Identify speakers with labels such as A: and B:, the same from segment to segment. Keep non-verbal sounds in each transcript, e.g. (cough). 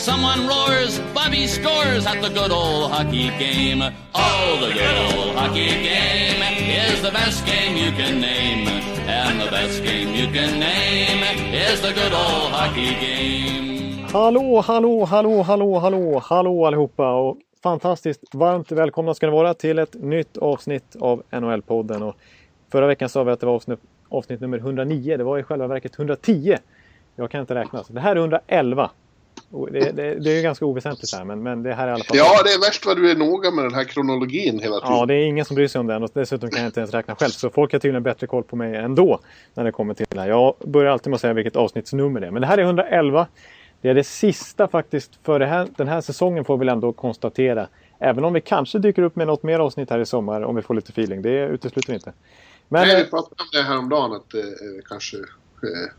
A: Someone roars, Bobby scores at the good old hockey game. Oh, the good old hockey game is the best game you can name. And the best game you can name is the good old hockey game.
B: Hallå, hallå, hallå, hallå, hallå, hallå allihopa och fantastiskt varmt välkomna ska ni vara till ett nytt avsnitt av NHL-podden. Och förra veckan sa vi att det var avsnitt, avsnitt nummer 109. Det var i själva verket 110. Jag kan inte räkna. Så det här är 111. Det, det, det är ganska oväsentligt här, men, men det här är i alla fall...
C: Ja, det är värst vad du är noga med den här kronologin hela tiden.
B: Ja, det är ingen som bryr sig om den och dessutom kan jag inte ens räkna själv. Så folk har tydligen bättre koll på mig ändå när det kommer till det här. Jag börjar alltid med att säga vilket avsnittsnummer det är. Men det här är 111. Det är det sista faktiskt för här, den här säsongen får vi ändå konstatera. Även om vi kanske dyker upp med något mer avsnitt här i sommar om vi får lite feeling. Det utesluter vi inte. Men,
C: Nej,
B: eh,
C: vi pratade om det häromdagen att eh, kanske eh,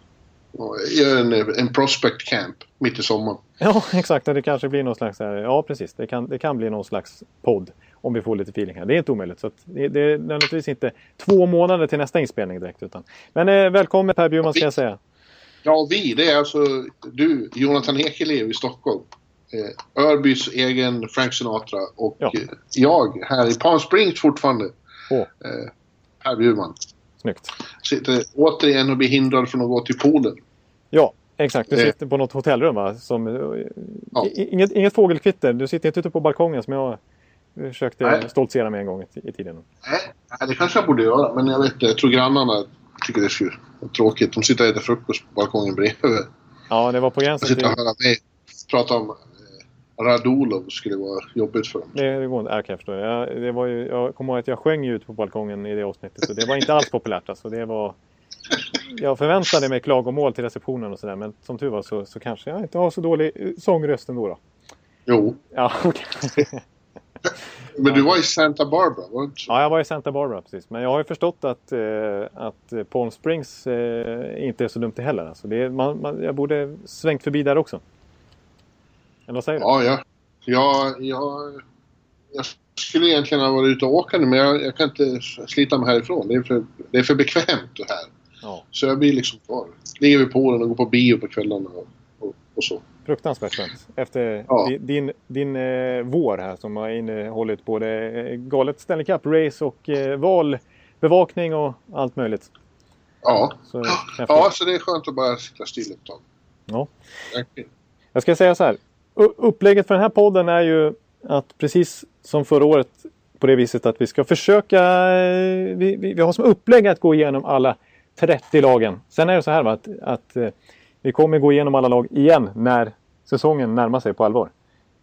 C: en, en prospect camp mitt i sommaren. (laughs)
B: Ja, exakt. Det kanske blir någon slags... här- Ja, precis. Det kan, det kan bli någon slags podd om vi får lite feeling här. Det är inte omöjligt. Så det, det är nödvändigtvis inte två månader till nästa inspelning direkt. Utan. Men eh, välkommen Per Bjurman ska jag säga.
C: Ja, vi, det är alltså du, Jonathan Ekelev i Stockholm. Eh, Örbys egen Frank Sinatra och
B: Ja.
C: eh, jag här i Palm Springs fortfarande.
B: Åh,
C: Eh, Per Bjurman.
B: Snyggt.
C: Sitter återigen och blir hindrad från att gå till poolen.
B: Ja, exakt. Du
C: Eh.
B: sitter på något hotellrum va? Som, eh,
C: Ja.
B: inget, inget fågelkvitter. Du sitter inte ute på balkongen som jag försökte
C: Nej.
B: stoltsera med en gång i, tiden.
C: Nej, det kanske jag borde göra. Men jag vet. Jag tror grannarna tycker det är tråkigt. De sitter och äter frukost på balkongen bredvid.
B: Ja, det var på
C: Jag
B: gränsen
C: sitter
B: till...
C: och hör mig prata om Radulov skulle vara jobbigt för dem.
B: Det, det går inte. Jag förstår. Jag, det var ju, jag kommer ihåg att jag sjöng ut på balkongen i det avsnittet. Så det var inte alls populärt. Alltså. Det var, jag förväntade mig klagomål till receptionen och sådär. Men som tur var så, så kanske jag inte har så dålig eh, sångröst ändå. Då.
C: Jo,
B: Ja, (laughs) okej.
C: men du var i Santa Barbara, var inte så?
B: ja, jag var i Santa Barbara precis. Men jag har ju förstått att, eh, att Palm Springs eh, inte är så dumt det heller. Alltså. Det man, man, jag borde svängt förbi där också. Eller vad säger du?
C: Ja, ja. Jag, jag, jag skulle egentligen ha varit ute och åka nu, men jag, jag kan inte slita mig härifrån. Det är för, det är för bekvämt det här.
B: Ja,
C: Så jag blir liksom kvar. Ligger vid poolen och går på bio på kvällarna och, och, och så.
B: fruktansvärt skönt. Efter
C: Ja.
B: di- din, din eh, vår här som har innehållit både eh, galet Stanley Cup-race och eh, valbevakning och allt möjligt.
C: Ja.
B: Så, häftigt.
C: ja, så det är skönt att bara sitta still ett tag.
B: Ja. Jag ska säga så här. Upplägget för den här podden är ju att precis som förra året på det viset att vi ska försöka... Eh, vi, vi, vi har som upplägg att gå igenom alla 30 lagen. Sen är det så här va, att, att eh, vi kommer gå igenom alla lag igen när säsongen närmar sig på allvar.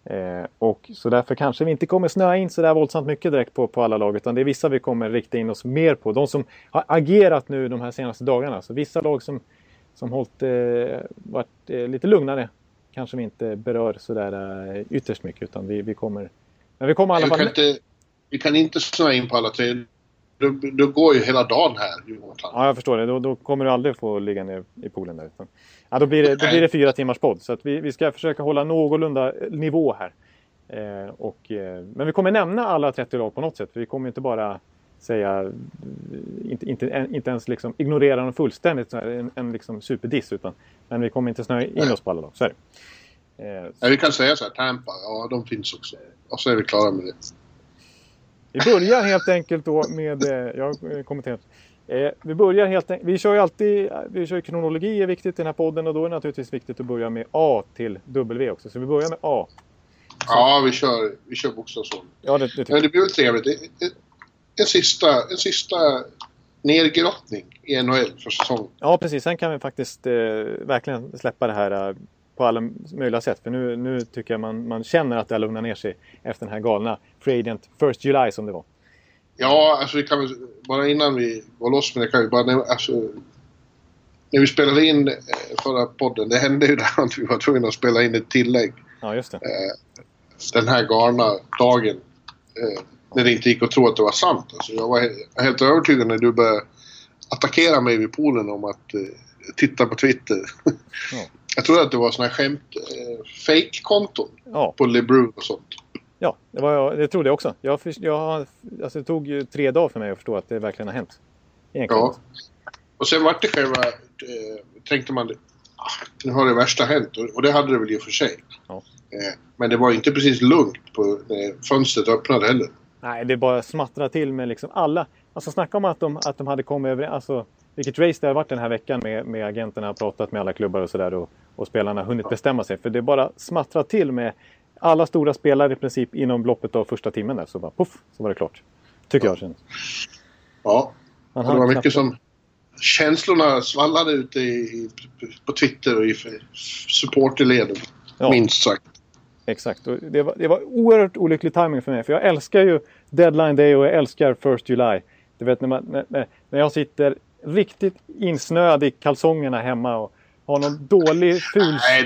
B: Eh, och så därför kanske vi inte kommer snöa in så där våldsamt mycket direkt på, på alla lag. Utan det är vissa vi kommer rikta in oss mer på. De som har agerat nu de här senaste dagarna. Så vissa lag som, som hållit, eh, varit eh, lite lugnare kanske vi inte berör så där eh, ytterst mycket. Utan vi, vi kommer... Men vi kommer i alla
C: Vi
B: fall...
C: kan inte, vi kan inte snöa in på alla tre. Då, då går ju hela dagen här, Jonathan.
B: Ja, jag förstår det. Då, då kommer du aldrig få ligga ner i poolen där. Utan, ja, då, blir det, då blir det fyra timmars podd. Så att vi, vi ska försöka hålla någorlunda eh, nivå här. Eh, och, eh, men vi kommer nämna alla 30 lag på något sätt. För vi kommer inte bara säga, inte, inte, inte ens liksom ignorera dem fullständigt, så en, en liksom superdiss. Utan, men vi kommer inte snöa in oss på alla lag. Så är det. Eh,
C: Ja, vi kan säga så här, Tampa, ja de finns också. Och så är vi klara med det.
B: Vi börjar helt enkelt då med, eh, jag har kommenterat. Eh, vi börjar helt enkelt, vi kör ju alltid, vi kör kronologi är viktigt i den här podden och då är det naturligtvis viktigt att börja med A till W också. Så vi börjar med A.
C: Ja, vi kör, vi kör bokstavsordning.
B: Ja, det, det
C: Men det blir väl trevligt. En sista, en sista nergrottning i NHL för säsongen.
B: Ja, precis. Sen kan vi faktiskt eh, verkligen släppa det här eh, på alla möjliga sätt. För nu, nu tycker jag man, man känner att det har lugnat ner sig efter den här galna Free Agent First July som det var.
C: Ja, alltså vi kan väl, bara innan vi går loss med det kan vi bara nämna, alltså, när vi spelade in eh, förra podden, det hände ju (laughs) där att vi var tvungna att spela in ett tillägg.
B: Ja, just det.
C: Eh, den här galna dagen. Eh, när det inte gick att tro att det var sant. Alltså, jag var he- helt övertygad när du började attackerade mig vid poolen om att eh, titta på Twitter. (laughs)
B: Ja.
C: Jag trodde att det var såna här skämt, eh, fake-konton
B: Ja,
C: på LeBron och sånt.
B: ja det, var jag, det trodde jag också. Jag, jag, alltså, det tog ju tre dagar för mig att förstå att det verkligen har hänt. Egentligen.
C: Ja. Och sen vart det själva, eh, tänkte man, ah, nu har det värsta hänt. Och, och det hade det väl i och för sig.
B: Ja.
C: Eh, men det var inte precis lugnt på när fönstret öppnade heller.
B: Nej, det bara smattrar till med liksom alla. Alltså snacka om att de, att de hade kommit över, alltså vilket race det har varit den här veckan med, med agenterna, pratat med alla klubbar och sådär och, och spelarna hunnit bestämma sig. För det bara smattrar till med alla stora spelare i princip inom loppet av första timmen där. Så bara poff, så var det klart. Tycker jag känns.
C: Ja, det var mycket
B: knappt-
C: som... Känslorna svallade ute i, på Twitter och i supporterleden.
B: Ja.
C: Minst sagt.
B: Exakt. Och det, var, det var oerhört olycklig timing för mig. För jag älskar ju deadline day och jag älskar first July. Du vet när, man, när, när- jag sitter riktigt insnöad i kalsongerna hemma och har någon dålig ful,
C: Nej,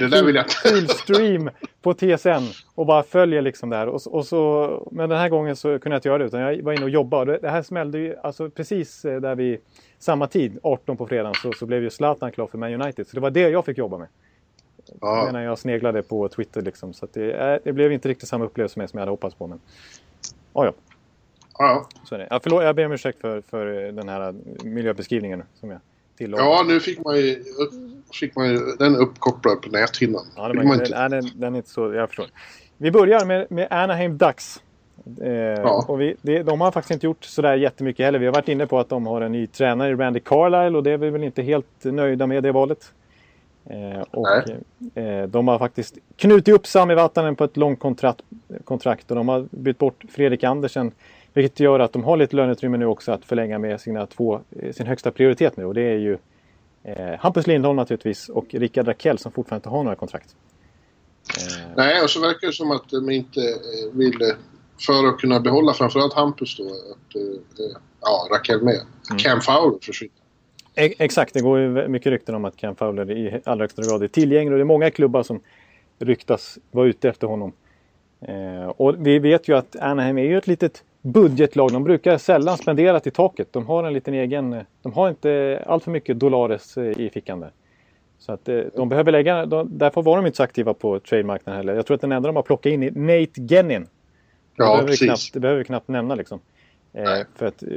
B: ful stream på TSN och bara följer liksom där. Och, och så, men den här gången så kunde jag inte göra det utan jag var inne och jobbade. Det här smällde ju alltså precis eh, där vi samma tid, 18 på fredagen, så, så blev ju Zlatan klar för Man United. Så det var det jag fick jobba med.
C: Ja.
B: När jag sneglade på Twitter liksom. Så det, eh, det blev inte riktigt samma upplevelse med som jag hade hoppats på. Men... Ja, ja.
C: Ja.
B: Så är det. Ja, förlåt, jag ber om ursäkt för, för den här miljöbeskrivningen som jag tillade.
C: ja, nu fick man ju, fick man ju den uppkopplad på näthinnan.
B: Ja, det
C: man inte.
B: den, den är inte så... Jag förstår. Vi börjar med, med Anaheim Ducks. Eh, och vi, det, de har faktiskt inte gjort sådär jättemycket heller. Vi har varit inne på att de har en ny tränare, Randy Carlisle, och det är vi väl inte helt nöjda med det valet. Eh, och eh, de har faktiskt knutit upp Sami Vatanen på ett långt kontrakt, kontrakt och de har bytt bort Fredrik Andersen. Vilket gör att de har lite löneutrymme nu också att förlänga med sina två, eh, sin högsta prioritet nu och det är ju eh, Hampus Lindholm naturligtvis och Rickard Rakell som fortfarande inte har några kontrakt. Eh,
C: Nej, och så verkar det som att de inte eh, vill, för att kunna behålla framförallt Hampus då, att, ja, Raquel med.
B: Mm.
C: Cam Fowler försvinner.
B: E- Exakt, det går ju mycket rykten om att Cam Fowler i allra högsta grad är tillgänglig och det är många klubbar som ryktas vara ute efter honom. Eh, och vi vet ju att Anaheim är ju ett litet budgetlag. De brukar sällan spendera till taket. De har en liten egen... De har inte allt för mycket dollares eh, i fickan där. Så att eh, de behöver lägga... De, därför var de inte så aktiva på trademarknaden heller. Jag tror att den enda de har plockat in är Nate Gennin. Det,
C: Ja,
B: behöver vi
C: precis.
B: knappt, det behöver vi knappt nämna liksom. Eh, för att, eh,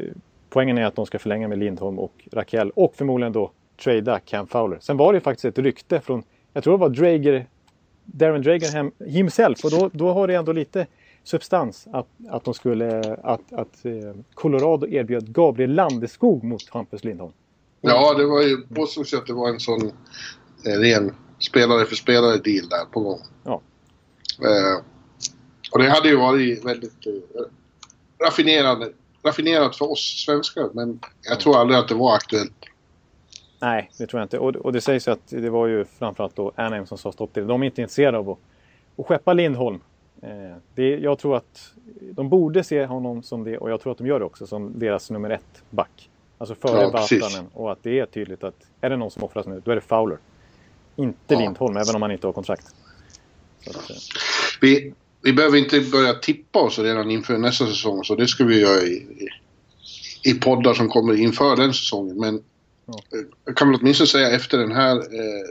B: poängen är att de ska förlänga med Lindholm och Rakell och förmodligen då trada Cam Fowler. Sen var det ju faktiskt ett rykte från, jag tror det var Drager, Darren Drager hem, himself och då, då har det ändå lite substans att, att de skulle, att, att eh, Colorado erbjöd Gabriel Landeskog mot Hampus Lindholm.
C: Ja, det var ju påstås ju att det var en sån eh, ren spelare för spelare deal där på gång.
B: Ja.
C: Eh, och det hade ju varit väldigt eh, raffinerande, raffinerat för oss svenskar men jag tror aldrig att det var aktuellt.
B: Nej, det tror jag inte. Och, och det sägs ju att det var ju framförallt då Anaheim som sa stopp till. De är inte intresserade av att, att skeppa Lindholm. Eh, det, jag tror att de borde se honom som det och jag tror att de gör det också som deras nummer ett back. Alltså före
C: Ja.
B: Vatanen. Och att det är tydligt att är det någon som offras nu, då är det Fowler. Inte
C: Ja.
B: Lindholm, även om han inte har kontrakt. Att, eh,
C: Vi, vi behöver inte börja tippa oss redan inför nästa säsong så det ska vi göra i, i, i poddar som kommer inför den säsongen. Men
B: Ja.
C: eh, jag kan väl åtminstone säga efter den här eh,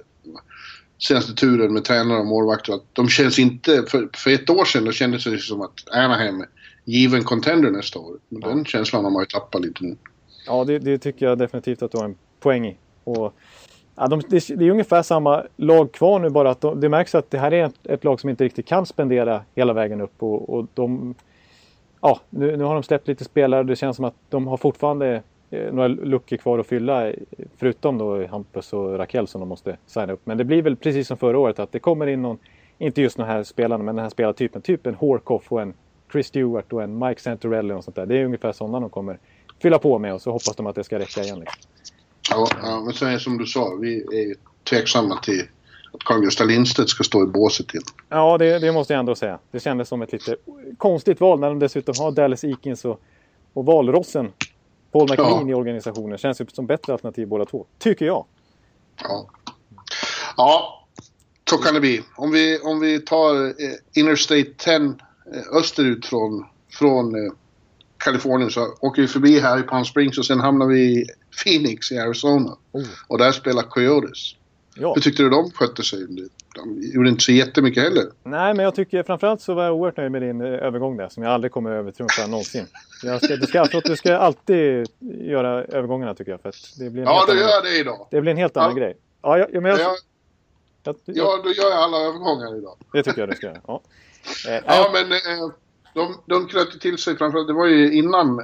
C: senaste turen med tränare och målvakter att de känns inte... För, för ett år sedan då kändes det som att Anaheim är given contender nästa år. Men
B: Ja.
C: den känslan har man ju tappat lite nu.
B: Ja, det, det tycker jag definitivt att du har en poäng i. Och, ja, de, det, det är ungefär samma lag kvar nu bara att de, det märks att det här är ett, ett lag som inte riktigt kan spendera hela vägen upp. Och, och de, ja, nu, nu har de släppt lite spelare och det känns som att de har fortfarande eh, några luckor kvar att fylla. Förutom då Hampus och Rakell som de måste signa upp. Men det blir väl precis som förra året att det kommer in någon, inte just den här spelaren, men den här spelartypen. Typ en Horkoff och en Chris Stewart och en Mike Santorelli och sånt där. Det är ungefär sådana de kommer fylla på med och så hoppas de att det ska räcka igen. Liksom.
C: Ja, ja, men sen som du sa, vi är tveksamma till att Carl-Gustaf Lindstedt ska stå i båset till.
B: Ja, det, det måste jag ändå säga. Det kändes som ett lite konstigt val när de dessutom har Dallas Eakins och, och valrossen Paul McLean
C: Ja.
B: i organisationen. Känns ju som bättre alternativ båda två. Tycker jag.
C: Ja. ja, så kan det bli. Om vi, om vi tar eh, Interstate 10 eh, österut från, från eh, Kalifornien så åker vi förbi här i Palm Springs och sen hamnar vi i Phoenix i Arizona.
B: Oh.
C: Och där spelar Coyotes.
B: Ja.
C: Hur tyckte du de skötte sig? De gjorde inte så jättemycket heller.
B: Nej, men jag tycker framförallt så var jag oerhört nöjd med din eh, övergång där som jag aldrig kommer övertrumfa någonsin. Jag ska, du, ska, du ska alltid göra övergångarna tycker jag. För att det blir
C: Ja,
B: annan-
C: gör jag det idag.
B: Det blir en helt annan
C: Ja.
B: grej. Ja, jag, ja, men jag,
C: Ja,
B: jag, jag,
C: ja, då gör jag alla övergångar idag.
B: Det tycker jag du ska göra. Ja. Eh,
C: Ja, men eh, de, de knöt till sig framförallt, det var ju innan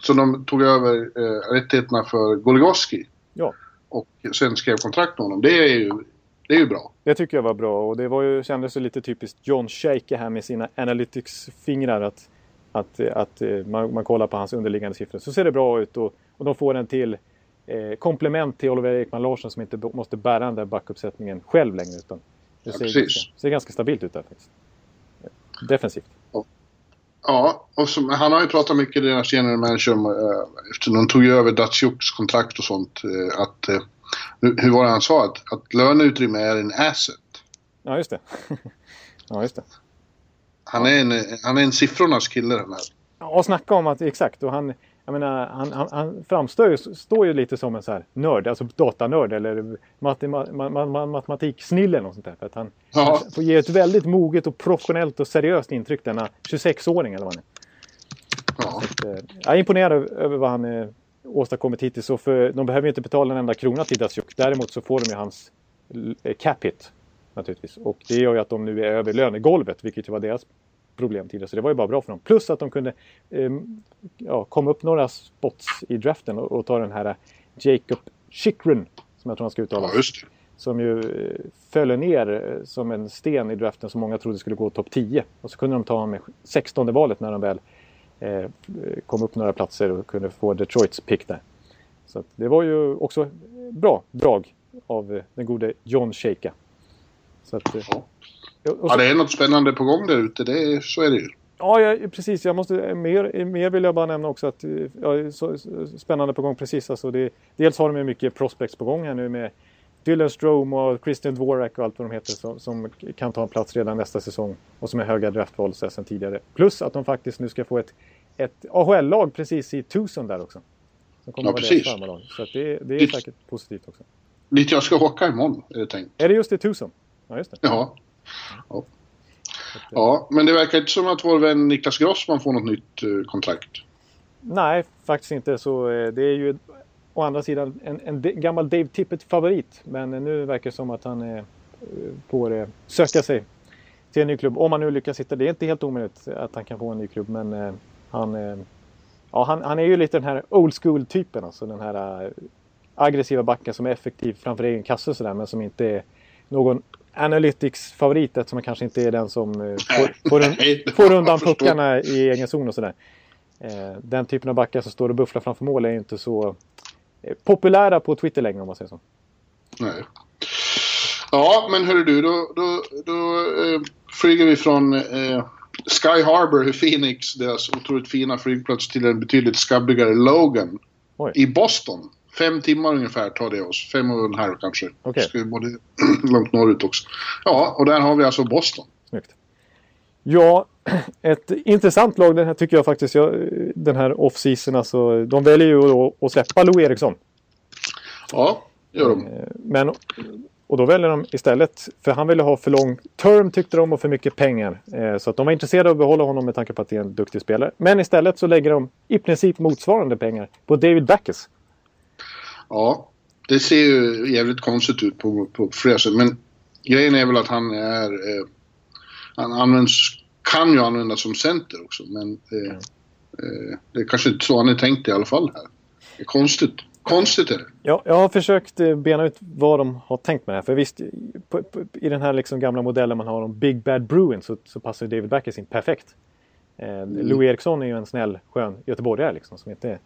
C: som de tog över eh, rättigheterna för Goligoski.
B: Ja.
C: Och sen skrev kontrakt med honom. Det är ju, det är ju bra.
B: Det tycker jag var bra och det var ju, kändes ju lite typiskt John Shaker här med sina analytics-fingrar. Att, att, att eh, man, man kollar på hans underliggande siffror så ser det bra ut och, och de får en till eh, komplement till Oliver Ekman Larsson som inte måste bära den där backuppsättningen själv längre. Utan det
C: Ja,
B: ser, ganska, ser ganska stabilt ut där faktiskt. Defensivt.
C: Ja, och som, han har ju pratat mycket, deras general manager, om, eh, efter de tog över Datsjuks kontrakt och sånt. Eh, att, eh, hur, hur var det han sa? Att, att löneutrymme är en asset.
B: Ja, just det. (laughs) ja, just det.
C: Han, är en, han är en siffrornas kille den här.
B: Ja, och snacka om att, exakt. Och han, jag menar, han, han, han framstår ju, står ju lite som en så här nörd, alltså datanörd eller matem, ma, ma, ma, matematiksnille eller något sånt där. För att han,
C: Ja.
B: får ge ett väldigt moget och professionellt och seriöst intryck denna 26-åring eller vad han är.
C: Ja.
B: Att, eh, Jag är imponerad över, vad han eh, åstadkommit hittills. Så för, de behöver ju inte betala en enda krona till Datsjuk. Däremot så får de ju hans eh, cap hit. Naturligtvis. Och det gör ju att de nu är över lönegolvet, vilket ju var deras problem tidigare. Så det var ju bara bra för dem. Plus att de kunde eh, ja, komma upp några spots i draften och, och ta den här eh, Jacob Chikrin, som jag tror han ska uttala.
C: ja.
B: Som ju eh, föll ner eh, som en sten i draften som många trodde skulle gå topp 10. Och så kunde de ta honom med 16 valet när de väl eh, kom upp några platser och kunde få Detroits pick där. Så det var ju också bra drag av den gode John Shaka. Så att,
C: Ja.
B: Och
C: Ja,
B: så,
C: det är något spännande på gång där ute. Det är, så är det ju.
B: ja, jag, precis. Jag måste, mer, mer vill jag bara nämna också att ja, så, så, spännande på gång precis. Alltså det, dels har de ju mycket prospects på gång här nu med Dylan Strome och Christian Dvorak och allt vad de heter som, som kan ta en plats redan nästa säsong och som är höga draftval sedan tidigare. Plus att de faktiskt nu ska få ett, ett AHL-lag precis i Tucson där också. Som kommer
C: Ja, precis.
B: Så det, det är
C: Dit-
B: säkert positivt också.
C: Dit jag ska åka imorgon, är det tänkt.
B: Är det just i Tucson? Ja, just det.
C: Ja. Ja. ja, men det verkar inte som att vår vän Niklas Grossman får något nytt eh, kontrakt.
B: Nej, faktiskt inte. Så eh, det är ju å andra sidan en, en gammal Dave Tippett-favorit. Men eh, nu verkar det som att han eh, får söka sig till en ny klubb. Om han nu lyckas hitta. Det är inte helt omöjligt att han kan få en ny klubb. Men eh, han, eh, ja, han, han är ju lite den här old school-typen. Alltså den här aggressiva backen som är effektiv framför egen kasse och sådär. Men som inte är någon Analytics-favorit eftersom han kanske inte är den som eh, får, får,
C: Nej,
B: får undan puckarna i egen zon och sådär. Eh, den typen av backar som står och bufflar framför mål är ju inte så eh, populära på Twitter längre om man säger så.
C: Nej. Ja, men hörru du, då, då, då eh, flyger vi från eh, Sky Harbor i Phoenix, deras otroligt fina flygplats, till en betydligt skabbigare Logan
B: Oj.
C: i Boston. Fem timmar ungefär tar det oss. Fem och en halv kanske.
B: Okej.
C: Ska vi både (clears throat) långt norrut också. Ja, och där har vi alltså Boston.
B: Snyggt. Ja, (clears throat) ett intressant lag den här tycker jag faktiskt. Jag, den här off-season alltså. De väljer ju att släppa Lou Eriksson.
C: Ja, gör de.
B: Eh, Men, och då väljer de istället, för han ville ha för lång term tyckte de och för mycket pengar. Eh, Så att de var intresserade av att behålla honom med tanke på att det är en duktig spelare. Men istället så lägger de i princip motsvarande pengar på David Backes.
C: Ja, det ser ju jävligt konstigt ut på, på flera sätt. Men grejen är väl att han är... Eh, han används, kan ju användas som center också. Men eh, eh, det är kanske inte så han är tänkt i alla fall här. Det är konstigt. Konstigt är det.
B: Ja, jag har försökt eh, bena ut vad de har tänkt med det här. För visst, på, på, i den här liksom gamla modellen man har om Big Bad Bruin så, så passar ju David Backes in perfekt. Eh, Lou Eriksson är ju en snäll, skön göteborgare liksom, som inte,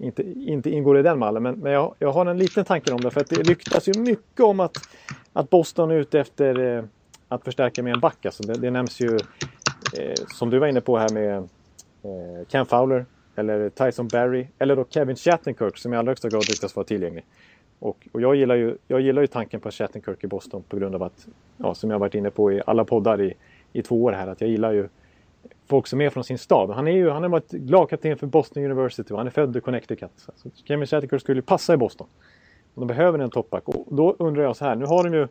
B: inte, inte ingår i den mallen. Men, men jag, jag har en liten tanke om det. För att det ryktas ju mycket om att, att Boston är ute efter eh, att förstärka med en back. Alltså det, det nämns ju, eh, som du var inne på här med eh, Ken Fowler eller Tyson Barry eller då Kevin Shattenkirk som i allra högsta grad ryktas vara tillgänglig. Och, och jag, gillar ju, jag gillar ju tanken på Shattenkirk i Boston på grund av att, ja, som jag varit inne på i alla poddar i, i två år här, att jag gillar ju folk som är från sin stad. Han, är ju, han har varit lagkapten för Boston University och han är född i Connecticut. Så Kevin Shattenkirk skulle passa i Boston. De behöver en toppback. Och då undrar jag så här, nu har de ju...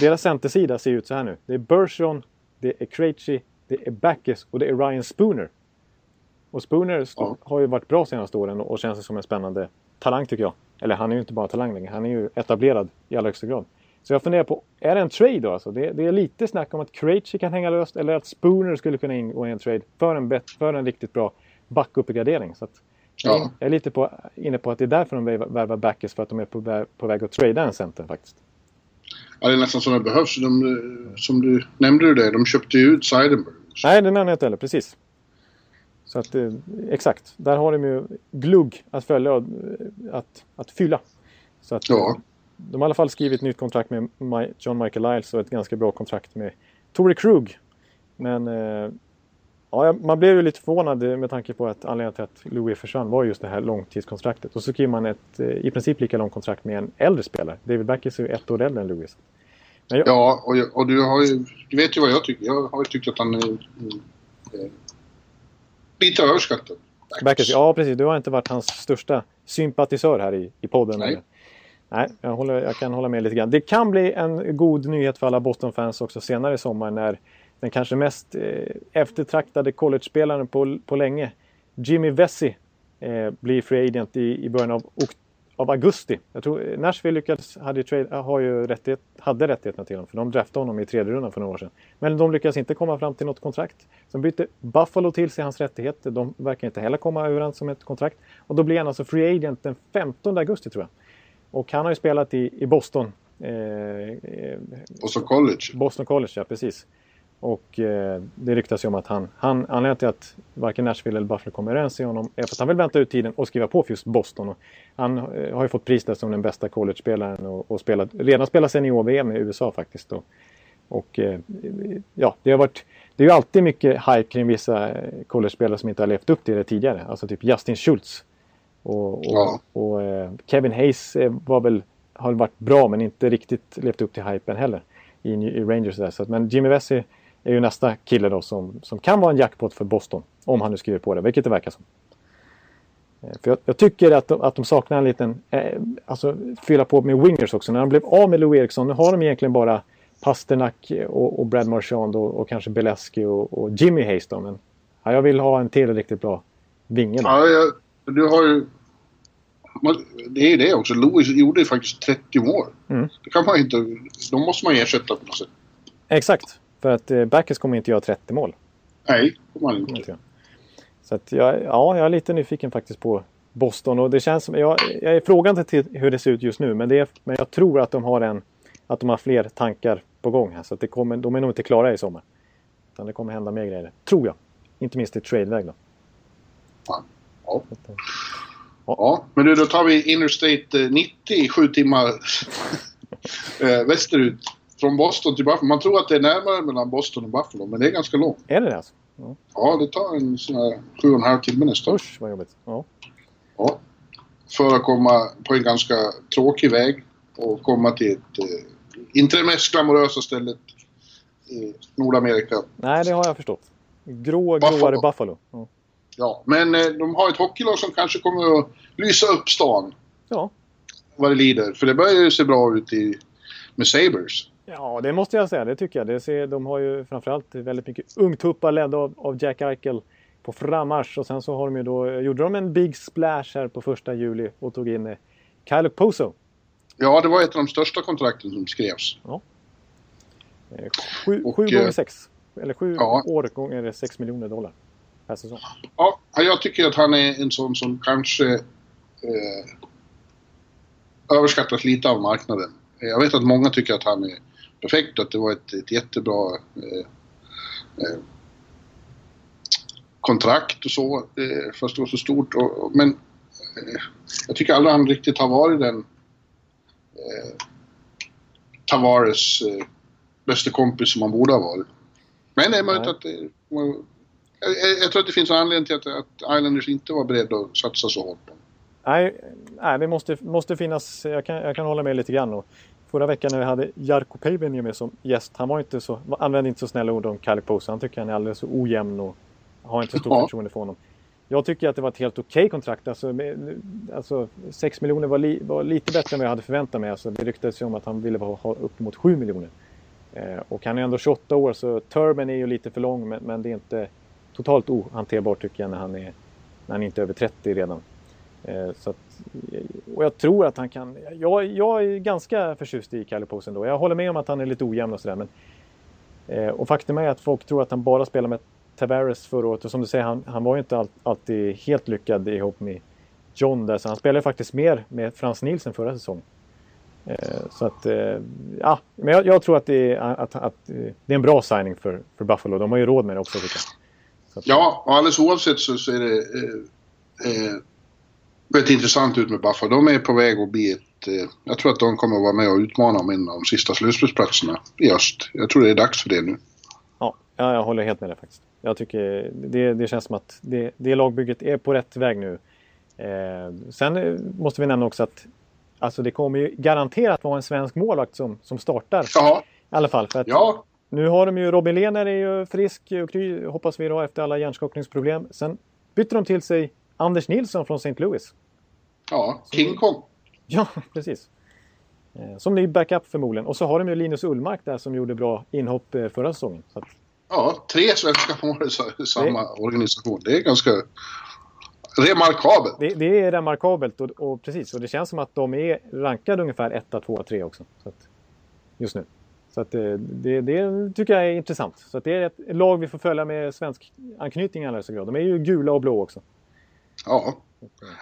B: Deras centersida ser ut så här nu. Det är Bergeron, det är Krejci, det är Backes och det är Ryan Spooner. Och Spooner ja. har ju varit bra senaste åren och känns som en spännande talang tycker jag. Eller han är ju inte bara talang längre, han är ju etablerad i allra högsta grad. Så jag funderar på, är det en trade då alltså? Det, det är lite snack om att Krejci kan hänga löst eller att Spooner skulle kunna ingå i en trade för en, bet, för en riktigt bra backuppgradering. Så att ja. Jag är lite på, inne på att det är därför de värvar Backes för att de är på, väg, på väg att trada en center faktiskt.
C: Ja, det är nästan som det behövs. De, som du nämnde det, de köpte ju ut Seidenberg.
B: Nej, det menar jag inte heller. Precis. Så att, eh, exakt, där har de ju glugg att följa och eh, att, att fylla. Så att, ja. De har i alla fall skrivit nytt kontrakt med John Michael Lyles och ett ganska bra kontrakt med Tore Krug. Men eh, ja, man blev ju lite förvånad med tanke på att anledningen till att Louis försvann var just det här långtidskontraktet. Och så skriver man ett i princip lika långt kontrakt med en äldre spelare. David Backes är ju ett år äldre än Louis.
C: Jag... Ja, och, jag, och, du, har ju, du vet ju vad jag tycker. Jag har ju tyckt att han är eh, lite överskattad.
B: Backes, ja, precis. Du har inte varit hans största sympatisör här i, i podden. Nej. Nej, jag, håller, jag kan hålla med lite grann. Det kan bli en god nyhet för alla Boston-fans också senare i sommar när den kanske mest eh, eftertraktade college-spelaren på, på länge, Jimmy Vessi eh, blir free agent i, i början av, av augusti. Jag tror eh, Nashville lyckades, hade, trade, eh, har ju rättighet, hade rättigheterna till honom för de draftade honom i tredje rundan för några år sedan. Men de lyckades inte komma fram till något kontrakt. Sen bytte Buffalo till sig hans rättigheter. De verkar inte heller komma överens om ett kontrakt. Och då blir han alltså free agent den 15 augusti tror jag. Och han har ju spelat i, i Boston.
C: Eh, Boston College.
B: Boston College, ja precis. Och eh, det ryktas ju om att han, han anledningen till att varken Nashville eller Buffalo kommer överens med honom är för att han vill vänta ut tiden och skriva på för just Boston. Och han eh, har ju fått pris där som den bästa college-spelaren och, och spelat, redan spelat senior-VM i USA faktiskt. Och, och eh, ja, det har varit det är ju alltid mycket hype kring vissa eh, college-spelare som inte har levt upp till det tidigare. Alltså typ Justin Schultz och, och, ja. och eh, Kevin Hayes eh, var väl, har varit bra men inte riktigt levt upp till hypen heller i, i Rangers. Där. Så att, men Jimmy Vesey är ju nästa kille då som, som kan vara en jackpot för Boston. Om han nu skriver på det, vilket det verkar som. Eh, för jag, jag, tycker att de, att de saknar en liten, eh, alltså fylla på med wingers också. När de blev av med Lou Eriksson, nu har de egentligen bara Pasternak och, och Brad Marchand och, och kanske Beleski och, och, Jimmy Hayes då. Men ja, jag vill ha en till riktigt bra vinge.
C: Ja, jag, du har ju... Det är det också. Louis gjorde ju faktiskt 30 mål. Mm. Det kan man inte... De måste man ersätta på något sätt.
B: Exakt. För att eh, Backes kommer inte göra 30 mål.
C: Nej, det kommer han inte
B: Så att jag, ja, jag är lite nyfiken faktiskt på Boston. Och det känns som... Jag, jag är frågande till hur det ser ut just nu. Men, det är, men jag tror att de har en... Att de har fler tankar på gång här. Så att det kommer, de är nog inte klara i sommar. Utan det kommer hända mer grejer. Tror jag. Inte minst i tradeväg då.
C: Ja. Ja. ja. men du, då tar vi Interstate 90 i sju timmar (laughs) eh, västerut. Från Boston till Buffalo. Man tror att det är närmare mellan Boston och Buffalo, men det är ganska långt.
B: Är det det alltså?
C: Ja, ja det tar en sån här sju och en halv timme nästan.
B: Usch, vad jobbigt. Ja.
C: ja. För att komma på en ganska tråkig väg och komma till ett... Eh, inte det mest glamorösa stället i Nordamerika.
B: Nej, det har jag förstått. Grå, Buffalo. gråare Buffalo. Ja.
C: Ja, men eh, de har ett hockeylag som kanske kommer att lysa upp stan.
B: Ja.
C: Vad det lider. För det börjar ju se bra ut i, med Sabres.
B: Ja, det måste jag säga. Det tycker jag. Det ser, de har ju framförallt väldigt mycket ungtuppar ledda av, av Jack Eichel på frammarsch. Och sen så har de ju då, gjorde de en big splash här på första juli och tog in eh, Kyle Poso.
C: Ja, det var ett av de största kontrakten som skrevs.
B: Ja. Eh, sju, och, sju gånger sex. Eller sju ja. år gånger sex miljoner dollar per säsong.
C: Ja, jag tycker att han är en sån som kanske eh, överskattas lite av marknaden. Jag vet att många tycker att han är perfekt, att det var ett, ett jättebra eh, eh, kontrakt och så, eh, fast det var så stort. Och, men eh, jag tycker aldrig han riktigt har varit den eh, Tavares eh, bästa kompis som han borde ha varit. Men det är möjligt att det, jag, jag, tror att det finns en anledning till att, att Islanders inte var beredda att satsa så hårt på
B: Nej, nej det måste, måste finnas, jag kan, jag kan hålla med lite grann. Och förra veckan när vi hade Jarkko Päivänen med som gäst. Han var inte så, använde inte så snälla ord om Kalle Pose. Han tycker han är alldeles ojämn och har inte så stort ja. förtroende för honom. Jag tycker att det var ett helt okej okay kontrakt. Alltså, med, alltså 6 miljoner var, li, var, lite bättre än vad jag hade förväntat mig. Alltså, det ryktades ju om att han ville ha upp mot 7 miljoner. Eh, och han är ändå 28 år så turben är ju lite för lång men, men det är inte totalt ohanterbar tycker jag när han, är, när han inte är över 30 redan. Eh, så att, och jag tror att han kan... Jag, jag är ganska förtjust i Kalle Pose ändå. Jag håller med om att han är lite ojämn och sådär. Men, eh, och faktum är att folk tror att han bara spelar med Tavares förra året. Och som du säger, han, han var ju inte all, alltid helt lyckad ihop med John där. Så han spelade faktiskt mer med Frans Nielsen förra säsongen. Eh, så att, eh, ja, men jag, jag, tror att det, är, att, att, eh, det är en bra signing för, för Buffalo. De har ju råd med det också tycker
C: jag. Att, ja, och alldeles oavsett så, så är det eh, eh, väldigt intressant ut med Buffalo. De är på väg att bli ett... Eh, jag tror att de kommer att vara med och utmana om en av de sista slutspelsplatserna i öst. Jag tror det är dags för det nu.
B: Ja, jag håller helt med dig faktiskt. Jag tycker det, det känns som att det, det lagbygget är på rätt väg nu. Eh, sen eh, måste vi nämna också att alltså det kommer ju garanterat vara en svensk målvakt som, som startar.
C: Ja.
B: I alla fall. För att ja. Nu har de ju Robin Lehner är ju frisk och kry, hoppas vi då efter alla hjärnskakningsproblem. Sen bytte de till sig Anders Nilsson från St. Louis.
C: Ja, King Kong.
B: Ja, (laughs) precis. Eh, som ny backup förmodligen. Och så har de ju Linus Ullmark där som gjorde bra inhopp eh, förra säsongen. Att...
C: Ja, tre svenska mål i samma det... organisation. Det är ganska remarkabelt.
B: Det, det är remarkabelt och, och, precis. Och det känns som att de är rankade ungefär 1, 2, 3 också. Så att, just nu. Så att eh, det, det, tycker jag är intressant. Så att det är ett lag vi får följa med svensk anknytning i allra högsta grad. De är ju gula och blå också.
C: Ja.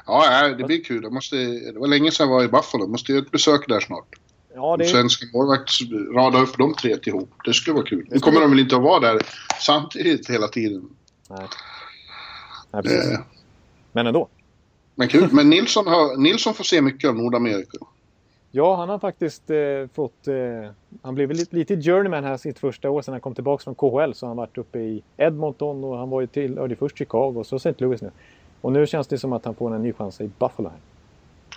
C: Ja, det blir kul. Det, måste, det var länge sedan jag var i Buffalo. Måste göra ett besök där snart. Ja, det... Svenska målvakt rada upp de tre ihop. Det skulle vara kul. Nu kommer de väl inte att vara där samtidigt hela tiden.
B: Nej. Nej, precis. Eh. Men ändå.
C: Men kul. Men Nilsson, har, Nilsson får se mycket av Nordamerika.
B: Ja, han har faktiskt eh, fått... Eh, han blev lite, lite journeyman här sitt första år sedan han kom tillbaka från KHL. Så han varit uppe i Edmonton och han var ju till, först Chicago och så St. Louis nu. Och nu känns det som att han får en ny chans i Buffalo här.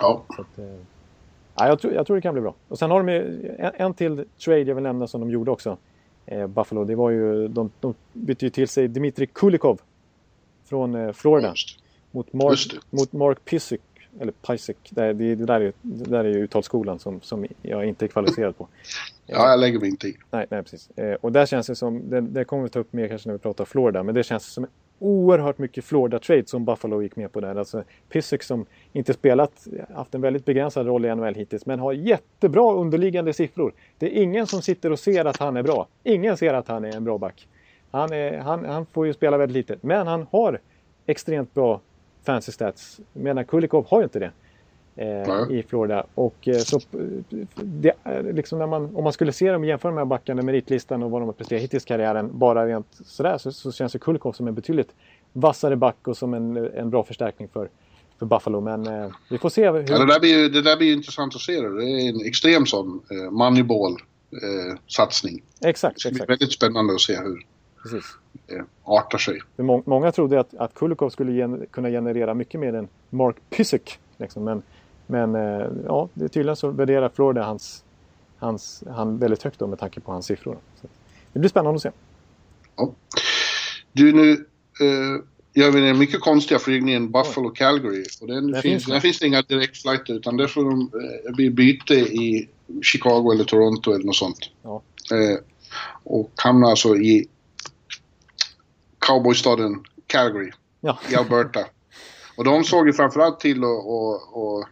C: Ja.
B: Att, eh, ja jag, tror, jag tror det kan bli bra. Och sen har de ju en, en till trade jag vill nämna som de gjorde också. Eh, Buffalo. Det var ju, de, de bytte ju till sig Dmitri Kulikov. Från eh, Florida. Just. Mot Mark, mot Mark Pysyk. Eller Pysyk. Det, det, det, där är, det där är ju uttalsskolan som, som jag inte är kvalificerad på. (laughs)
C: ja, jag lägger mig inte i.
B: Nej, nej precis. Eh, och där känns det som, det, det kommer vi ta upp mer kanske när vi pratar Florida, men det känns som oerhört mycket Florida-trade som Buffalo gick med på där. Alltså Pysyk som inte spelat, haft en väldigt begränsad roll i NHL hittills, men har jättebra underliggande siffror. Det är ingen som sitter och ser att han är bra. Ingen ser att han är en bra back. Han, är, han, han får ju spela väldigt lite, men han har extremt bra fancy stats. Medan Kulikov har ju inte det eh, i Florida. Och eh, så, det, liksom när man, om man skulle se dem jämföra med backarna meritlistan och vad de har presterat hittills i karriären, bara rent sådär, så, så känns ju Kulikov som en betydligt vassare back och som en, en bra förstärkning för, för Buffalo. Men eh, vi får se. Hur...
C: Ja, det, där blir, det där blir intressant att se. Det, det är en extrem sån eh, moneyball-satsning.
B: Eh, exakt.
C: Det blir väldigt spännande att se hur Precis. Det artar sig.
B: Må många trodde att, att Kulikov skulle gen kunna generera mycket mer än Mark Pysyk. Liksom. Men men eh, ja, det är tydligen så värderar Florida hans, hans, han väldigt högt då med tanke på hans siffror. Så det blir spännande att se.
C: Ja. Du, nu eh, gör vi den mycket konstiga flygningen Buffalo-Calgary. Och den där finns, finns, finns det inga direktflighter utan där får de eh, bli byte i Chicago eller Toronto eller något sånt.
B: Ja.
C: Eh, och hamnar alltså i cowboystaden Calgary
B: ja.
C: i Alberta. Och de såg ju framförallt till att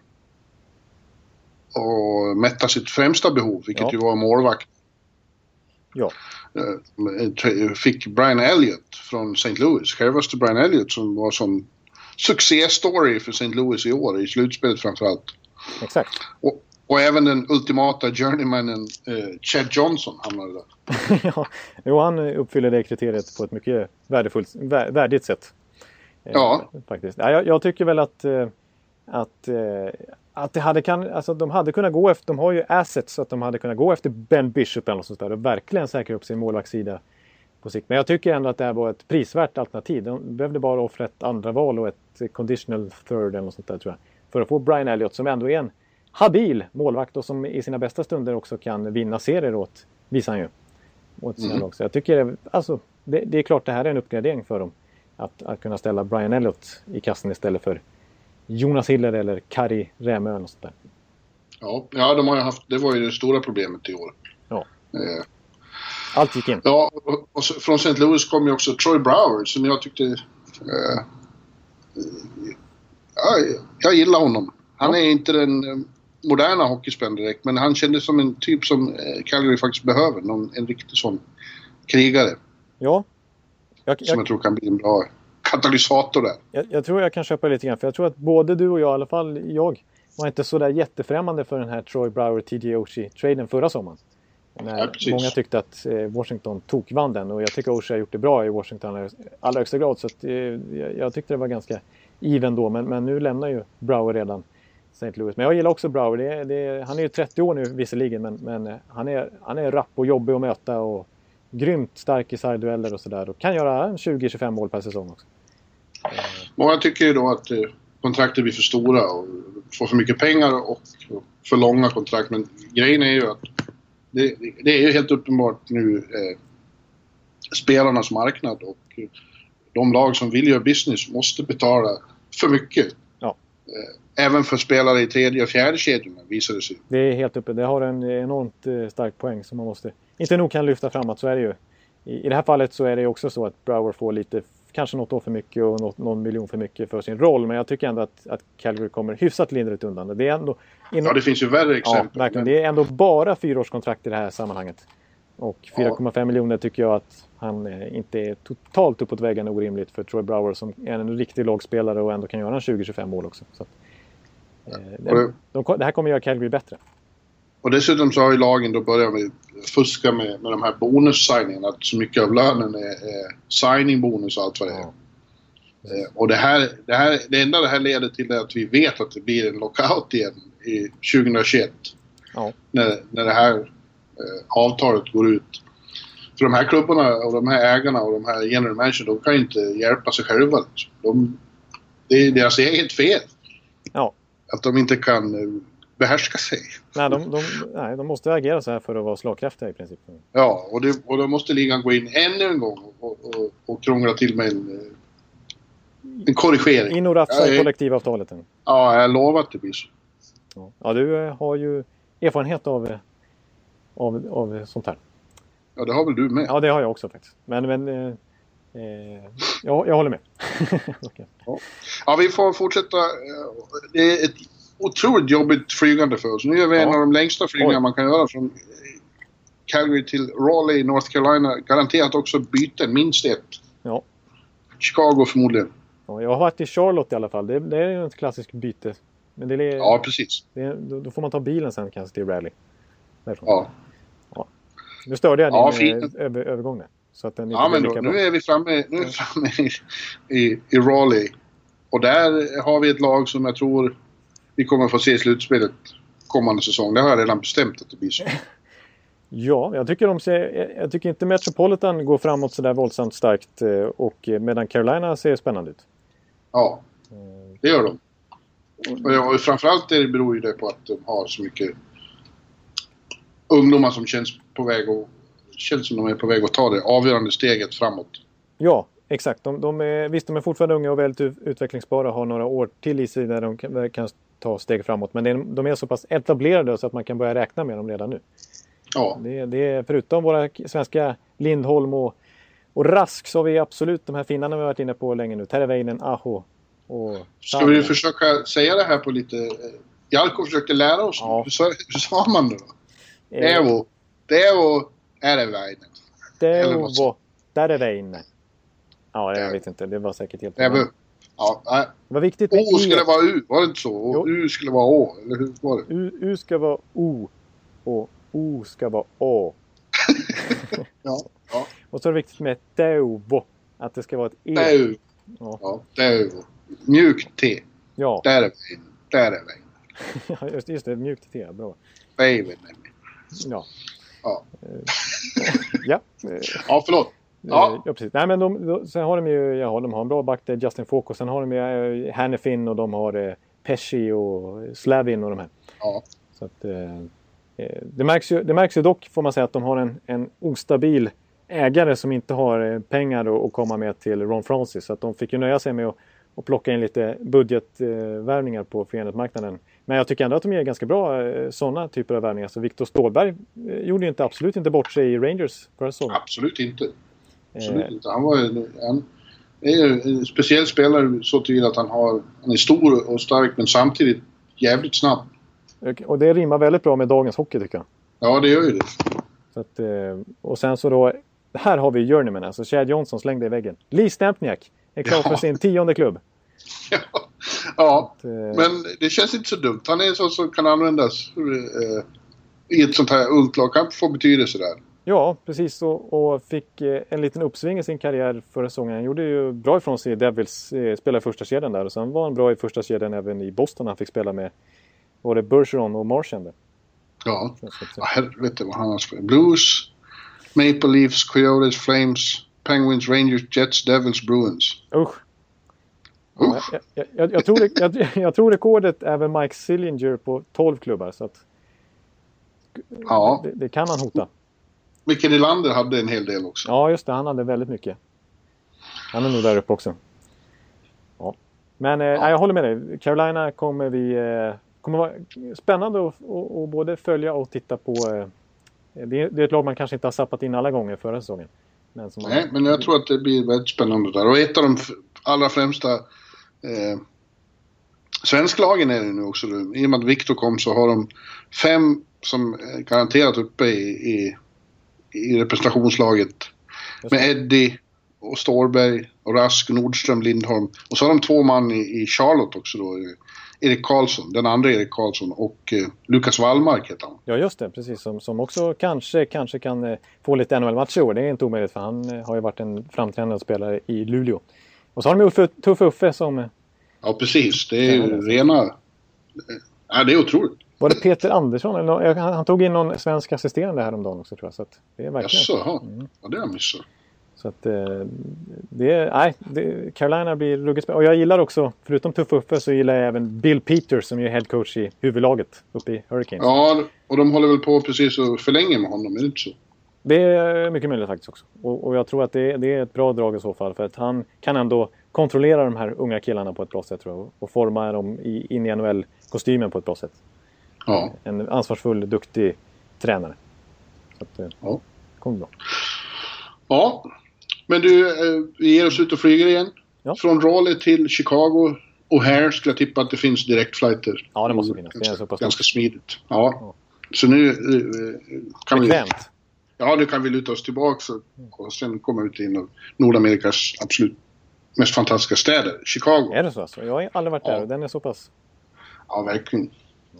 C: och mätta sitt främsta behov, vilket ja. ju var målvakt.
B: Ja.
C: Eh, fick Brian Elliott från St. Louis, självaste Brian Elliott som var som succéstory för St. Louis i år, i slutspelet framförallt.
B: Exakt.
C: Och, och även den ultimata journeymanen eh, Chad Johnson hamnade där. (laughs)
B: ja, jo, han uppfyller det kriteriet på ett mycket värdefullt, värdigt sätt.
C: Eh, ja.
B: Faktiskt. Ja, jag, jag tycker väl att, eh, att att det hade kan, alltså de hade kunnat gå efter, de har ju assets så att de hade kunnat gå efter Ben Bishop eller något sånt där och verkligen säkra upp sin målvaktssida på sikt. Men jag tycker ändå att det här var ett prisvärt alternativ. De behövde bara offra ett andra val och ett conditional third eller något sånt där tror jag. För att få Brian Elliott som ändå är en habil målvakt och som i sina bästa stunder också kan vinna serier åt, visar han ju. Åt sina
C: Mm.
B: Så jag tycker, alltså, det, det är klart det här är en uppgradering för dem. Att, att kunna ställa Brian Elliott i kassen istället för Jonas Hiller eller Kari Rämö eller något sånt där.
C: Ja, ja de har ju haft, det var ju det stora problemet i år.
B: Ja.
C: Eh,
B: Allt gick in.
C: ja, och, och så, från St. Louis kom ju också Troy Brower som jag tyckte... Eh, ja, jag gillar honom. Han
B: Ja.
C: är inte den eh, moderna hockeyspelaren direkt, men han kändes som en typ som eh, Calgary faktiskt behöver. Någon, en riktig sån krigare
B: Ja. Jag,
C: som
B: jag,
C: jag tror kan bli en bra katalysator där.
B: jag, jag tror jag kan köpa lite grann. För jag tror att både du och jag, i alla fall jag, var inte så där jättefrämmande för den här Troy Brower TJ Oshie-traden förra sommaren. När
C: Ja,
B: många tyckte att eh, Washington tokvann den och jag tycker Oshie har gjort det bra i Washington i allra högsta grad. Så att, eh, jag, jag tyckte det var ganska even då. Men, men nu lämnar ju Brower redan St. Louis. Men jag gillar också Brower. Det, det, han är ju 30 år nu visserligen men, men han, är, han är rapp och jobbig att möta och grymt stark i sargdueller och sådär. Och kan göra 20-25 mål per säsong också.
C: Många tycker ju då att eh, kontrakten blir för stora och får för mycket pengar och, för långa kontrakt. Men grejen är ju att det, det är ju helt uppenbart nu eh, spelarnas marknad och de lag som vill göra business måste betala för mycket.
B: Ja.
C: Eh, även för spelare i tredje och fjärde kedjorna visar det sig.
B: Det är helt uppe. Det har en enormt eh, stark poäng som man måste inte nog kan lyfta fram att så är det ju. I, I det här fallet så är det också så att Brower får lite, kanske något år för mycket och något, någon miljon för mycket för sin roll. Men jag tycker ändå att, att Calgary kommer hyfsat lindrigt undan. Det är ändå... Inom,
C: Ja, det finns ju värre
B: ja,
C: exempel.
B: verkligen.
C: men-
B: Det är ändå bara fyraårskontrakt i det här sammanhanget. Och 4,5 miljoner tycker jag att han eh, inte är totalt uppåt väggen orimligt för Troy Brower som är en riktig lagspelare och ändå kan göra en 20-25 mål också. Så eh,
C: det-
B: de, de, det här kommer göra Calgary bättre.
C: Och dessutom så har ju lagen då börjat med fuska med, med de här bonus-signingarna. Att så mycket av lönen är, är signing-bonus och allt vad det är.
B: Ja.
C: Eh, och det här, det här, det enda det här leder till är att vi vet att det blir en lockout igen i 2021.
B: Ja.
C: När, när det här avtalet går ut. För de här klubbarna och de här ägarna och de här general managers, de kan ju inte hjälpa sig själva. De, det är deras eget fel.
B: Ja.
C: Att de inte kan eh, behärska sig.
B: Nej, de, de, nej, de måste agera så här för att vara slagkraftiga i princip.
C: Ja, och, det, och då måste ligan gå in ännu en gång och, och, och krångla till med en, eh, en korrigering.
B: In och rafsa i
C: eh.
B: kollektivavtalet.
C: Ja, jag lovar att det blir så.
B: Ja, du eh, har ju erfarenhet av, eh, av, av sånt här.
C: Ja, det har väl du med?
B: Ja, det har jag också faktiskt. Men, men eh, eh, jag, jag håller med. (laughs) Okej.
C: Ja, vi får fortsätta. Det är ett otroligt jobbigt flygande för oss. Nu gör vi en
B: Ja.
C: av de längsta flygningarna
B: Oj.
C: man kan göra från eh, Calgary till Raleigh, North Carolina. Garanterat också byten, minst ett.
B: Ja.
C: Chicago förmodligen.
B: Ja, jag har varit i Charlotte i alla fall. Det, det är ju ett klassiskt byte. Men det är,
C: Ja, precis.
B: det är, då, då får man ta bilen sen kanske till Raleigh. Därifrån.
C: Ja,
B: Nu störde jag
C: Ja,
B: din över, övergång där. Så att den
C: ja men då, nu
B: bra.
C: är vi framme, nu är vi framme i, i, i Raleigh. Och där har vi ett lag som jag tror vi kommer få se i slutspelet kommande säsong. Det har jag redan bestämt att det blir så. (laughs)
B: Ja, jag tycker, de ser, jag- tycker inte Metropolitan går framåt så där våldsamt starkt. eh, Och eh, medan Carolina ser spännande ut.
C: Ja,
B: Eh,
C: det gör de. Och framförallt det beror ju det på att de har så mycket ungdomar som känns på väg och känns som de är på väg att ta det avgörande steget framåt.
B: Ja, exakt. De, de är, visst, de är fortfarande unga och väldigt ut- utvecklingsbara och har några år till i sig där de kan, kan ta steg framåt. Men det de är så pass etablerade så att man kan börja räkna med dem redan nu.
C: Ja,
B: Det, det är, förutom våra svenska Lindholm och, och Rask så har vi absolut de här finnarna vi har varit inne på länge nu. Terveinen, Aho och...
C: ska vi försöka säga det här på lite... Jarko försökte lära oss.
B: Ja.
C: Hur, hur sa man det då?
B: Eh,
C: Evo. Devo vad
B: Teuvo Terveinen. Ja, jag
C: Teuvo.
B: vet inte. Det var säkert helt...
C: Evo. Ja, nej.
B: Det var viktigt med
C: O skulle
B: E.
C: vara U, var det inte så?
B: Jo.
C: Och U skulle vara Å, eller hur var det?
B: U, U ska vara O och O ska vara A. (laughs)
C: Ja, ja.
B: Och så är det viktigt med Teuvo. Att det ska vara ett E.
C: Deu.
B: Ja.
C: Ja, Deu. Mjukt T.
B: Ja,
C: Ereväinen. Ereväinen. (laughs)
B: Ja, just, just det. Mjukt T. Bra.
C: Väinen.
B: Ja.
C: Ja.
B: Eh, ja. eh,
C: Ja, förlåt. Ja.
B: Eh, ja, precis. Nej, men de, de, sen har de ju ja, de har en bra back där, Justin Falk. Och sen har de ju Hannifin och de har eh, Pesci och Slavin och de här.
C: Ja.
B: Så att, eh, det, märks ju, det märks ju dock, får man säga, att de har en, en ostabil ägare som inte har pengar att komma med till Ron Francis. Så att de fick ju nöja sig med att, att plocka in lite budgetvärvningar på frihandelsmarknaden. Men jag tycker ändå att de ger ganska bra eh, sådana typer av värvningar. Så Viktor Stålberg eh, gjorde ju inte, absolut inte bort sig i Rangers förra säsongen.
C: Absolut inte. Absolut inte. Han var en, en, en speciell spelare så till att han, har, han är stor och stark men samtidigt jävligt snabb.
B: Och det rimmar väldigt bra med dagens hockey tycker jag.
C: Ja, det gör ju det.
B: Att, och sen så då, här har vi Journeyman, alltså Chad Johnson slängde i väggen. Lee Stempniak är klar ja. för sin tionde klubb.
C: Ja, ja. Att, eh, men det känns inte så dumt. Han är en sån som kan användas eh, i ett sånt här ungt lag. Kan få betydelse där.
B: Ja, precis. Och, och, fick eh, en liten uppsving i sin karriär förra säsongen. Han gjorde ju bra ifrån sig i Devils, eh, spelade i första kedjan där. Och sen var han bra i första kedjan även i Boston. Han fick spela med var det Bergeron och Marchand.
C: Ja, ja helvete vad han har spelat. Blues, Maple Leafs, Coyotes, Flames, Penguins, Rangers, Jets, Devils, Bruins.
B: Usch. Ja, jag, jag, jag, tror det, jag, tror rekordet är väl Mike Sillinger på 12 klubbar. Så att, ja. det, det kan han hota.
C: Micke Nylander hade en hel del också.
B: Ja, just det. Han hade väldigt mycket. Han är nog där uppe också. Ja. Men eh, ja. jag håller med dig. Carolina kommer vi... Eh, kommer vara spännande att både följa och titta på. Eh, det, är, det är ett lag man kanske inte har sappat in alla gånger förra säsongen.
C: Men Nej, man... men jag tror att det blir väldigt spännande där. Och ett av de allra främsta eh, svensklagen är det nu också. I och med att Viktor kom så har de fem som är garanterat uppe i, i, i representationslaget. Med Eddie och Stårberg och Rask, Nordström, Lindholm. Och så har de två man i, i Charlotte också då. Erik Karlsson, den andra Erik Karlsson och eh, Lukas Wallmark heter han.
B: Ja just det, precis. Som, som också kanske, kanske kan eh, få lite NHL-matcher i år. Det är inte omöjligt för han eh, har ju varit en framträdande spelare i Luleå. Och så har de Uffe, Tuff Uffe som... Eh,
C: ja precis, det är ju rena... Ja, det är otroligt.
B: Var det Peter Andersson? Eller, han tog in någon svensk assisterande häromdagen också tror jag. Så att det är verkligen...
C: Jaså, mm. ja det har jag missat.
B: Så att eh, det, nej, det, Carolina blir ruggigt Och jag gillar också, förutom Tuff Uffe, så gillar jag även Bill Peters som är headcoach i huvudlaget uppe i Hurricanes.
C: Ja, och de håller väl på precis och förlänger med honom, är det inte så?
B: Det är mycket möjligt faktiskt också. Och, och jag tror att det, det, är ett bra drag i så fall. För att han kan ändå kontrollera de här unga killarna på ett bra sätt tror jag. Och forma dem i, in i NHL-kostymen på ett bra sätt.
C: Ja.
B: En ansvarsfull, duktig tränare. Så att, ja. det kommer bra.
C: Ja, men du, eh, vi ger oss ut och flyger igen. Ja. Från Raleigh till Chicago. Och här skulle jag tippa att det finns direktflighter.
B: Ja, det måste finnas. Det är
C: så pass ganska smidigt. Ja. ja. Så nu eh, kan Bekvämt. vi... Ja, nu kan vi luta oss tillbaka och sen komma ut i Nordamerikas absolut mest fantastiska städer. Chicago.
B: Är det så? Alltså? Jag har aldrig varit där och den är så pass...
C: Ja, verkligen.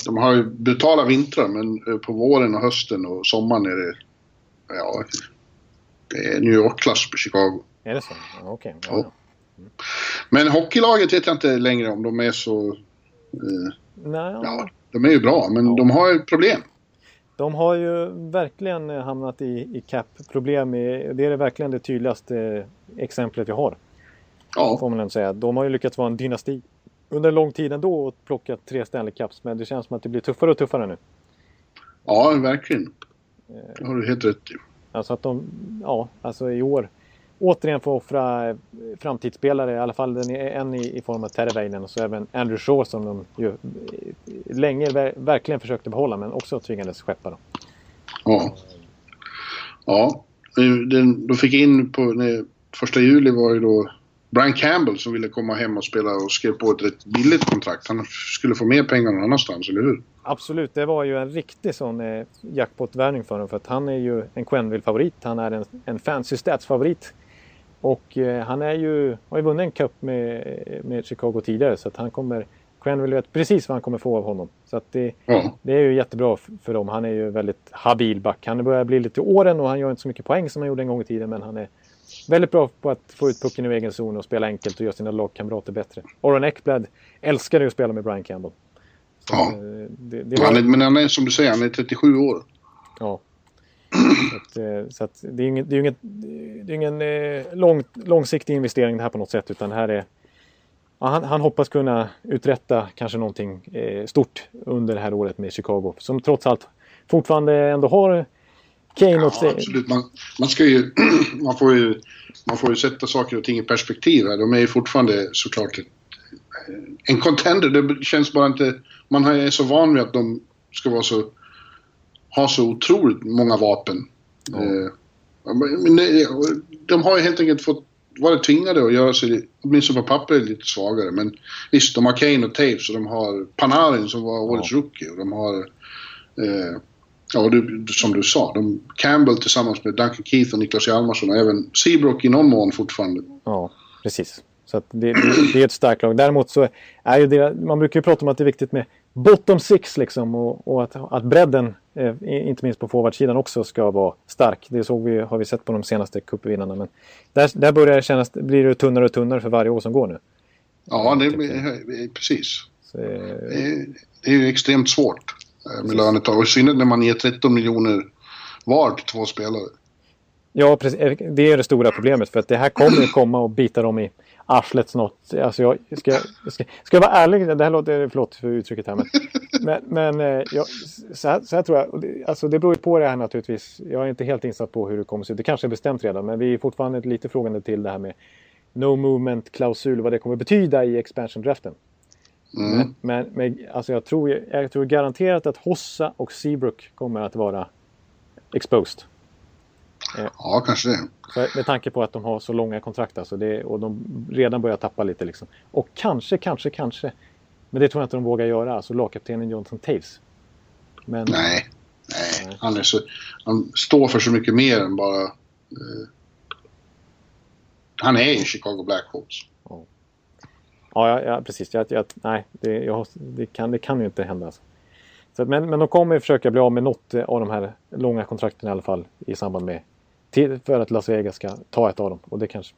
C: De har ju brutala vintrar men eh, på våren och hösten och sommaren är det... Ja, det är New York-klass på Chicago.
B: Är det så? Okej. Okay. Ja.
C: Mm. Men hockeylaget vet jag inte längre om de är så... Eh,
B: Nej.
C: Ja, de är ju bra, men ja. de har ju problem.
B: De har ju verkligen hamnat i, i cap-problem. Det är verkligen det tydligaste exemplet jag har. Ja. Får man ändå säga. De har ju lyckats vara en dynasti under en lång tid ändå och plockat tre Stanley Cups. Men det känns som att det blir tuffare och tuffare nu.
C: Ja, verkligen. Det har du helt rätt i.
B: Alltså att de, ja, alltså i år återigen får offra eh, framtidsspelare, i alla fall den en i, i form av Terveinen och så även Andrew Shaw som de ju eh, länge ver verkligen försökte behålla men också tvingades skeppa. Då.
C: Ja. Ja, den, de fick in på nej, första juli var ju då Brian Campbell som ville komma hem och spela och skrev på ett rätt billigt kontrakt. Han skulle få mer pengar någon annanstans, eller hur?
B: Absolut, det var ju en riktig sån eh, jackpot-värvning för honom. För att han är ju en Quenneville-favorit. Han är en, en fancy stats-favorit. Och eh, han är ju, har ju vunnit en cup med, med Chicago tidigare. Så att han kommer... Quenneville vet precis vad han kommer få av honom. Så att det, ja. det är ju jättebra för dem. Han är ju väldigt habil back. Han börjar bli lite åren och han gör inte så mycket poäng som han gjorde en gång i tiden. Men han är väldigt bra på att få ut pucken i egen zon och spela enkelt och göra sina lagkamrater bättre. Oron Ekblad älskade ju att spela med Brian Campbell.
C: Ja. Eh, det, det var... men han är som du säger, han är 37 år.
B: Ja. Så, att, eh, så att det är ingen, det är ingen, det är ingen eh, lång, långsiktig investering det här på något sätt utan här är han, han, hoppas kunna uträtta kanske någonting eh, stort under det här året med Chicago. Som trots allt fortfarande ändå har Kane åt
C: sig. Ja, absolut. Man, man, ska ju, (clears throat) man, får ju, man får ju sätta saker och ting i perspektiv. Här. De är ju fortfarande såklart ett, en contender. Det känns bara inte... Man är så van vid att de ska vara så... Ha så otroligt många vapen. Ja. Eh, de har ju helt enkelt fått vara tvingade att göra sig, åtminstone på papper, lite svagare. Men visst, de har Kane och Taves och de har Panarin som var årets ja. rookie. Och de har... Eh, ja, du, som du sa, de, Campbell tillsammans med Duncan Keith och Niklas Hjalmarsson och även Seabrook i någon mån fortfarande.
B: Ja, precis. Så det, det, det, är ett starkt lag. Däremot så är ju det, man brukar ju prata om att det är viktigt med bottom six liksom och, och att, att bredden, eh, inte minst på forwardsidan också, ska vara stark. Det såg vi, har vi sett på de senaste cupvinnarna. Men där, där börjar det kännas, blir det tunnare och tunnare för varje år som går nu.
C: Ja, det är precis. Så, det, är, det är ju extremt svårt eh, med lönetag. I synnerhet när man ger 13 miljoner var till två spelare.
B: Ja, precis. Det är det stora problemet. För att det här kommer komma och bita dem i arslet snart. Alltså jag ska, ska, ska jag vara ärlig, det här låter, förlåt för uttrycket här. Men, (laughs) men, men eh, jag, så, här, så här tror jag, alltså det beror ju på det här naturligtvis. Jag är inte helt insatt på hur det kommer se ut. Det kanske är bestämt redan, men vi är fortfarande lite frågande till det här med no movement-klausul, vad det kommer betyda i expansion-draften. Mm. Men, men, men alltså jag, tror, jag tror garanterat att Hossa och Seabrook kommer att vara exposed.
C: Eh, ja, kanske det.
B: Med tanke på att de har så långa kontrakt alltså det, och de redan börjar tappa lite. Liksom. Och kanske, kanske, kanske. Men det tror jag inte de vågar göra. Alltså lagkaptenen Jonathan Taves.
C: Men, nej, nej. Han, är så, han står för så mycket mer än bara... Eh, han är ju Chicago Blackhawks.
B: Ja, ja, ja precis. Jag, jag, nej, det, jag, det, kan, det kan ju inte hända. Alltså. Så, men, men de kommer försöka bli av med något av de här långa kontrakten i alla fall i samband med till, för att Las Vegas ska ta ett av dem. Och det kanske,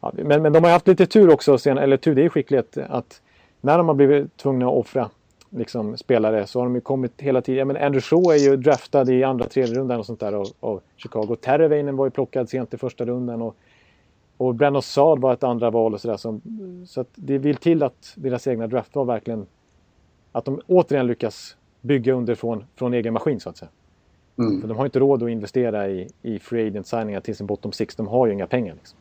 B: ja, men, men de har haft lite tur också, sen, eller tur, det är skicklighet, att när de har blivit tvungna att offra liksom, spelare så har de ju kommit hela tiden. Men Andrew Shaw är ju draftad i andra, tredje rundan och sånt där av, av Chicago. Terveinen var ju plockad sent i första rundan och, och Brennan Saad var ett andra val och sådär. Så, så att det vill till att deras egna draft var verkligen att de återigen lyckas bygga underifrån från egen maskin så att säga. Mm. För de har inte råd att investera i, i free agent signingar till sin bottom six. De har ju inga pengar. Liksom.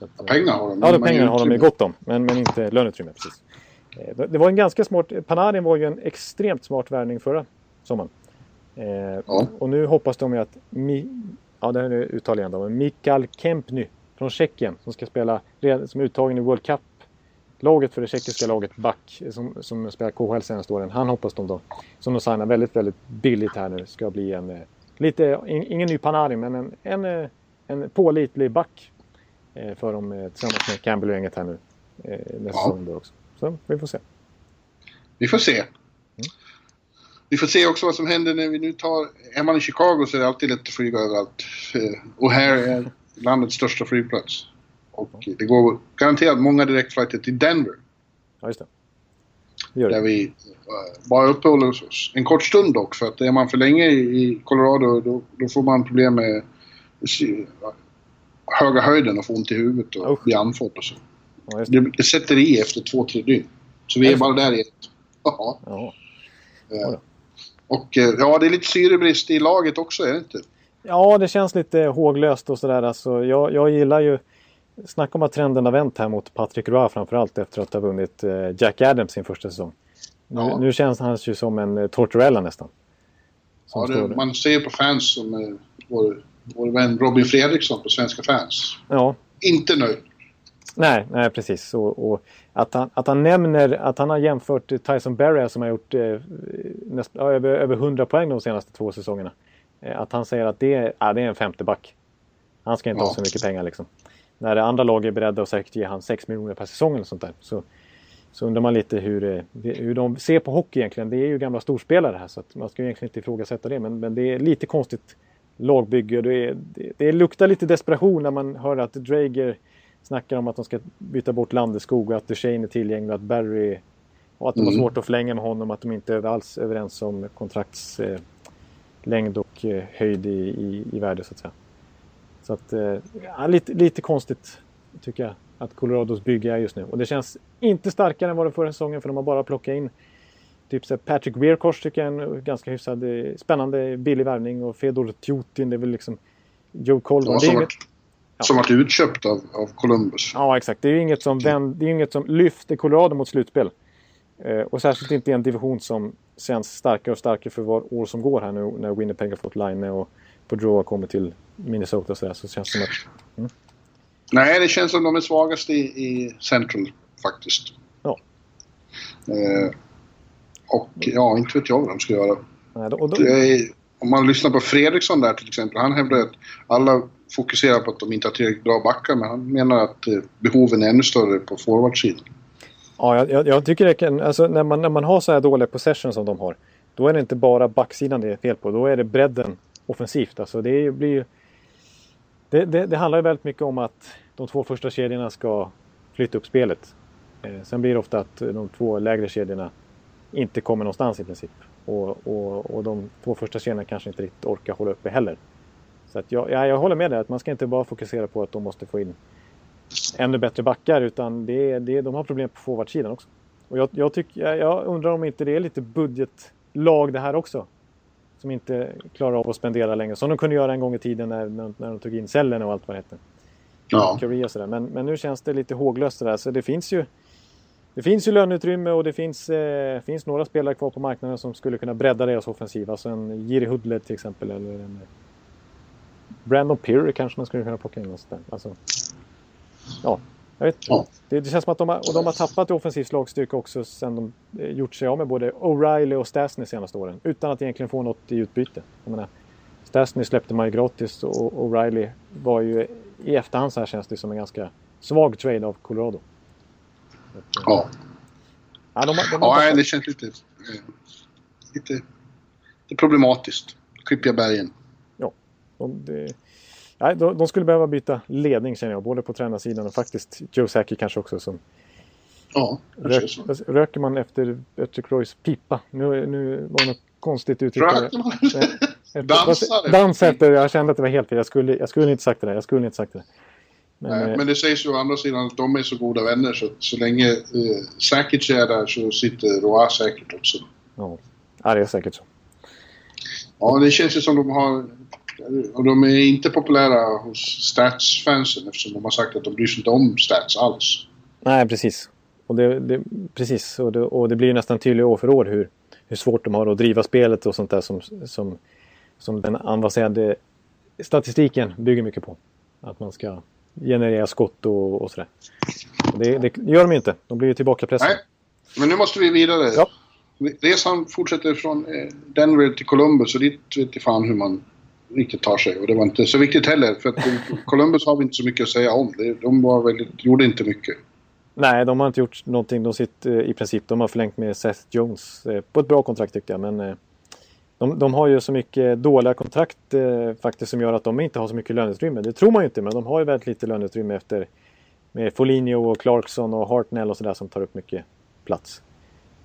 C: Att, pengar har de.
B: Ja, de pengar har de ju gott om. Men, men inte löneutrymme. Precis. Eh, det var en ganska smart... Panarin var ju en extremt smart värvning förra sommaren. Eh, ja. Och nu hoppas de ju att... Mi, ja, det är uttal igen då. Men Mikael Kempny från Tjeckien som ska spela... Som är uttagen i World Cup laget för det tjeckiska laget Back som, som spelar KHL senaste åren. Han hoppas de då, som de signar väldigt, väldigt billigt här nu, ska bli en, eh, lite, ingen ny Panarin, men en, en, eh, en pålitlig back eh, för dem tillsammans med Campbell och gänget här nu nästa ja. säsong också. Så vi får se.
C: Vi får se. Mm. Vi får se också vad som händer när vi nu tar... Är man i Chicago så är det alltid lätt att flyga överallt. Och här är landets största flygplats. Och det går garanterat många direktflighter till Denver.
B: Ja, just det.
C: det, det. Där vi uh, bara uppehåller oss en kort stund dock. För att är man för länge i Colorado då, då får man problem med höga höjden och få ont i huvudet och Usch. bli andfådd och så. Ja, det. Det, det. sätter i efter två, tre dygn. Så vi är bara där i ett. Jaha. (laughs) Ja. Uh, och ja, det är lite syrebrist i laget också, är det inte?
B: Ja, det känns lite håglöst och sådär. Alltså, jag, jag gillar ju Snacka om att trenden har vänt här mot Patrick Roy framförallt efter att ha vunnit eh, Jack Adams sin första säsong. Ja. Nu, nu, känns han ju som en eh, Tortorella nästan.
C: Ja, det, man ser på fans som eh, vår, vår vän Robin Fredriksson på Svenska fans. Ja. Inte nöjd.
B: Nej, nej precis. Och, och, att, han, att han nämner att han har jämfört Tyson Berry som har gjort eh, näst, över, över 100 poäng de senaste två säsongerna. Eh, att han säger att det är, ja, det är en femte back. Han ska inte ja. ha så mycket pengar liksom när det andra lag är beredda att säkert ge han 6 miljoner per säsong eller sånt där. Så, så undrar man lite hur, eh, hur de ser på hockey egentligen. Det är ju gamla storspelare här så man ska ju egentligen inte ifrågasätta det. Men, men det är lite konstigt lagbygge. Det, är, det, det luktar lite desperation när man hör att Drager snackar om att de ska byta bort Landeskog och att Duchene är tillgänglig och att Barry och att de har mm. svårt att förlänga med honom. Att de inte är alls överens om kontraktslängd och eh, höjd i, i, i värde så att säga. Så att, eh, ja, lite, lite konstigt tycker jag att Colorados bygge är just nu. Och det känns inte starkare än vad det förra säsongen för de har bara plockat in typ så Patrick Weirkors tycker jag är en ganska hyfsad, eh, spännande, billig värvning och Fedor Tjutin, det är väl liksom Joe Colvin.
C: som, varit, ja. som varit utköpt av, av Columbus.
B: Ja, exakt. Det är ju inget som, vänd, det är inget som lyfter Colorado mot slutspel. Eh, och särskilt inte i en division som känns starkare och starkare för var år som går här nu när Winnipeg har fått Line och Boudreau kommer till Minnesota och sådär. Så känns det som att... Mm.
C: Nej, det känns som de är svagast i, i Central faktiskt.
B: Ja.
C: Eh, och ja, inte vet jag vad de ska göra.
B: Nej, då, då...
C: Är, om man lyssnar på Fredriksson där till exempel. Han hävdar att alla fokuserar på att de inte har tillräckligt bra backar. Men han menar att eh, behoven är ännu större på forwardsidan.
B: Ja, jag, jag, tycker det kan... Alltså när man, när man har så här dåliga possession som de har. Då är det inte bara backsidan det är fel på. Då är det bredden offensivt. Alltså det blir det, det, det, handlar ju väldigt mycket om att de två första kedjorna ska flytta upp spelet. Eh, sen blir det ofta att de två lägre kedjorna inte kommer någonstans i princip. Och, och, och de två första kedjorna kanske inte riktigt orkar hålla uppe heller. Så att jag, jag, jag håller med dig att man ska inte bara fokusera på att de måste få in ännu bättre backar utan det, det, de har problem på forwardsidan också. Och jag, jag, tycker, jag undrar om inte det är lite budgetlag det här också. Som inte klarar av att spendera längre. Som de kunde göra en gång i tiden när, när, när de tog in cellen och allt vad det hette.
C: Ja.
B: och sådär. Men, men nu känns det lite håglöst sådär. Så det finns ju det finns ju löneutrymme och det finns, eh, finns några spelare kvar på marknaden som skulle kunna bredda deras offensiv. Alltså en Jiri Hudled till exempel. Eller en Brandon Peary kanske man skulle kunna plocka in. Och sådär. Alltså, ja, jag vet ja. det, det, känns som att de har, och de har tappat i offensiv slagstyrka också sen de eh, gjort sig av med både O'Reilly och Stasny senaste åren. Utan att egentligen få något i utbyte. Jag menar, Stasny släppte man ju gratis och O'Reilly var ju i efterhand så här känns det som en ganska svag trade av Colorado.
C: Ja. Ja, de, de, de, ja det känns lite, eh, lite, lite problematiskt. Klippiga bergen.
B: Ja, de, det, nej, de, de, skulle behöva byta ledning känner jag. Både på tränarsidan och faktiskt Joe Sacchi kanske också. Som
C: ja,
B: rök. Röker man efter, efter Croys pipa? Nu, nu var det något konstigt uttryck. (laughs)
C: Dansar?
B: Dans efter, jag kände att det var helt fel. Jag skulle, jag skulle inte sagt det där. Jag skulle inte sagt det.
C: Men, Nej, eh, men det sägs ju å andra sidan att de är så goda vänner så så länge eh, Sakic är där så sitter Roa säkert också.
B: Ja. ja, det är säkert så.
C: Ja, det känns ju som de har... Och de är inte populära hos Stats-fansen eftersom de har sagt att de bryr sig inte om Stats alls.
B: Nej, precis. Och det, det precis. Och det, och det blir nästan tydligt år för år hur, hur svårt de har att driva spelet och sånt där som, som, som den avancerade statistiken bygger mycket på. Att man ska generera skott och, och sådär. Det, det, gör de inte. De blir ju tillbakapressade. Nej,
C: men nu måste vi vidare.
B: Ja.
C: Resan fortsätter från eh, Denver till Columbus och dit vet jag fan hur man riktigt tar sig. Och det var inte så viktigt heller för att (laughs) Columbus har vi inte så mycket att säga om. De var väldigt, gjorde inte mycket.
B: Nej, de har inte gjort någonting. De sitter i princip, de har förlängt med Seth Jones eh, på ett bra kontrakt tyckte jag. Men eh, de, de, har ju så mycket dåliga kontrakt eh, faktiskt som gör att de inte har så mycket löneutrymme. Det tror man ju inte, men de har ju väldigt lite löneutrymme efter med Foligno och Clarkson och Hartnell och sådär som tar upp mycket plats.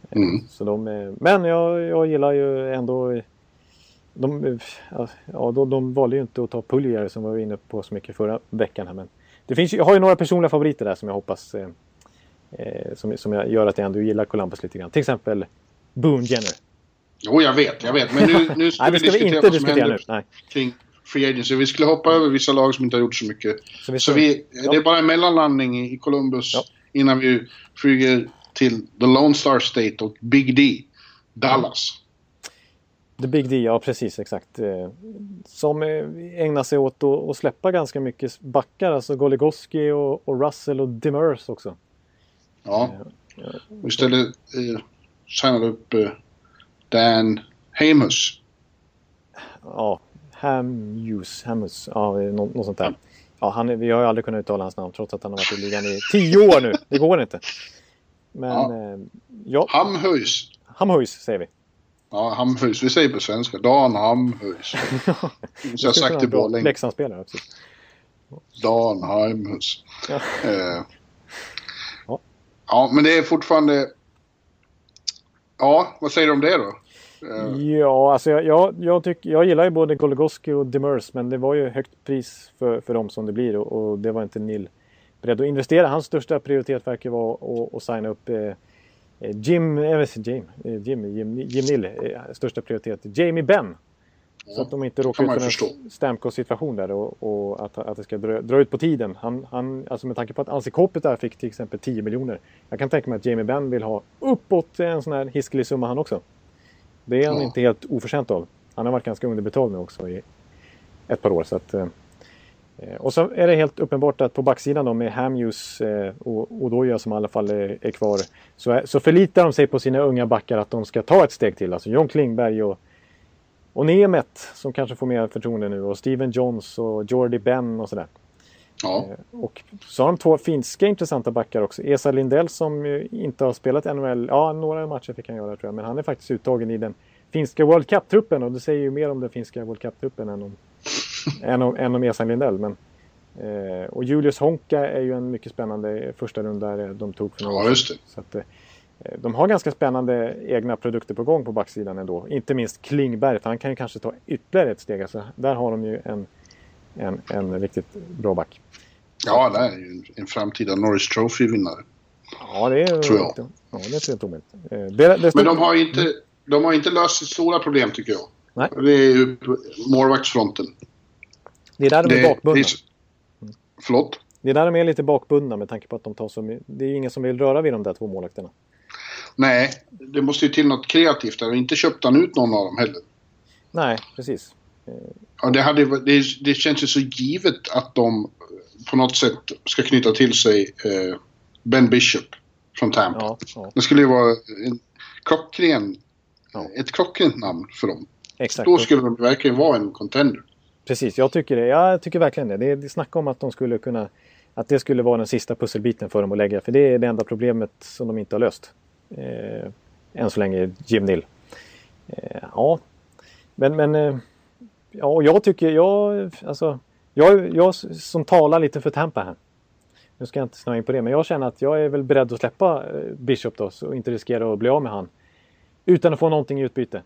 C: Mm.
B: Så de, eh, men jag, jag gillar ju ändå de, ja, de, de valde ju inte att ta Puljer som vi var inne på så mycket förra veckan. Här, men det finns, jag har ju några personliga favoriter där som jag hoppas eh, eh som, som jag gör att jag ändå gillar Columbus lite grann. Till exempel Boone Jenner.
C: Jo, jag vet, jag vet. Men nu, nu (laughs) ska
B: Nej,
C: vi
B: ska
C: diskutera
B: vi
C: vad
B: som
C: händer
B: nu.
C: Kring Free Agency. Vi skulle hoppa över vissa lag som inte har gjort så mycket. Så, vi, så vi, ja. det är bara en mellanlandning i Columbus
B: ja.
C: innan vi flyger till The Lone Star State och Big D, Dallas.
B: The Big D, ja precis exakt. Eh, som eh, ägnar sig åt att släppa ganska mycket backar. Alltså Goligoski och, och Russell och Demers också.
C: Ja. Eh, Istället eh, signade upp eh, Dan Hamus.
B: Ja, Hamus. Hamus. Ja, något, något sånt där. Ja, han, vi har ju aldrig kunnat uttala hans namn trots att han har varit i ligan i tio år nu. Det går inte. Men ja. Eh, ja.
C: Hamhus.
B: Hamhus säger vi.
C: Ja, Hamhus. Vi säger på svenska. Dan Hamhus. (laughs)
B: ja.
C: jag har sagt det bra länge.
B: Leksandsspelare också.
C: Dan Hamhus.
B: Ja.
C: Eh. ja. ja, men det är fortfarande Ja, vad säger du om det då?
B: Uh. Ja, alltså jag, jag, jag, tycker, jag gillar ju både Goligoski och Demers men det var ju högt pris för, för dem som det blir och, och det var inte nil, beredd att investera. Hans största prioritet verkar vara att, att signa upp eh, Jim, jag vet, Jim, Jim, Jim, Jim Nill, största prioritet, Jamie Benn. Så att de inte råkar ut för en Stamkos-situation där och, och, att, att det ska dra, dra, ut på tiden. Han, han, alltså med tanke på att Ansi där fick till exempel 10 miljoner. Jag kan tänka mig att Jamie Benn vill ha uppåt en sån här hiskelig summa han också. Det är han ja. inte helt oförtjänt av. Han har varit ganska underbetald nu också i ett par år. Så att, eh, och så är det helt uppenbart att på backsidan då med Hamuse eh, och Odoja som i alla fall är, kvar så, förlitar de sig på sina unga backar att de ska ta ett steg till. Alltså John Klingberg och, och Nemet som kanske får mer förtroende nu och Steven Johns och Jordy Ben och sådär.
C: Ja.
B: Eh, och så har de två finska intressanta backar också. Esa Lindell som inte har spelat NHL, ja några matcher fick han göra tror jag, men han är faktiskt uttagen i den finska World Cup-truppen och det säger ju mer om den finska World Cup-truppen än om, än om, än om Esan Lindell. Men, eh, och Julius Honka är ju en mycket spännande första runda de tog för
C: några ja, just det.
B: Så att, eh, de har ganska spännande egna produkter på gång på backsidan ändå. Inte minst Klingberg, för han kan ju kanske ta ytterligare ett steg. Alltså, där har de ju en, en, en riktigt bra back.
C: Ja, det är ju en framtida Norris Trophy-vinnare.
B: Ja, det är,
C: tror jag. Ja,
B: det är inte omöjligt. Eh, det, det
C: Men de har inte de har inte löst sitt stora problem tycker jag.
B: Nej.
C: Det är ju målvaktsfronten.
B: Det är där de är det, bakbundna.
C: Det är, förlåt?
B: Det är där de är lite bakbundna med tanke på att de tar så Det är ju ingen som vill röra vid de där två målvakterna.
C: Nej, det måste ju till något kreativt där. Inte köpte han ut någon av dem heller.
B: Nej, precis.
C: Ja, det, hade, det, det känns ju så givet att de på något sätt ska knyta till sig eh, Ben Bishop från Tampa.
B: Ja, ja.
C: Det skulle ju vara en klockren, ja. ett klockrent namn för dem.
B: Exakt.
C: Då skulle de verkligen vara en contender.
B: Precis, jag tycker det. Jag tycker verkligen det. Det är snacka om att de skulle kunna... Att det skulle vara den sista pusselbiten för dem att lägga. För det är det enda problemet som de inte har löst. Eh, än så länge, Jim Nill. Eh, ja, men... men eh, ja, jag tycker... Jag, alltså, jag, jag som talar lite för Tampa här. Nu ska jag inte snöa in på det, men jag känner att jag är väl beredd att släppa eh, Bishop då och inte riskera att bli av med han. Utan att få någonting i utbyte.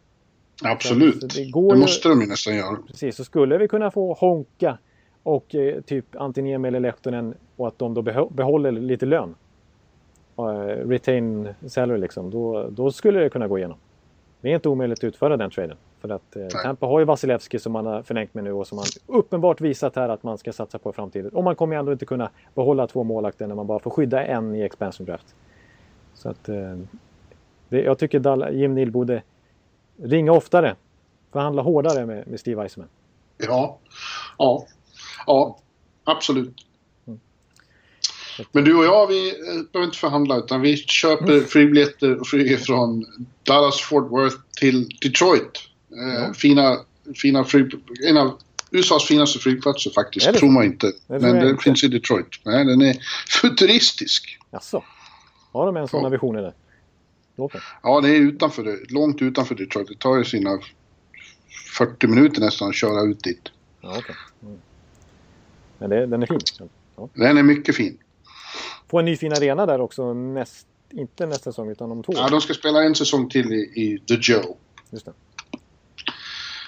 C: Absolut. Det, det, måste de ju nästan göra.
B: Precis, så skulle vi kunna få Honka och eh, typ Antiniemi eller Lehtonen och att de då behåller lite lön. Uh, retain salary liksom. Då, då skulle det kunna gå igenom. Det är inte omöjligt att utföra den traden. För att eh, Tampa har ju Vasilevski som man har förlängt med nu och som man uppenbart visat här att man ska satsa på i framtiden. Och man kommer ju ändå inte kunna behålla två målvakter när man bara får skydda en i expansion draft. Så att eh, det, jag tycker Jim Neal borde ringa oftare. Förhandla hårdare med, med Steve Eisenman.
C: Ja, ja, ja, absolut. Mm. Men du och jag, vi eh, behöver inte förhandla utan vi köper mm. flygbiljetter och flyger från Dallas Fort Worth till Detroit. Eh, ja. Fina, fina flyg, en av USAs finaste flygplatser faktiskt, det tror man inte. Det Men den inte. finns i Detroit. Nej, den är (laughs) futuristisk.
B: Jaså? Har de en sån ja. visioner där?
C: Ja, det är utanför, långt utanför Detroit. Det tar ju sina 40 minuter nästan att köra ut dit.
B: Ja, okay. Mm. Men det, den är fin?
C: Ja. Den är mycket fin.
B: Få en ny fin arena där också, näst, inte nästa säsong utan om två
C: Ja, de ska spela en säsong till i, i The Joe.
B: Just det.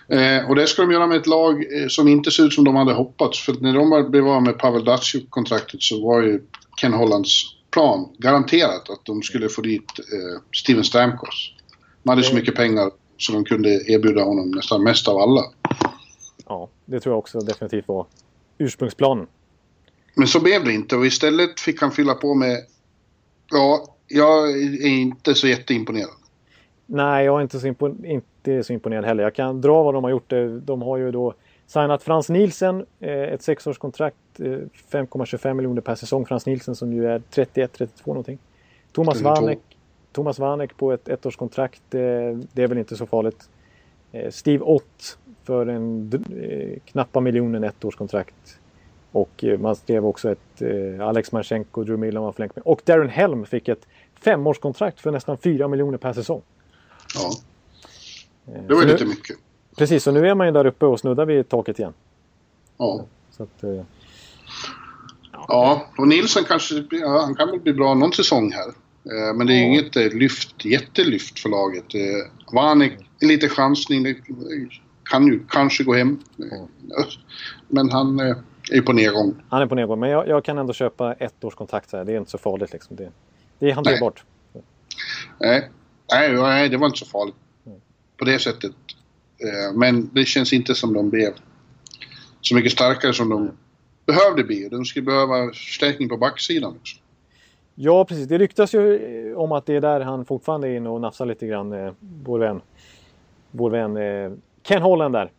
C: Eh, och det ska de göra med ett lag eh, som inte ser ut som de hade hoppats. För när de blev av med Pavel Datsjuk-kontraktet så var ju Ken Hollands plan garanterat att de skulle få dit eh, Steven Stamkos. De hade så mycket pengar så de kunde erbjuda honom nästan mest av alla.
B: Ja, det tror jag också definitivt var ursprungsplanen.
C: Men så blev det inte och istället fick han fylla på med... Ja, jag är inte så jätteimponerad.
B: Nej, jag är inte så, impon inte så imponerad heller. Jag kan dra vad de har gjort. De har ju då signat Frans Nielsen, eh, ett sexårskontrakt, 5,25 eh, miljoner per säsong. Frans Nielsen som ju är 31-32 någonting. Thomas Vanek, Thomas Vanek på ett ettårskontrakt, eh, det är väl inte så farligt. Steve Ott för en knappa miljonen ettårskontrakt. Och man skrev också ett Alex Marchenko, Drew Millen var förlängt med. Och Darren Helm fick ett femårskontrakt för nästan 4 miljoner per säsong.
C: Ja. Det var så lite mycket.
B: Precis, så nu är man ju där uppe och snuddar vid taket igen.
C: Ja.
B: Så att, eh,
C: ja. ja, och Nilsson kanske, ja, han kan väl bli bra någon säsong här. Eh, men det är ja. inget eh, lyft, jättelyft för laget. Eh, Vanek, lite chansning. Det, kan ju kanske gå hem. Mm. Men han eh, är ju på nedgång.
B: Han är på nedgång, men jag, jag kan ändå köpa ett års kontrakt så här. Det är inte så farligt liksom. Det, det är hanterbart.
C: Nej. Nej, nej, det var inte så farligt. På det sättet. Eh, men det känns inte som de blev så mycket starkare som de behövde bli. De skulle behöva förstärkning på backsidan också.
B: Ja, precis. Det ryktas ju eh, om att det är där han fortfarande är inne och nafsar lite grann, eh, vår vän, vår vän eh, Ken Holland där.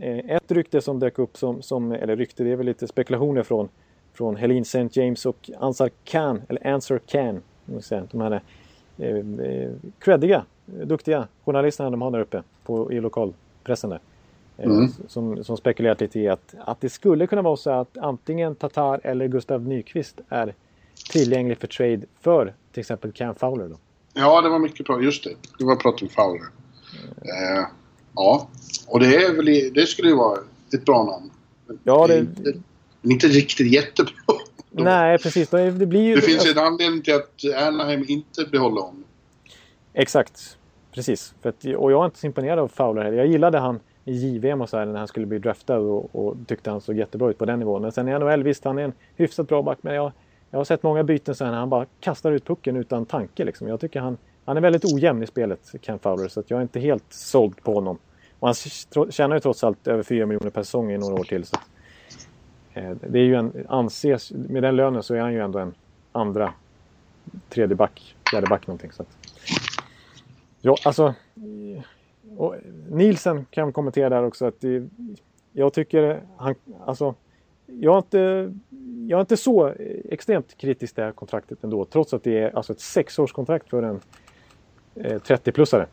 B: Eh, ett rykte som dök upp som, som, eller rykte, det är väl lite spekulationer från, från Helene St. James och Ansar Khan, eller Answer Khan, de här eh, eh creddiga, duktiga journalisterna de har där uppe på, i lokalpressen där. Eh, mm. Som, som spekulerat lite i att, att det skulle kunna vara så att antingen Tatar eller Gustav Nyqvist är tillgänglig för trade för till exempel Cam Fowler. Då.
C: Ja, det var mycket bra. Just det. Det var prat om Fowler. Mm. Eh, ja, och det, är väl, det skulle ju vara ett bra namn.
B: Ja, det...
C: Inte, inte riktigt jättebra. (laughs)
B: Nej, precis. Det, blir ju...
C: det finns en anledning till att Anaheim inte behåller honom.
B: Exakt. Precis. För att, och jag är inte så imponerad av Fowler heller. Jag gillade han i JVM och så här när han skulle bli draftad och, och tyckte han såg jättebra ut på den nivån. Men sen i NHL, visst han är en hyfsat bra back men jag, jag har sett många byten sen när han bara kastar ut pucken utan tanke liksom. Jag tycker han, han är väldigt ojämn i spelet, Ken Fowler, så jag är inte helt såld på honom. Och han tjänar ju trots allt över 4 miljoner per säsong i några år till. Så eh, det är ju en, anses, med den lönen så är han ju ändå en andra, tredje back, fjärde back någonting. Så att, ja, alltså och Nielsen kan kommentera där också att det, jag tycker han, alltså, jag är, inte, jag är inte så extremt kritisk till det här kontraktet ändå. Trots att det är alltså ett sexårskontrakt för en eh, 30-plussare.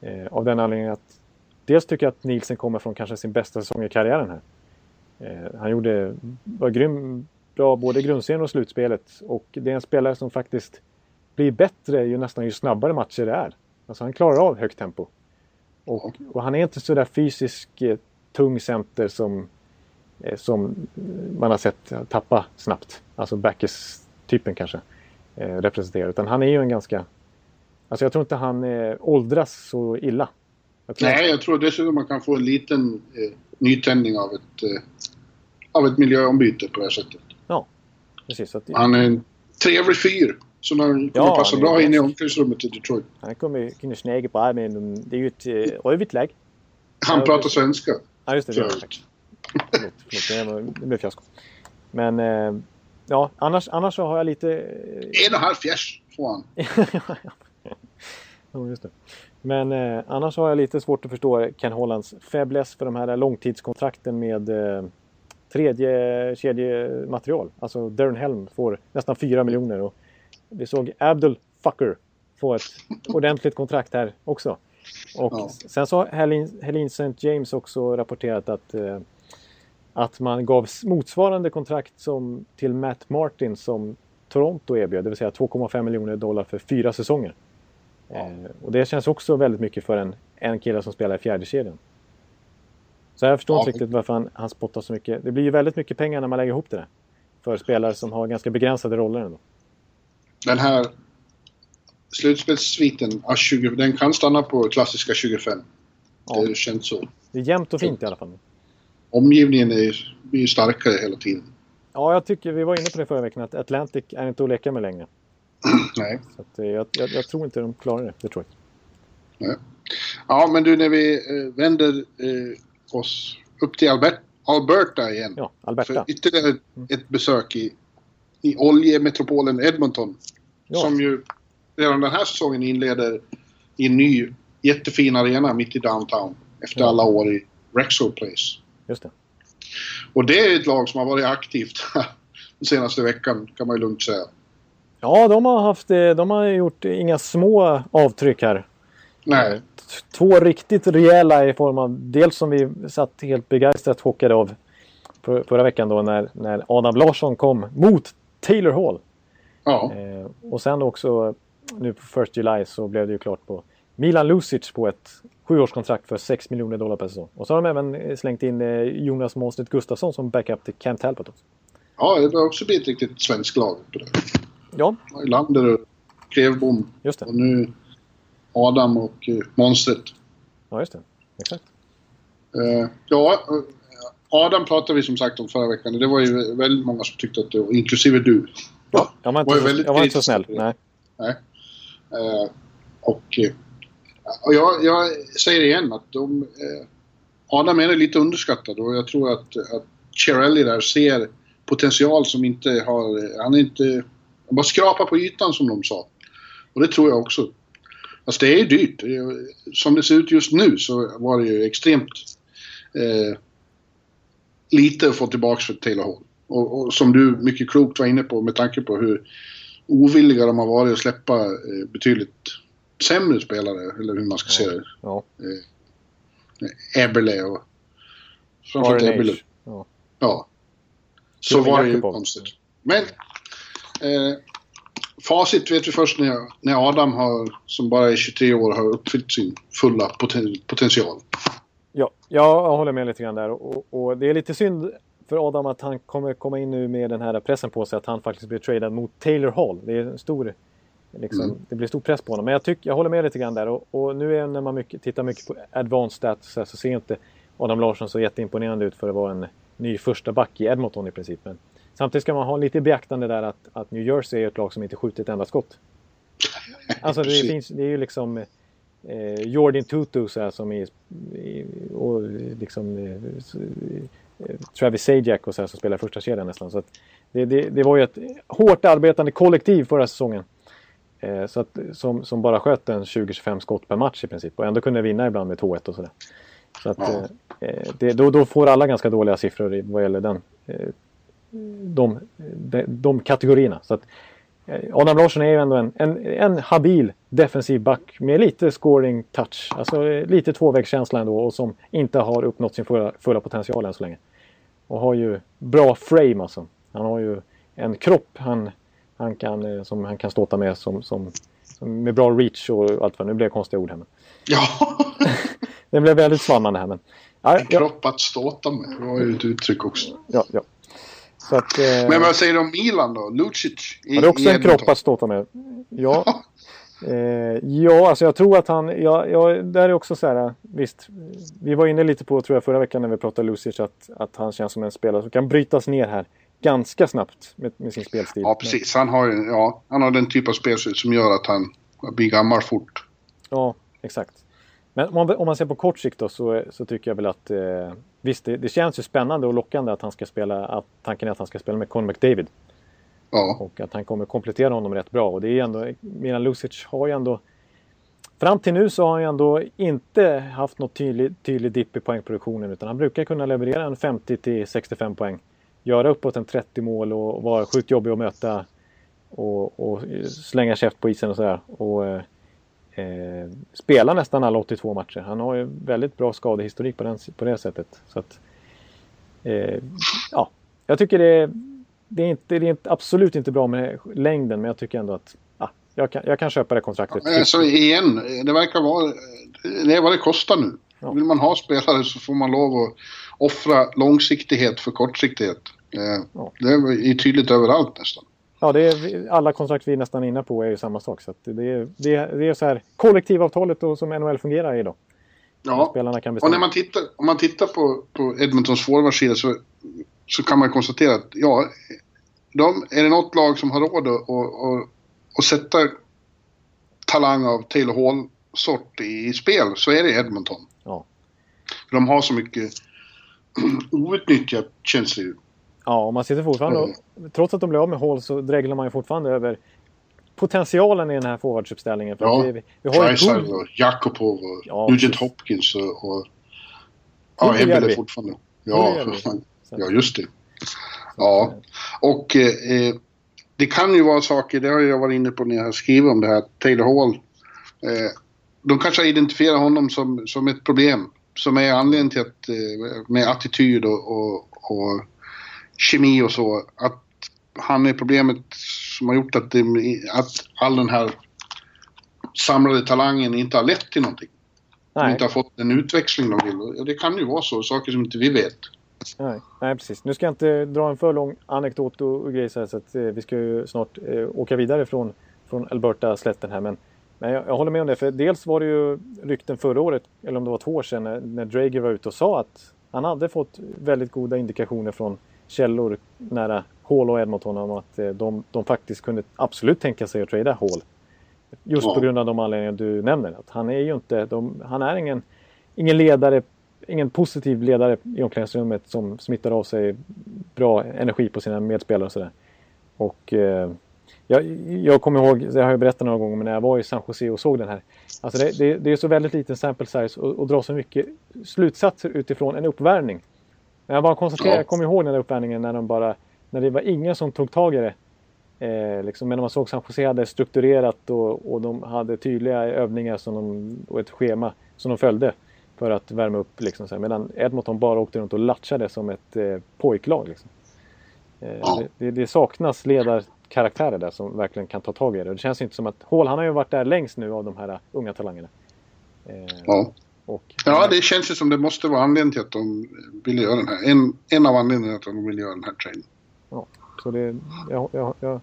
B: Eh, av den anledningen att dels tycker jag att Nielsen kommer från kanske sin bästa säsong i karriären här. Eh, han gjorde, var grym, bra både i grundserien och slutspelet. Och det är en spelare som faktiskt blir bättre ju nästan ju snabbare matcher det är. Alltså han klarar av högt tempo. Och, och han är inte så där fysisk eh, tung center som, eh, som man har sett tappa snabbt. Alltså Backes-typen kanske eh, representerar. Utan han är ju en ganska... Alltså jag tror inte han eh, åldras så illa.
C: Jag Nej, jag tror dessutom man kan få en liten eh, nytändning av ett, eh, av ett miljöombyte på det här sättet.
B: Ja, precis. Att,
C: han är en trevlig fyr. Så han kommer ja, passa bra in i omklädningsrummet i Detroit.
B: Han kommer kunna snäga bra men det är ju ett uh, rövigt lag.
C: Han ja, pratar svenska.
B: Ja, just det. tack. förlåt, förlåt, det blev fiasko. Men uh, ja, annars, annars så har jag lite...
C: Uh, en och halv fjärs får han. (laughs)
B: ja, just det. Men eh, annars har jag lite svårt att förstå Ken Hollands fäbless för de här långtidskontrakten med eh, tredje kedjematerial. Alltså Darren Helm får nästan 4 miljoner och vi såg Abdul Fucker få ett ordentligt kontrakt här också. Och ja. sen så har Helene St. James också rapporterat att, eh, att man gav motsvarande kontrakt som till Matt Martin som Toronto erbjöd, det vill säga 2,5 miljoner dollar för fyra säsonger. Ja. Eh, och det känns också väldigt mycket för en, en kille som spelar i fjärde kedjan. Så jag förstår ja. inte riktigt varför han, han spottar så mycket. Det blir ju väldigt mycket pengar när man lägger ihop det där. För spelare som har ganska begränsade roller ändå
C: den här slutspelssviten, A20, den kan stanna på klassiska 25. Ja. Det känns så.
B: Det är jämnt och fint i alla fall.
C: Omgivningen är, blir starkare hela tiden.
B: Ja, jag tycker, vi var inne på det förra veckan, att Atlantic är inte att leka med längre. (clears throat)
C: Nej.
B: Så att, eh, jag, jag, jag, tror inte de klarar det, Detroit.
C: Nej. Ja, men du, när vi eh, vänder eh, oss upp till Albert, Alberta igen.
B: Ja, Alberta.
C: För ytterligare mm. ett besök i i oljemetropolen Edmonton. Ja. Som ju redan den här säsongen inleder i en ny jättefin arena mitt i downtown. Efter ja. alla år i Rexall Place.
B: Just det.
C: Och det är ett lag som har varit aktivt (laughs) den senaste veckan kan man ju lugnt säga.
B: Ja, de har, haft, eh, de har gjort inga små avtryck här.
C: Nej.
B: Två riktigt rejäla i form av, dels som vi satt helt begeistrat chockade av förra veckan då när, när Adam Larsson kom mot Taylor Hall.
C: Ja.
B: Eh, och sen också nu på First July så blev det ju klart på Milan Lucic på ett sjuårskontrakt för 6 miljoner dollar per säsong. Och så har de även slängt in eh, Jonas Monstedt Gustafsson som backup till Cam Talbot också.
C: Ja, det har också blivit ett riktigt svenskt lag på det.
B: Ja.
C: Lander och Klevbom.
B: Just det.
C: Och nu Adam och eh, Monstedt.
B: Ja, just det. Exakt.
C: Uh, ja, Adam pratade vi som sagt om förra veckan och det var ju väldigt många som tyckte att det var, inklusive du.
B: Ja, jag var inte, var så, jag var inte så snäll. Nej.
C: Nej. Uh, och, och jag, jag, säger igen att de, uh, Adam är lite underskattad och jag tror att, att Cherelli där ser potential som inte har... Han är inte... Han bara skrapar på ytan som de sa. Och det tror jag också. Alltså det är ju dyrt. Som det ser ut just nu så var det ju extremt eh, lite att få tillbaka för Taylor Hall. Och, och, som du mycket klokt var inne på med tanke på hur ovilliga de har varit att släppa eh, betydligt sämre spelare, eller hur man ska ja. se det. Ja. Eh, Eberle och...
B: Framförallt Eberle. Ja.
C: ja. Så var det ju konstigt. Men eh, facit vet vi först när, när Adam har, som bara är 23 år, har uppfyllt sin fulla poten, potential.
B: Ja, jag håller med lite grann där. Och, och, det är lite synd för Adam att han kommer komma in nu med den här pressen på sig att han faktiskt blir tradad mot Taylor Hall. Det är en stor... Liksom, mm. Det blir stor press på honom. Men jag, tycker, jag håller med lite grann där. Och, och nu är när man mycket, tittar mycket på advanced stats så, så ser inte Adam Larsson så jätteimponerande ut för att vara en ny första back i Edmonton i princip. Men samtidigt ska man ha lite beaktande där att, att New Jersey är ett lag som inte skjutit ett enda skott. Alltså det, finns, det är ju liksom eh, Jordan Tutu så här, som är och liksom eh, Travis Sajak och så här, som spelar första kedjan nästan. Så det, det, det, var ju ett hårt arbetande kollektiv förra säsongen. Eh, så att, som, som bara sköt en 20-25 skott per match i princip och ändå kunde vinna ibland med 2-1 och sådär. Så att, ja. eh, det, då, då, får alla ganska dåliga siffror vad gäller den, eh, de, de, de kategorierna. Så att, eh, Adam Larsson är ju ändå en, en, en habil defensiv back med lite scoring touch. Alltså eh, lite tvåvägskänsla ändå och som inte har uppnått sin fulla, fulla potential än så länge. Och har ju bra frame alltså. Han har ju en kropp han, han kan, eh, som han kan ståta med som, som, som med bra reach och allt vad Nu blir det konstiga ord här. Men.
C: Ja! (laughs)
B: det blev väldigt svamlande här. Men,
C: ja, en kropp att ståta med. Det var ju ett uttryck också.
B: Ja, ja.
C: Att, eh, men vad säger du om Milan då? Lucic?
B: I, det är också en kropp att ståta med. (laughs) Ja. eh, ja, alltså jag tror att han... Ja, ja, där är också så här... Visst, vi var inne lite på, tror jag, förra veckan när vi pratade Lucic att, att han känns som en spelare som kan brytas ner här ganska snabbt med, med sin spelstil.
C: Ja, precis. Han har, ja, han har den typ av spelstil som gör att han blir gammal fort.
B: Ja, exakt. Men om man, om man ser på kort sikt då så, så tycker jag väl att eh, visst, det, det, känns ju spännande och lockande att han ska spela, att tanken är att han ska spela med Conor McDavid. Ja. Och att han kommer komplettera honom rätt bra. Och det är ändå, Milan Lucic har ju ändå Fram till nu så har han ju ändå inte haft något tydlig, tydlig dipp i poängproduktionen utan han brukar kunna leverera en 50 till 65 poäng. Göra uppåt en 30 mål och vara sjukt jobbig att möta och, och slänga käft på isen och sådär. Och, eh, spelar nästan alla 82 matcher. Han har ju väldigt bra skadehistorik på, den, på det sättet. Så att, eh, ja, jag tycker det, det, är inte, det är absolut inte bra med längden, men jag tycker ändå att ja, jag, kan, jag kan köpa det kontraktet.
C: Ja, alltså igen, det verkar vara... Det är vad det kostar nu. Ja. Vill man ha spelare så får man lov att offra långsiktighet för kortsiktighet. Eh, ja. Det är tydligt överallt nästan.
B: Ja, det är, alla kontrakt vi är nästan inne på är ju samma sak. Så det, är, det, är, det är så här kollektivavtalet då, som NHL fungerar idag.
C: Ja, spelarna kan och när man tittar, om man tittar på, på Edmontons forwardsida så, så kan man konstatera att ja, de, är det något lag som har råd att, att, att sätta talang av Taylor Hall-sort i spel så är det Edmonton. Ja. För de har så mycket (clears throat) outnyttjat känns det ju.
B: Ja, och man sitter fortfarande och, Trots att de blev av med Hall så dreglar man ju fortfarande över potentialen i den här forwardsuppställningen.
C: ja, vi, vi har Dreisaitl och Jakobov och ja, Nugent Hopkins och... och ja, Ebbele fortfarande. Ja, ja, just det. Ja, och eh, det kan ju vara saker, det har jag varit inne på när jag skrivit om det här, Taylor Hall. Eh, de kanske identifierar honom som, som ett problem som är anledningen till att, eh, med attityd och, och, och kemi och så. Att han är problemet som har gjort att, det, att all den här samlade talangen inte har lett till någonting. Nej. De inte har fått den utväxling de vill. Det kan ju vara så, saker som inte vi vet.
B: Nej, nej precis. Nu ska jag inte dra en för lång anekdot och, och grejer så, här, så att eh, vi ska ju snart eh, åka vidare från, från Alberta-slätten här. Men Men jag, jag, håller med om det, för dels var det ju rykten förra året, eller om det var två år sedan, när, när Drager var ute och sa att han hade fått väldigt goda indikationer från källor nära Hall och Edmonton om att eh, de, de faktiskt kunde absolut tänka sig att trada Hall. Just ja. på grund av de anledningar du nämner. Att han är ju inte, de, han är ingen, ingen ledare, ingen positiv ledare i omklädningsrummet som smittar av sig bra energi på sina medspelare och sådär. Och eh, jag, jag kommer ihåg, det har jag berättat några gånger, men när jag var i San Jose och såg den här. Alltså det, det, det är så väldigt liten sample size och, och dra så mycket slutsatser utifrån en uppvärmning. Men jag bara konstaterar, jag kommer ihåg den där uppvärmningen när de bara, när det var ingen som tog tag i det. Eh, liksom, men man såg San Jose hade strukturerat och, och de hade tydliga övningar som de, och ett schema som de följde för att värma upp. Liksom, så här. Medan Edmonton bara åkte runt och latchade som ett eh, pojklag. Liksom. Eh, det, det, saknas ledarkaraktärer där som verkligen kan ta tag i det. Och det känns inte som att Hall, han har ju varit där längst nu av de här unga talangerna.
C: Eh, ja. Och, ja, det känns ju som det måste vara anledningen till att de vill göra den här. En, en av anledningarna till att de vill göra den här trainen.
B: Ja, så det... Jag, jag, jag,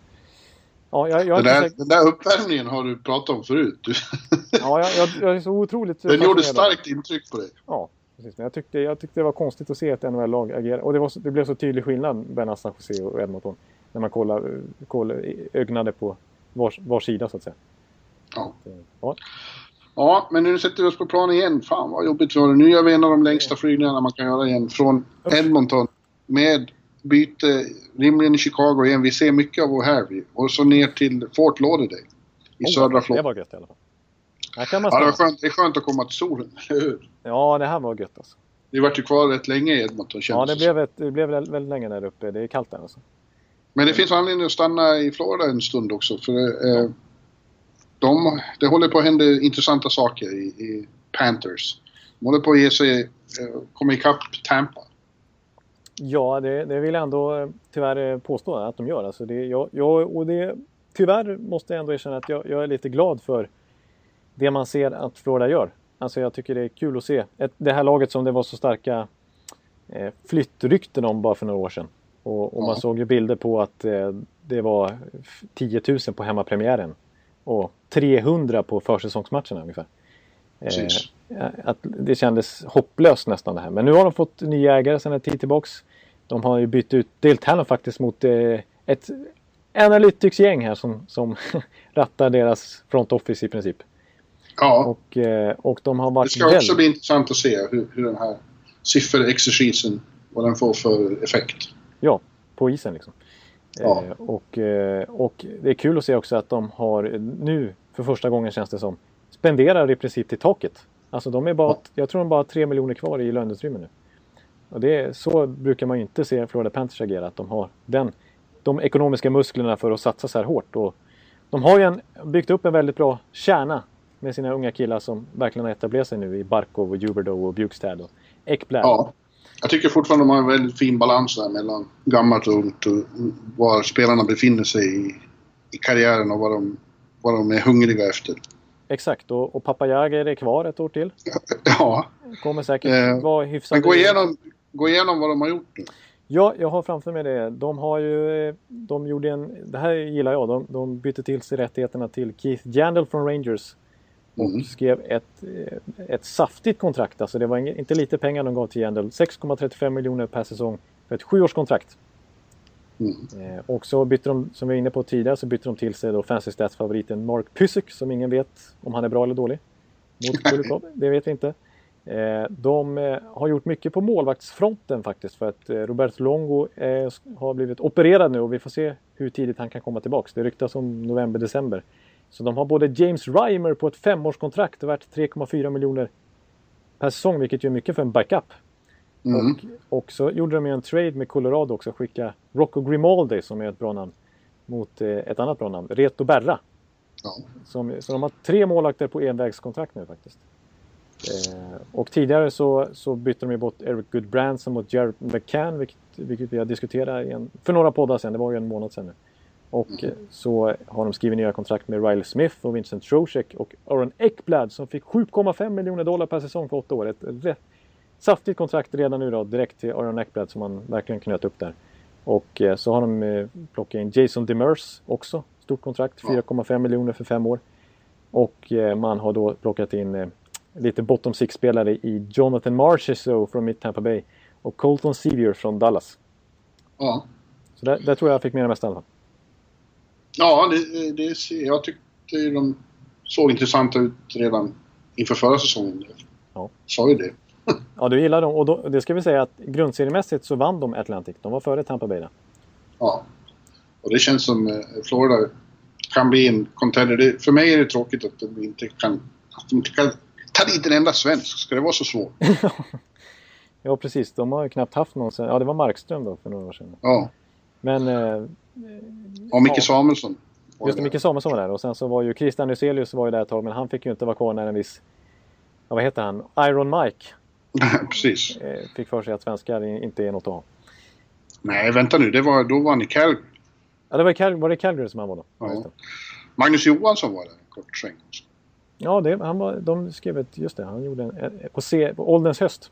B: ja, jag, jag
C: den, där, den där uppvärmningen har du pratat om förut. (laughs)
B: ja, jag, jag, är så otroligt...
C: Den gjorde starkt intryck på dig.
B: Ja, precis. Men jag tyckte, jag tyckte det var konstigt att se ett NHL-lag agera. Och det, var, det blev så tydlig skillnad mellan San Jose och Edmonton. När man kollade, kollade, ögnade på var, var sida så att säga.
C: Ja. ja. Ja, men nu sätter vi oss på plan igen. Fan vad jobbigt var det. Nu gör vi en av de längsta flygningarna man kan göra igen. Från Edmonton med byte rimligen i Chicago igen. Vi ser mycket av O'Harvey. Och så ner till Fort Lauderdale. I oh, södra Florida.
B: Det var gött i alla fall. Här kan man
C: ja, det, var skönt, det är skönt att komma till solen? (laughs)
B: Ja, det här var gött alltså.
C: Vi vart ju kvar rätt länge i Edmonton
B: Ja, det blev, ett, det blev väldigt länge där uppe. Det är kallt där alltså.
C: Men det finns anledning att stanna i Florida en stund också. För eh, de, det håller på att hända intressanta saker i, i Panthers. De håller på att ge sig, eh, komma ikapp Tampa.
B: Ja, det, det, vill jag ändå eh, tyvärr eh, påstå att de gör. Alltså det, jag, jag, och det, tyvärr måste jag ändå erkänna att jag, jag, är lite glad för det man ser att Florida gör. Alltså jag tycker det är kul att se. Ett, det här laget som det var så starka eh, flyttrykten om bara för några år sedan. Och, och ja. man såg ju bilder på att eh, det var 10 000 på hemmapremiären och 300 på försäsongsmatcherna ungefär. Eh, att det kändes hopplöst nästan det här. Men nu har de fått nya ägare sedan en tid tillbaks. De har ju bytt ut Dale Talon faktiskt mot eh, ett Analytics-gäng här som, som (laughs) rattar deras front office i princip.
C: Ja.
B: Och, eh, och de har varit
C: Det ska också väldigt... bli intressant att se hur, hur den här sifferexercisen, vad den får för effekt.
B: Ja, på isen liksom. Ja. Eh, och, eh, och det är kul att se också att de har nu, för första gången känns det som, spenderar i princip till taket. Alltså de är bara, ja. jag tror de bara har 3 miljoner kvar i löneutrymme nu. Och det, så brukar man ju inte se Florida Panthers agera, att de har den, de ekonomiska musklerna för att satsa så här hårt. Och de har ju en, byggt upp en väldigt bra kärna med sina unga killar som verkligen har etablerat sig nu i Barkov och Huberdo och Bjugstad och Ekblad.
C: Ja. Jag tycker fortfarande de har en väldigt fin balans där mellan gammalt och ungt och var spelarna befinner sig i, i karriären och vad de, vad de är hungriga efter.
B: Exakt, och, och Papajager är kvar ett år till. (laughs)
C: Ja.
B: Kommer säkert eh, vara hyfsat...
C: Men gå igenom, gå igenom vad de har gjort nu.
B: Ja, jag har framför mig det. De har ju... De gjorde en... Det här gillar jag. De, de bytte till sig rättigheterna till Keith Jandel från Rangers. Och mm. skrev ett, ett saftigt kontrakt. Alltså det var inte lite pengar de gav till Jandel. 6,35 miljoner per säsong för ett sjuårskontrakt. Mm. Eh, och så bytte de, som vi var inne på tidigare, så bytte de till sig då Fancy Stats-favoriten Mark Pysyk som ingen vet om han är bra eller dålig. Mot (laughs) Kulikov, det vet vi inte. Eh, de eh, har gjort mycket på målvaktsfronten faktiskt för att Roberto Longo har blivit opererad nu och vi får se hur tidigt han kan komma tillbaks. Det ryktas om november-december. Så de har både James Reimer på ett femårskontrakt värt 3,4 miljoner per säsong, vilket ju är mycket för en backup. Mm. Och, och så gjorde de ju en trade med Colorado också, skicka Rocco Grimaldi som är ett bra namn mot eh, ett annat bra namn, Reto Berra. Ja. Som, så de har tre målvakter på envägskontrakt nu faktiskt. Eh, och tidigare så, så bytte de ju bort Eric Goodbranson mot Jared McCann, vilket, vilket vi har diskuterat en, för några poddar sedan, det var ju en månad sedan nu. Och mm. så har de skrivit nya kontrakt med Riley Smith och Vincent Trocek och Aaron Ekblad som fick 7,5 miljoner dollar per säsong för åtta år. Ett rätt saftigt kontrakt redan nu då direkt till Aaron Ekblad som man verkligen knöt upp där. Och eh, så har de eh, plockat in Jason Demers också. Stort kontrakt, 4,5 miljoner för fem år. Och eh, man har då plockat in lite bottom six-spelare i Jonathan Marchessault från Mitt Tampa Bay och Colton Sevier från Dallas.
C: Ja.
B: Så där, där tror jag jag fick med det mesta i alla fall.
C: Ja, det, det, jag tyckte de såg intressanta ut redan inför förra säsongen.
B: Ja.
C: Sa ju det. (laughs)
B: Ja, du gillar dem. Och då, det ska vi säga att grundseriemässigt så vann de Atlantic. De var före Tampa Bay där.
C: Ja. Och det känns som eh, Florida kan bli en contender. Det, för mig är det tråkigt att de inte kan... Att de inte kan ta dit en enda svensk. Ska det vara så svårt? (laughs)
B: ja, precis. De har ju knappt haft någon sen... Ja, det var Markström då för några år sedan.
C: Ja.
B: Men... Eh,
C: och Micke
B: ja.
C: Samuelsson.
B: Just det, Micke Samuelsson var där. Och sen så var ju Christian Nyselius var ju där ett tag, men han fick ju inte vara kvar när en viss... Ja, vad heter han? Iron Mike. (laughs)
C: Precis.
B: Eh, fick för sig att svenskar inte är något att ha.
C: Nej, vänta nu. Det var, då var han i Calgary.
B: Ja, det var, Cal var det Calgary som han var då?
C: Ja. Magnus Johansson var där kort sväng.
B: Ja, det, han var, de skrev ett... Just det, han gjorde en... På, C, på ålderns höst.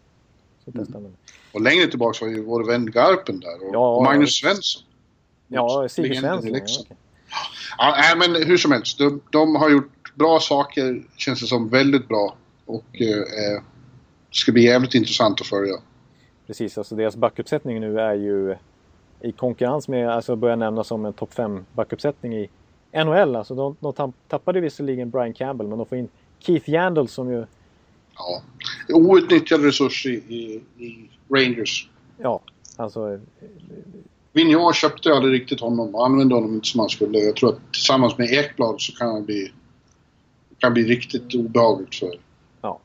B: Så mm.
C: Och längre tillbaka var ju vår vän Garpen där. Och ja, Magnus Svensson.
B: Ja, Sigge Svensson. Ja, okay.
C: ja, nej, men hur som helst. De, de, har gjort bra saker, känns det som. Väldigt bra. Och eh, det ska bli jävligt intressant att följa.
B: Precis, alltså deras backuppsättning nu är ju i konkurrens med, alltså börjar nämnas som en topp 5 backuppsättning i NHL. Alltså de, de tappade visserligen Brian Campbell men de får in Keith Yandel som ju...
C: Ja, outnyttjad resurs i, i, i Rangers.
B: Ja, alltså...
C: Vigneault köpte aldrig riktigt honom och använde honom inte som han skulle. Jag tror att tillsammans med Ekblad så kan han bli, kan bli riktigt obehagligt för...
B: Ja.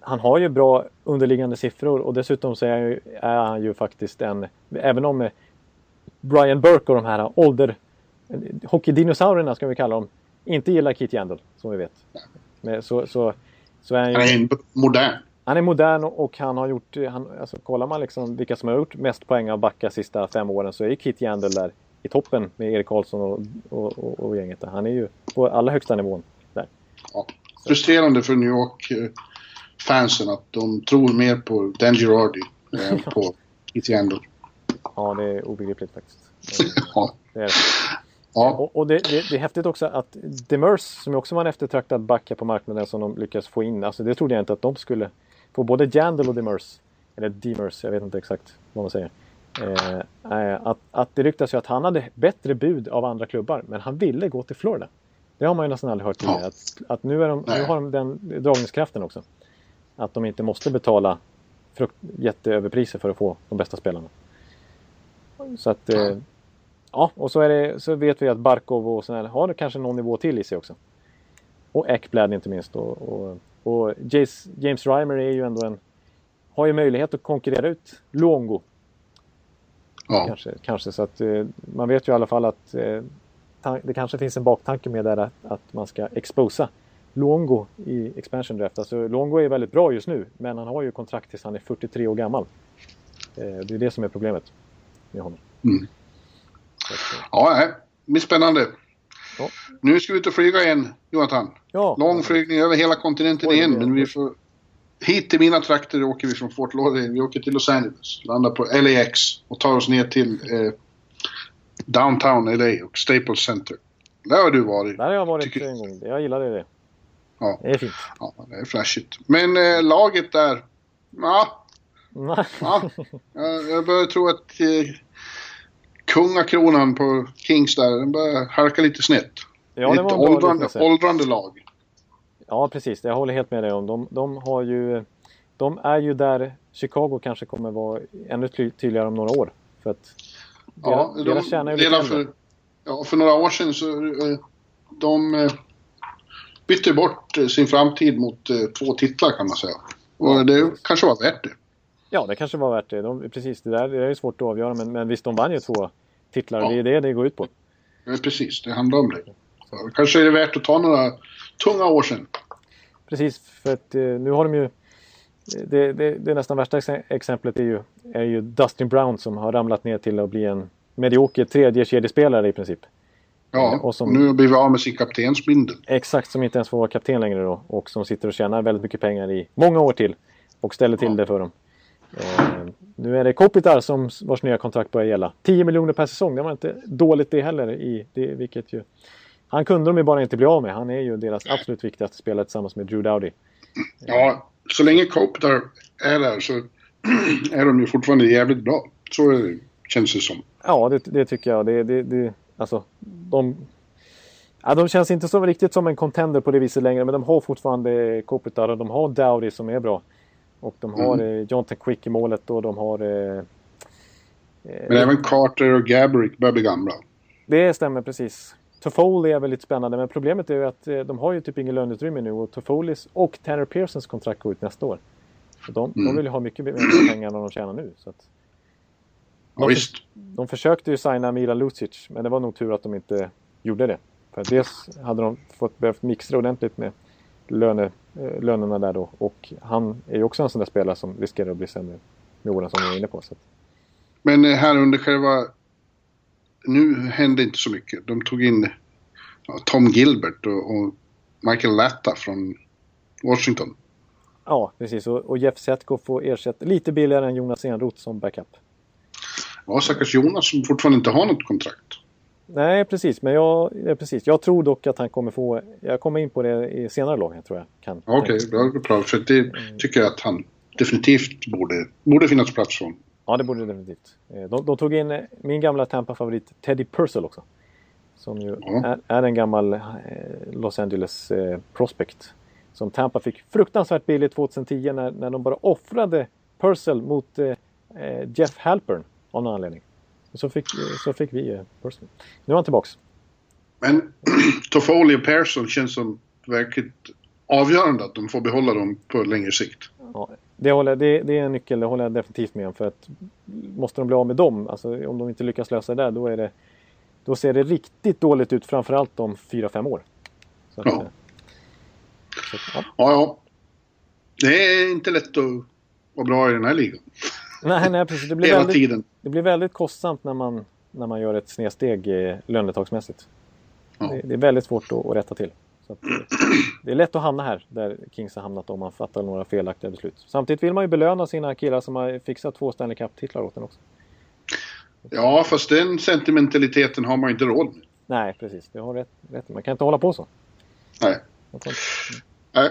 B: Han har ju bra underliggande siffror och dessutom så är han ju, är han ju faktiskt en... Även om Brian Burke och de här ålder... Hockeydinosaurierna ska vi kalla dem. Inte gillar Keith Yandel, som vi vet. Men så, så, så är han ju...
C: Han är modern.
B: Han är modern och han har gjort... Han, alltså, kollar man liksom vilka som har gjort mest poäng av backa sista fem åren så är Keith Yandel där i toppen med Erik Karlsson och, och, och, och gänget. Han är ju på allra högsta nivån där.
C: Ja. Frustrerande för New York eh, att de tror mer på Dan Girardi än (laughs) på Keith Yandel.
B: Ja, det är obegripligt faktiskt. (laughs)
C: ja.
B: Det är det. Ja. Och, och det, det, det, är häftigt också att Demers, som också var en eftertraktad backa på marknaden som de lyckas få in. Alltså det trodde jag inte att de skulle få både Jandel och Demers. Eller Demers, jag vet inte exakt vad man säger. Eh, att, att det ryktas ju att han hade bättre bud av andra klubbar, men han ville gå till Florida. Det har man ju nästan aldrig hört tidigare. Ja. Att, att nu, är de, nu har de den dragningskraften också. Att de inte måste betala frukt, jätteöverpriser för att få de bästa spelarna. Så att... Eh, ja, och så, är det, så vet vi att Barkov och sådär har kanske någon nivå till i sig också. Och Ekblad inte minst. Och, och, och James, James Reimer är ju ändå en... Har ju möjlighet att konkurrera ut Luongo. Ja. Kanske, kanske så att eh, man vet ju i alla fall att eh, det kanske finns en baktanke med det att, man ska exposa Luongo i expansion draft. Alltså Luongo är väldigt bra just nu men han har ju kontrakt tills han är 43 år gammal. Eh, det är det som är problemet med honom.
C: Mm. Ja, det blir spännande. Ja. Nu ska vi ut och flyga igen, Jonathan. Ja. Lång flygning över hela kontinenten Oj, igen. Men vi får... Hit till mina trakter åker vi från Fort Lauderdale. Vi åker till Los Angeles, landar på LAX och tar oss ner till eh, Downtown LA och Staples Center. Där har du varit.
B: Där har jag varit Tycker... en gång. Jag gillade det.
C: Ja.
B: Det är fint.
C: Ja, det är flashigt. Men eh, laget där... Ja. (laughs) ja. Jag börjar tro att eh, kungakronan på Kings där, den börjar halka lite snett. Ja, det var ett åldrande, åldrande lag.
B: Ja, precis. Jag håller helt med dig om. De, de, har ju, de är ju där Chicago kanske kommer vara ännu tydligare om några år. För att
C: ja, deras, de, deras kärna är lite för, ja, för några år sedan så eh, de eh, bytte bort sin framtid mot eh, två titlar kan man säga. Och det kanske var värt det.
B: Ja, det kanske var värt det. De, precis, det där det är svårt att avgöra. Men, men visst, de vann ju två titlar. Ja. Det är det det går ut på.
C: Ja, precis, det handlar om det. Så, kanske är det värt att ta några tunga år sedan.
B: Precis, för att eh, nu har de ju... Det, det, det nästan värsta exemplet är ju, är ju Dustin Brown som har ramlat ner till att bli en medioker tredje kedjespelare i princip.
C: Ja, och som, nu blir vi av med sin kaptensbindel.
B: Exakt, som inte ens får vara kapten längre då. Och som sitter och tjänar väldigt mycket pengar i många år till. Och ställer till ja. det för dem. Eh, nu är det Kopitar som vars nya kontrakt börjar gälla. 10 miljoner per säsong, det var inte dåligt det heller. I det, vilket ju han kunde de ju bara inte bli av med. Han är ju deras absolut viktigaste spelare tillsammans med Drew Dowdy.
C: Ja, så länge Kopitar är där så (clears throat) är de ju fortfarande jävligt bra. Så känns det som.
B: Ja, det, det tycker jag. Det, det, det, alltså, de, ja, de känns inte så riktigt som en contender på det viset längre, men de har fortfarande Kopitar och de har Dowdy som är bra. Och de har mm. eh, Jonathan Quick i målet och de har... Eh,
C: men även Carter och Gabrick börjar bli gamla.
B: Det stämmer precis. Toffoli är väldigt spännande men problemet är ju att eh, de har ju typ ingen löneutrymme nu och Toffolis och Tanner Pearsons kontrakt går ut nästa år. De, mm. de vill ju ha mycket mer pengar än de tjänar nu. Så att,
C: ja,
B: de, för, de försökte ju signa Mila Lucic men det var nog tur att de inte gjorde det. För dels hade de fått behövt mixa ordentligt med löne, eh, lönerna där då och han är ju också en sån där spelare som riskerar att bli sämre med åren som vi är inne på. Så.
C: Men eh, här under själva nu hände inte så mycket. De tog in ja, Tom Gilbert och, och, Michael Latta från Washington.
B: Ja, precis. Och, och Jeff Zetko får ersätta lite billigare än Jonas Enroth som backup.
C: Ja, stackars Jonas som fortfarande inte har något kontrakt.
B: Nej, precis. Men jag, ja, precis. jag tror dock att han kommer få... Jag kommer in på det i senare lag, tror jag.
C: Okej, okay, bra. För det mm. tycker jag att han definitivt borde, borde finnas plats för.
B: Ja, det borde det definitivt. Eh, de, de tog in eh, min gamla Tampa-favorit Teddy Purcell också. Som ju mm. är, är, en gammal eh, Los Angeles eh, prospect. Som Tampa fick fruktansvärt billigt 2010 när, när de bara offrade Purcell mot eh, Jeff Halpern av någon anledning. Så fick, så fick vi eh, Purcell. Nu är han tillbaks.
C: Men (clears throat) Toffoli och Persson känns som verkligt avgörande att de får behålla dem på längre sikt.
B: Ja, det, håller, det, det, är en nyckel, det håller jag definitivt med om. För att måste de bli av med dem, alltså om de inte lyckas lösa det där, då, är det, då ser det riktigt dåligt ut framförallt om 4-5 år.
C: Så att, ja. Eh, så, ja. ja, ja. Det är inte lätt att vara bra i den här ligan.
B: Nej, nej precis. Det blir,
C: Hela
B: väldigt,
C: tiden.
B: det blir väldigt kostsamt när man, när man gör ett snedsteg eh, lönetagsmässigt. Ja. Det, det, är väldigt svårt att, att rätta till. Att, det är lätt att hamna här där Kings har hamnat om man fattar några felaktiga beslut. Samtidigt vill man ju belöna sina killar som har fixat två Stanley Cup-titlar åt en också.
C: Ja, fast den sentimentaliteten har man ju inte råd med.
B: Nej, precis. Du har rätt, rätt. Man kan inte hålla på så.
C: Nej. Nej.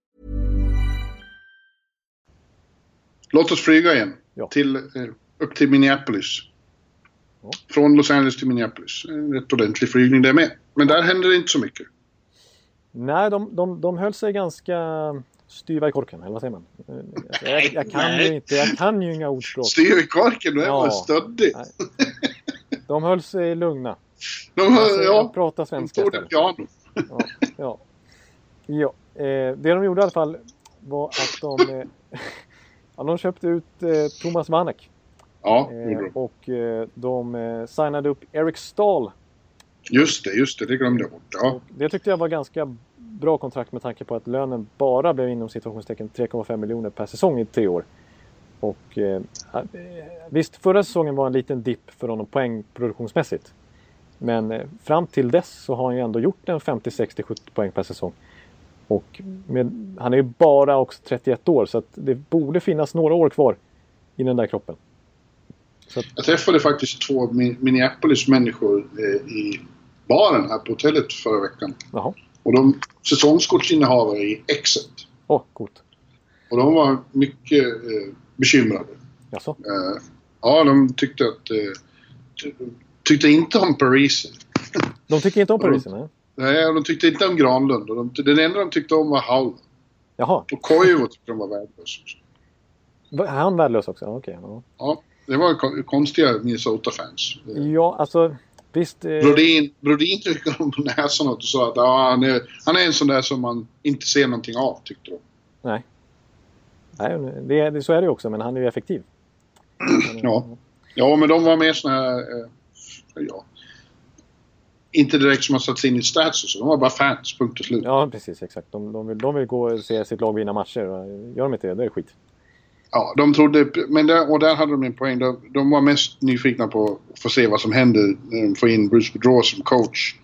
C: Låt oss flyga igen. Ja. Till eh, upp till Minneapolis. Ja. Från Los Angeles till Minneapolis. En rätt ordentlig flygning det med. Men där händer det inte så mycket.
B: Nej, de, de, de höll sig ganska styva i korken, eller vad säger man? Jag, jag kan ju inte, jag kan ju inga ordspråk.
C: Styva i korken, det var ja. stöddig.
B: De höll sig lugna.
C: De höll, alltså, ja.
B: Prata svenska.
C: De tog piano.
B: Ja, ja. ja. Eh, det de gjorde i alla fall var att de, eh, ja, de köpte ut eh, Thomas Vanek.
C: Ja,
B: eh, Och eh, de eh, signade upp Eric Stahl.
C: Just det, just det, det glömde jag bort. Ja. Och
B: det tyckte jag var ganska bra kontrakt med tanke på att lönen bara blev inom situationstecken 3,5 miljoner per säsong i tre år. Och eh, visst, förra säsongen var en liten dipp för honom poängproduktionsmässigt. Men eh, fram till dess så har han ju ändå gjort en 50, 60, 70 poäng per säsong. Och med, han är ju bara också 31 år så det borde finnas några år kvar i den där kroppen.
C: Att... Jag träffade faktiskt två Minneapolis-människor eh, i baren här på hotellet förra veckan.
B: Jaha.
C: Och de säsongskortsinnehavare i Exet.
B: Åh, oh, coolt.
C: Och de var mycket eh, bekymrade.
B: Jaså?
C: Eh, ja, de tyckte att... Eh, tyckte inte om Parisi.
B: De tycker inte om (laughs) Parisi, nej?
C: Nej, de tyckte inte om Granlund. Och de, den enda de tyckte om var Howland.
B: Jaha.
C: Och Koivu tyckte de var värdelös.
B: Är han värdelös också? Okej. Okay,
C: ja. ja det var konstiga Minnesota-fans.
B: Ja, alltså visst. Eh...
C: Brodin, Brodin tryckte dem på näsan och sa att ja, han, är, han är en sån där som man inte ser någonting av, tyckte de.
B: Nej. Nej, det, det, så är det ju också, men han är ju effektiv. (clears throat)
C: ja. ja, men de var mer såna här... Eh, ja. Inte direkt som har satt sig in i stats och så. De var bara fans, punkt och slut.
B: Ja, precis. Exakt. De, de, vill, de vill gå och se sitt lag vinna matcher. Gör de inte det, då är det skit.
C: Ja, de trodde... Men där, och där hade de en poäng. De, de var mest nyfikna på att få se vad som händer när de får in Bruce Boudreau som coach.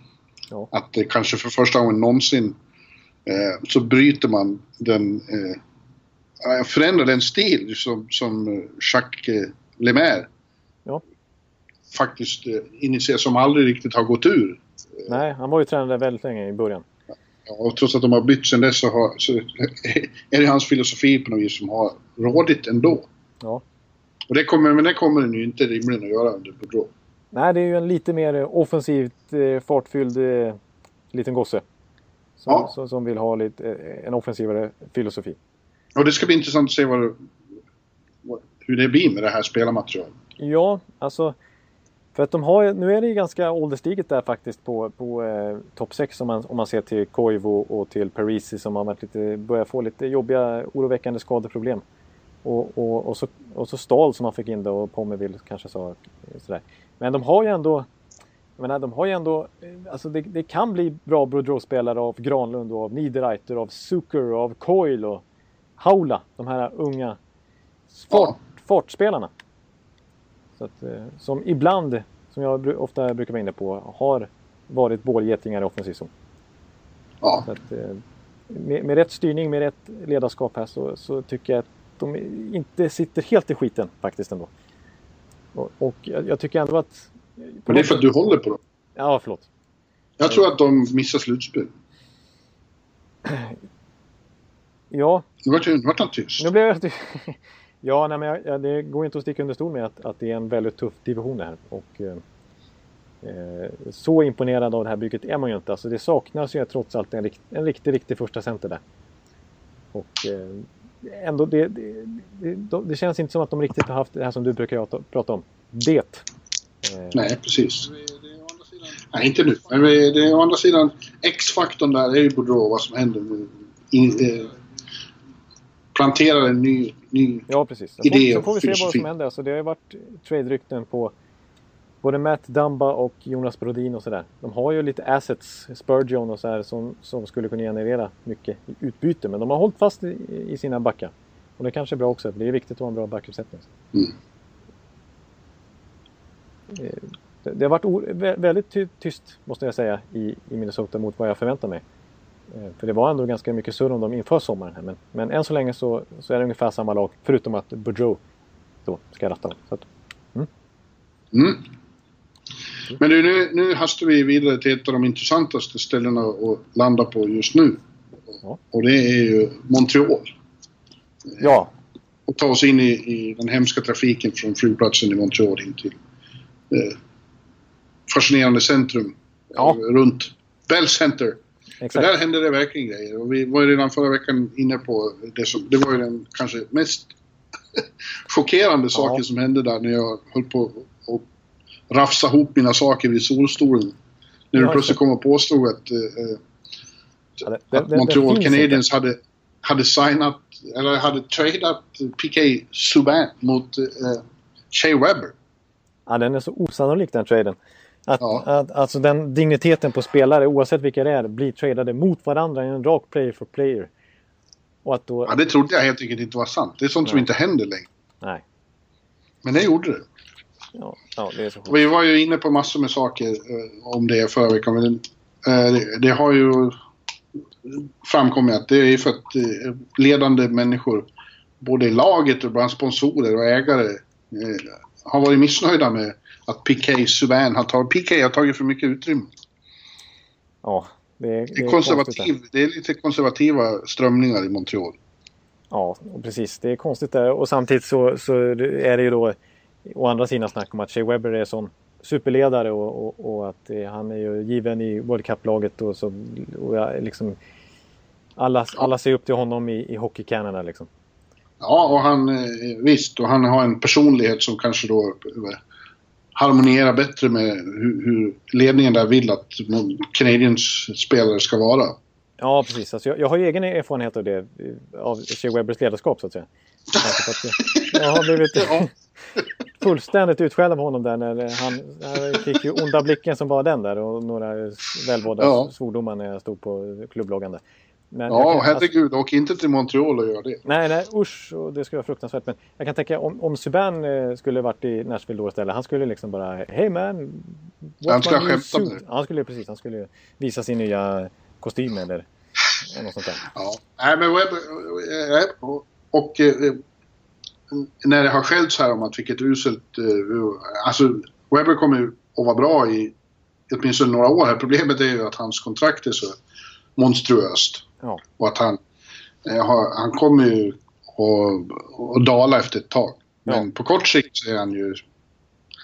B: Ja.
C: Att det kanske för första gången någonsin eh, så bryter man den... Eh, förändrar den stil som, som eh, Jacques eh, Lemaire
B: Ja.
C: Faktiskt eh, initierar, som aldrig riktigt har gått ur.
B: Nej, han var ju tränare väldigt länge i början.
C: Ja, Och trots att de har bytt sen dess så, har, så (laughs) är det hans filosofi på något vis som har rådit ändå.
B: Ja.
C: Och det kommer, men det kommer den ju inte rimligen att göra under Boudreau.
B: Nej, det är ju en lite mer offensivt eh, fartfylld eh, liten gosse. Som,
C: Ja.
B: som, som vill ha lite, eh, en offensivare filosofi.
C: Och det ska bli intressant att se vad, vad, hur det blir med det här spelarmaterialet.
B: Ja, alltså. För att de har nu är det ju ganska ålderstiget där faktiskt på, på eh, topp 6 om man, om man ser till Koivu och till Parisi som har varit lite, börjar få lite jobbiga, oroväckande skadeproblem. Och, och, och, så, och så Stahl som man fick in då och Pommerville kanske sa sådär. Men de har ju ändå, jag menar, de har ju ändå, eh, alltså det, det kan bli bra Boudreau-spelare av Granlund och av Niederreiter, av Zucker och av Coil och Haula. De här unga fart, fartspelarna. Så att, eh, som ibland, som jag ofta brukar vara inne på, har varit bålgetingar i offensiv zon.
C: Ja,
B: Så att, eh, med, med rätt styrning, med rätt ledarskap här så, så tycker jag att de inte sitter helt i skiten faktiskt ändå. Och, och jag, jag tycker ändå att...
C: och det är för att du håller på dem.
B: Ja, förlåt.
C: Jag tror att de missar slutspel.
B: Ja,
C: Nu vart, han tyst.
B: nu blev jag ja, nej, men jag, det går inte att sticka under stol med att, att det är en väldigt tuff division det här. Och, eh, eh, så imponerad av det här bygget är man ju inte. Alltså, det saknas ju trots allt en, rikt, en riktig, riktig första center där. Och eh, ändå, det, det, det, det känns inte som att de riktigt har haft det här som du brukar prata- om. Det. Eh,
C: Nej, precis. Nej, inte nu. Men eh, det är å andra sidan X-faktorn där är ju Boudreau, vad som händer. In, eh, planterar en ny... ny
B: Ja, precis. Så
C: idé
B: får, så får vi se vad som händer. Alltså, det har ju varit trade-rykten på både Matt Dumba och Jonas Brodin och sådär. De har ju lite assets, Spurgeon och så här, som, som skulle kunna generera mycket utbyte. Men de har hållit fast i, i sina backar. Och det kanske är bra också. Det är viktigt att ha en bra backuppsättning.
C: Mm.
B: Eh, Det, det har varit väldigt ty, tyst, måste jag säga, i, i Minnesota mot vad jag förväntar mig. Eh, För det var ändå ganska mycket surr om dem inför sommaren. Här. Men, men än så länge så, så är det ungefär samma lag. Förutom att Boudreau då ska ratta dem. Så att,
C: Mm. Men du, nu, nu hastar vi vidare till ett av de intressantaste ställena att landa på just nu.
B: Ja.
C: Och det är ju Montreal.
B: ja,
C: Och ta oss in i, i den hemska trafiken från flygplatsen i Montreal in till eh, fascinerande centrum
B: Ja.
C: runt Bell Center. För
B: exakt.
C: där hände det verkligen grejer. Och vi var ju redan förra veckan inne på det som, det var ju den kanske mest (laughs) chockerande saken som hände där när jag höll på att rafsa ihop mina saker vid solstolen. När du
B: Ja,
C: plötsligt kom och påstod att, eh, eh,
B: Ja, det, det,
C: att
B: det
C: Montreal Canadiens hade, hade signat, eller hade tradat P.K. Subban mot eh, Shea Weber.
B: Ja, den är så osannolik den traden. Att,
C: Ja.
B: att, alltså den digniteten på spelare, oavsett vilka det är, blir tradade mot varandra i en rak player for player. Och att då...
C: Ja, det trodde jag helt enkelt inte var sant. Det är sånt som
B: Nej.
C: inte händer längre.
B: Nej.
C: Men det gjorde det.
B: Ja, ja, det är så.
C: Vi var ju inne på massor med saker eh, om det förra veckan. Men eh, det, det har ju framkommit att det är för att eh, ledande människor, både i laget och bland sponsorer och ägare, eh, har varit missnöjda med att PK Subban har tagit... PK har tagit för mycket utrymme.
B: Ja, det är,
C: Det är, konservativ,
B: där.
C: det är lite konservativa strömningar i Montreal.
B: Ja, precis. Det är konstigt där. Och samtidigt så, så är det ju då å andra sidan snack om att Shea Weber är sån superledare och, och, och att eh, han är ju given i World Cup-laget och så och jag, liksom alla, alla ser upp till honom i, i Hockey Canada liksom.
C: Ja, och han... eh, Visst, och han har en personlighet som kanske då eh, harmonierar bättre med hur, hur ledningen där vill att Canadiens spelare ska vara.
B: Ja, precis. Alltså jag, jag har ju egen erfarenhet av det, eh, av Shea Webbers ledarskap så att säga. Jag- har blivit (laughs) (laughs) fullständigt utskälld av honom där när han, han fick ju onda blicken som bara den där och några välvalda
C: Ja.
B: svordomar när jag stod på klubbloggan där. Men
C: Ja, herregud. Åk inte till Montreal och gör det.
B: Nej, nej, usch, och det skulle vara fruktansvärt. Men jag kan tänka om, om Subban eh, skulle varit i Nashville då istället. Han skulle liksom bara, hey man.
C: Han skulle skämtat med
B: suit?" Han skulle precis, han skulle visa sin nya kostym eller något sånt där.
C: Ja. Nej, men Webber... eh, Och, och eh, när det har skällts här om att vilket uselt... eh, Alltså, Webber kommer ju att vara bra i åtminstone några år här. Problemet är ju att hans kontrakt är så monstruöst.
B: Ja,
C: Och att han... eh, Han kommer ju att, dala efter ett tag. Men
B: Ja.
C: på kort sikt så är han ju...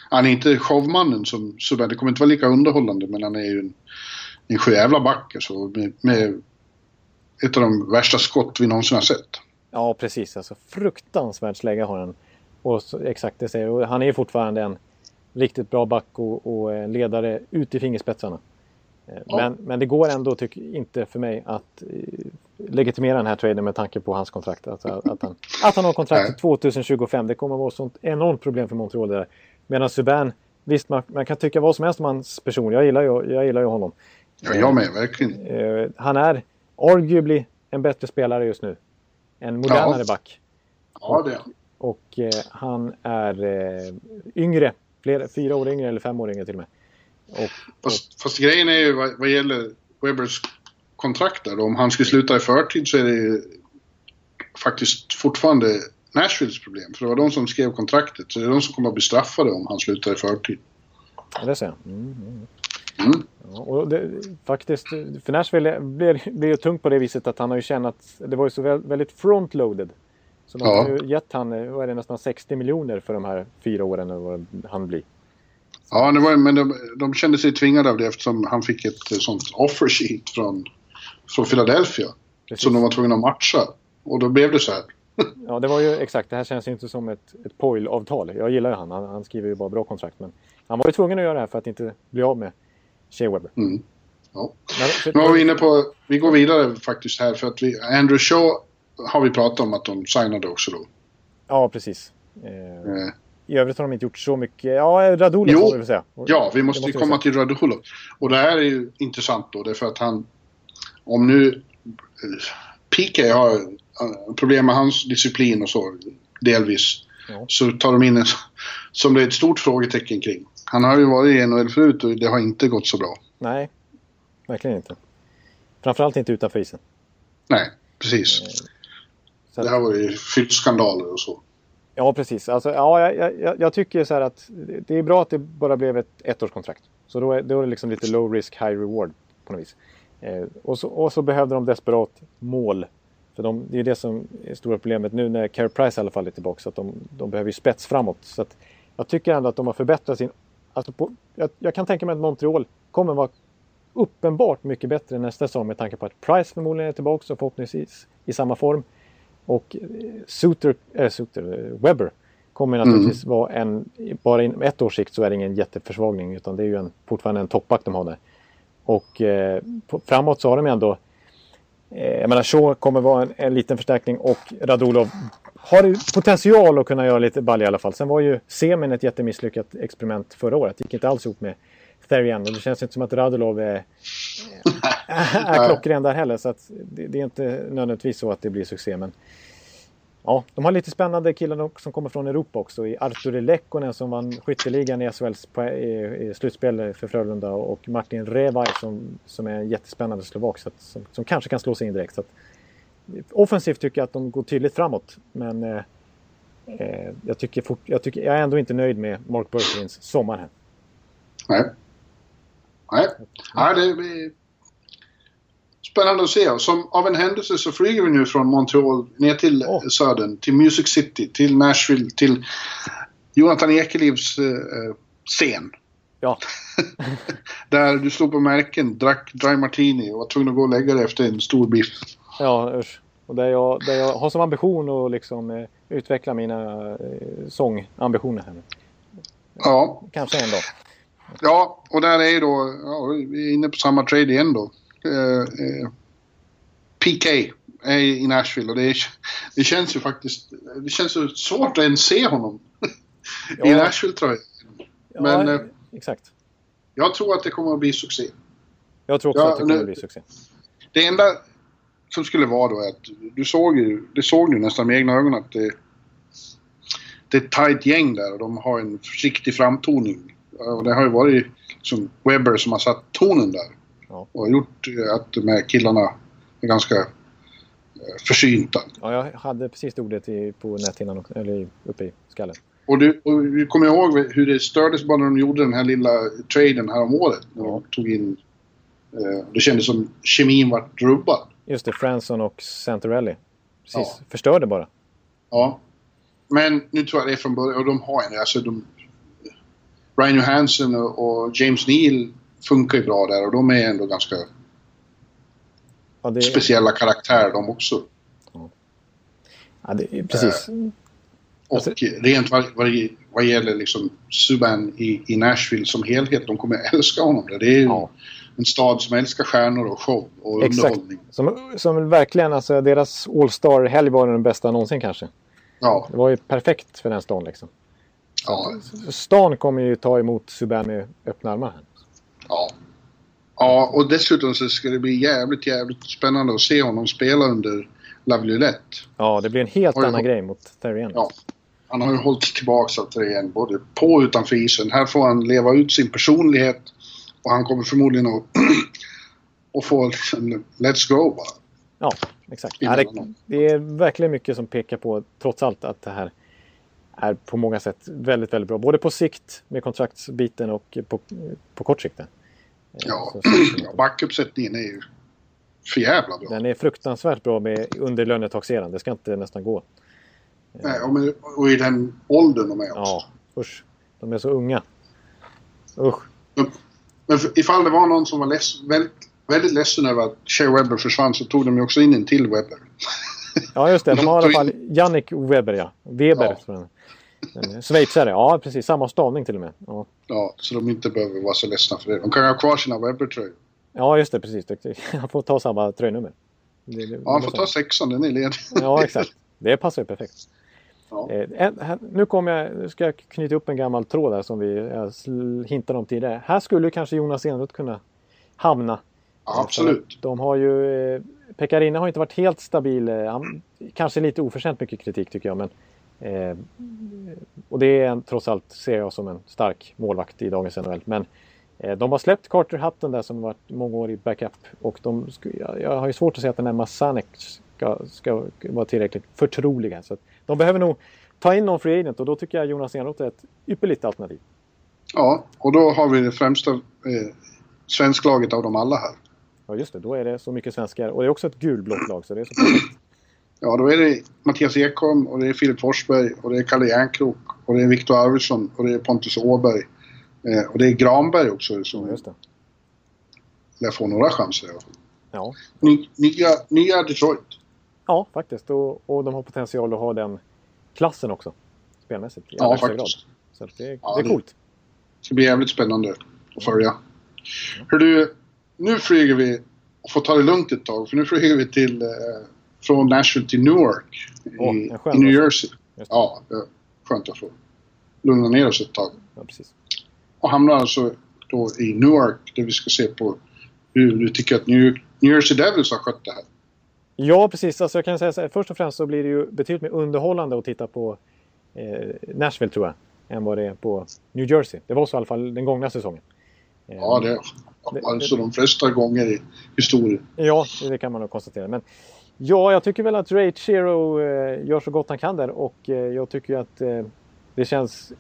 C: Han är inte showmannen som Subban. Det kommer inte vara lika underhållande men han är ju en, en sjujävla back alltså, med, med ett av de värsta skott vi någonsin har sett.
B: ja precis. Alltså fruktansvärd slägga har han. Och så, exakt det säger och Han är ju fortfarande en riktigt bra back och, och en ledare ut i fingerspetsarna. Eh,
C: Ja.
B: Men, men det går ändå, tycker inte för mig, att eh, legitimera den här traden med tanke på hans kontrakt. Alltså, att, att, han, (laughs) att han har kontrakt till
C: Nej.
B: 2025, det kommer att vara ett sånt enormt problem för Montreal. Där. Medan Subban, visst man, man kan tycka vad som helst om hans person. Jag gillar ju, jag gillar ju honom.
C: Ja, jag med, verkligen.
B: Eh, han är arguably en bättre spelare just nu. En modernare
C: Ja.
B: back.
C: Ja, det är.
B: Och eh, han är eh, yngre. Fler, fyra år yngre eller fem år yngre till och med. Och,
C: Fast, fast grejen är ju vad, vad gäller Webbers kontrakt där, då, om han skulle sluta i förtid så är det ju faktiskt fortfarande Nashvilles problem. För det var de som skrev kontraktet. Så det är de som kommer att bli straffade om han slutar i förtid.
B: Ja, det ser jag. Mm, mm.
C: Mm.
B: Ja, och det, faktiskt, för Nashville blir, blir ju tungt på det viset att han har ju tjänat, det var ju så väl, väldigt frontloaded. Så de
C: Ja.
B: har ju gett han, vad är det, nästan 60 miljoner för de här fyra åren eller vad han blir.
C: Ja, det var, men de, de kände sig tvingade av det eftersom han fick ett eh, sånt offer sheet från, från Philadelphia.
B: Precis.
C: Som de var tvungna att matcha. Och då blev det så här. (laughs)
B: Ja, det var ju exakt, det här känns ju inte som ett, ett POIL-avtal. Jag gillar ju han, han, han skriver ju bara bra kontrakt. Men han var ju tvungen att göra det här för att inte bli av med Shea Weber.
C: Mm. Ja.
B: Men,
C: Nu var vi inne på, vi går vidare faktiskt här för att vi, Andrew Shaw har vi pratat om att de signade också då.
B: Ja, precis. Eh,
C: Eh,
B: I övrigt har de inte gjort så mycket. Ja, Radulov får vi väl säga.
C: Ja, vi måste,
B: Det
C: ju
B: vi
C: komma till Radulov. Och det här är ju intressant då, därför att han... Om nu... eh, PK har eh, problem med hans disciplin och så, delvis.
B: Ja.
C: Så tar de in en som det är ett stort frågetecken kring. Han har ju varit i NHL förut och det har inte gått så bra.
B: Nej, verkligen inte. Framförallt inte utanför isen.
C: Nej, precis.
B: Så att-
C: Det har varit fyllt skandaler och så.
B: Ja, precis. Alltså, ja, jag, jag, jag tycker så här att det är bra att det bara blev ett ettårskontrakt. Så då är, då är det liksom lite low risk, high reward på något vis. Eh, och, så, och så behövde de desperat mål. För de, det är det som är stora problemet nu när Care Price i alla fall är tillbaka. Så att de, de behöver ju spets framåt. Så att jag tycker ändå att de har förbättrat sin... Alltså på, jag, jag kan tänka mig att Montreal kommer vara uppenbart mycket bättre nästa säsong med tanke på att Price förmodligen är tillbaka och förhoppningsvis i samma form. Och eh, Suter, äh, Suter, eh, Webber kommer naturligtvis vara en, bara inom ett års sikt så är det ingen jätteförsvagning utan det är ju en, fortfarande en toppback de har där. Och eh, på, framåt så har de ändå, eh, jag menar Shaw kommer vara en, en liten förstärkning och Radulov har potential att kunna göra lite ball i alla fall. Sen var ju Semin ett jättemisslyckat experiment förra året. Det gick inte alls ihop med Therian och det känns inte som att Radulov är, (laughs) är klockren där heller. Så att det, det är inte nödvändigtvis så att det blir succé. Men ja, de har lite spännande killar som kommer från Europa också. I Arturi Lekkonen som vann skytteligan i SHLs i, i slutspel för Frölunda och Martin Revaj som, som är en jättespännande slovak så att, som, som kanske kan slå sig in direkt. Så att, offensivt tycker jag att de går tydligt framåt. Men eh, eh, jag, tycker fort, jag, tycker, jag är ändå inte nöjd med Mark Bergerins sommar här.
C: Nej. Nej. Nej, det blir spännande att se. Som av en händelse så flyger vi nu från Montreal ner till
B: Åh.
C: södern, till Music City, till Nashville, till Jonathan Ekelivs eh, scen.
B: Ja, (laughs)
C: Där du stod på märken, drack dry martini och var tvungen att gå och lägga dig efter en stor biff.
B: ja usch. Och där jag, där jag har som ambition att liksom, eh, utveckla mina eh, sångambitioner här.
C: Ja,
B: Kanske en dag.
C: Ja och där är ju då, ja, vi är inne på samma trade igen då. Eh, eh, PK är i Nashville och det, är, det känns ju faktiskt, det känns så svårt att ens se honom. (laughs) I Nashville tror jag. Men
B: ja,
C: eh,
B: exakt.
C: jag tror att det kommer att bli succé.
B: Jag tror också
C: Ja,
B: att det kommer
C: nu-
B: att bli succé.
C: Det enda som skulle vara då är att du såg ju, det såg du nästan med egna ögon att det, det är ett tajt gäng där och de har en försiktig framtoning. Och det har ju varit liksom Webber som har satt tonen där.
B: Ja.
C: Och gjort eh, att de här killarna är ganska eh, försynta.
B: Ja, jag hade precis det ordet i, på näthinnan, eller uppe i skallen.
C: Och du, och du kommer ihåg hur det stördes bara när de gjorde den här lilla traden här om året. När de tog in... Eh, det kändes som kemin var rubbad.
B: Just det, Franson och Santorelli. Precis,
C: Ja.
B: förstörde bara.
C: Ja. Men nu tror jag det är från början, och de har en, alltså de... Ryan Johansson och, James Neal funkar ju bra där och de är ändå ganska
B: Ja, det,
C: speciella karaktärer de också.
B: ja, det, precis.
C: Och
B: Alltså-
C: rent vad, vad, vad gäller liksom Subban i, i Nashville som helhet, de kommer älska honom där. Det är
B: Ja.
C: en stad som älskar stjärnor och show och
B: Exakt.
C: underhållning.
B: Som, som verkligen, alltså deras All-Star-helg var den bästa någonsin kanske.
C: Ja,
B: Det var ju perfekt för den stan liksom.
C: Ja,
B: Stan kommer ju ta emot Subban med öppna armar.
C: ja. Ja, och dessutom så ska det bli jävligt, jävligt spännande att se honom spela under Laviolette.
B: Ja, det blir en helt annan
C: oj.
B: grej mot Terrien.
C: Ja. Han har ju hållit tillbaka av igen, både på och utanför isen. Här får han leva ut sin personlighet och han kommer förmodligen att, (clears throat) att få liksom, let's go bara.
B: Ja, exakt. Ja, det, det är verkligen mycket som pekar på, trots allt, att det här är på många sätt väldigt, väldigt bra. Både på sikt med kontraktsbiten och på, på kort sikt. Eh,
C: Ja,
B: så- så-
C: ja backuppsättningen är ju för jävla bra.
B: Den är fruktansvärt bra med under lönetaxeran. Det ska inte nästan gå.
C: Nej, och, med, och i den åldern de är också.
B: Ja, usch. De är så unga. Usch.
C: Men ifall det var någon som var leds, väldigt, väldigt ledsen över att Shea Webber försvann så tog de ju också in en till Webber. (laughs)
B: Ja, just det. De har i alla fall Jannik Weber, ja. Weber.
C: Ja.
B: En Schweizare. Ja, precis. Samma stavning till och med. Ja,
C: Ja, så de inte behöver vara så ledsna för det. De kan ha kvar sina Webber-tröjor.
B: ja just det. Precis. Han (laughs) får ta samma tröjnummer. Det- det-
C: Ja, han får ta sexan, den är ledig.
B: Ja, exakt. Det passar ju perfekt.
C: Ja.
B: Eh, här- nu, kommer jag, nu ska jag knyta upp en gammal tråd här som vi hintade om tidigare. Här skulle kanske Jonas Enroth kunna hamna.
C: Ja, absolut.
B: De har ju... Pekarina har inte varit helt stabil. Eh, han, kanske lite oförtjänt mycket kritik tycker jag. Men, eh, och det är en, trots allt, ser jag som en stark målvakt i dagens NHL. Men eh, de har släppt Carter Hutton där som varit mångårig backup. Och de, jag, jag har ju svårt att säga att den här Masanek ska, ska vara tillräckligt förtroliga. Så att de behöver nog ta in någon free agent och då tycker jag Jonas Enroth är ett ypperligt alternativ.
C: Ja, och då har vi det främsta eh, svensklaget av dem alla här.
B: Ja just det, då är det så mycket svenskar. Och det är också ett gulblått lag så det är så perfekt.
C: Ja, då är det Mattias Ekholm och det är Filip Forsberg och det är Kalle Järnkrok och det är Viktor Arvidsson och det är Pontus Åberg. Eh, och det är Granberg också
B: Ja,
C: som
B: just det.
C: lär få några chanser i alla fall.
B: Ja,
C: Ny, nya, nya Detroit.
B: ja faktiskt. Och, och de har potential att ha den klassen också. Spelmässigt. i
C: Ja, faktiskt.
B: grad. Så det,
C: Ja,
B: det är coolt.
C: Det ska bli jävligt spännande att följa. Hör du, nu flyger vi och får ta det lugnt ett tag för nu flyger vi till eh, från Nashville till Newark
B: Åh,
C: i, New
B: resa.
C: Jersey.
B: Just.
C: Ja, skönt att få lugna ner oss ett tag.
B: Ja.
C: Och hamnar alltså då i Newark där vi ska se på hur du tycker att New, New Jersey Devils har skött det här.
B: Ja, precis. Alltså, jag kan säga så här, först och främst så blir det ju betydligt mer underhållande att titta på eh, Nashville tror jag. Än vad det är på New Jersey. Det var så i alla fall den gångna säsongen.
C: Ja, det alltså de flesta gånger i historien.
B: Ja, det kan man nog konstatera. Men ja, jag tycker väl att Ray Chiro eh, gör så gott han kan där och eh, jag tycker att eh, det känns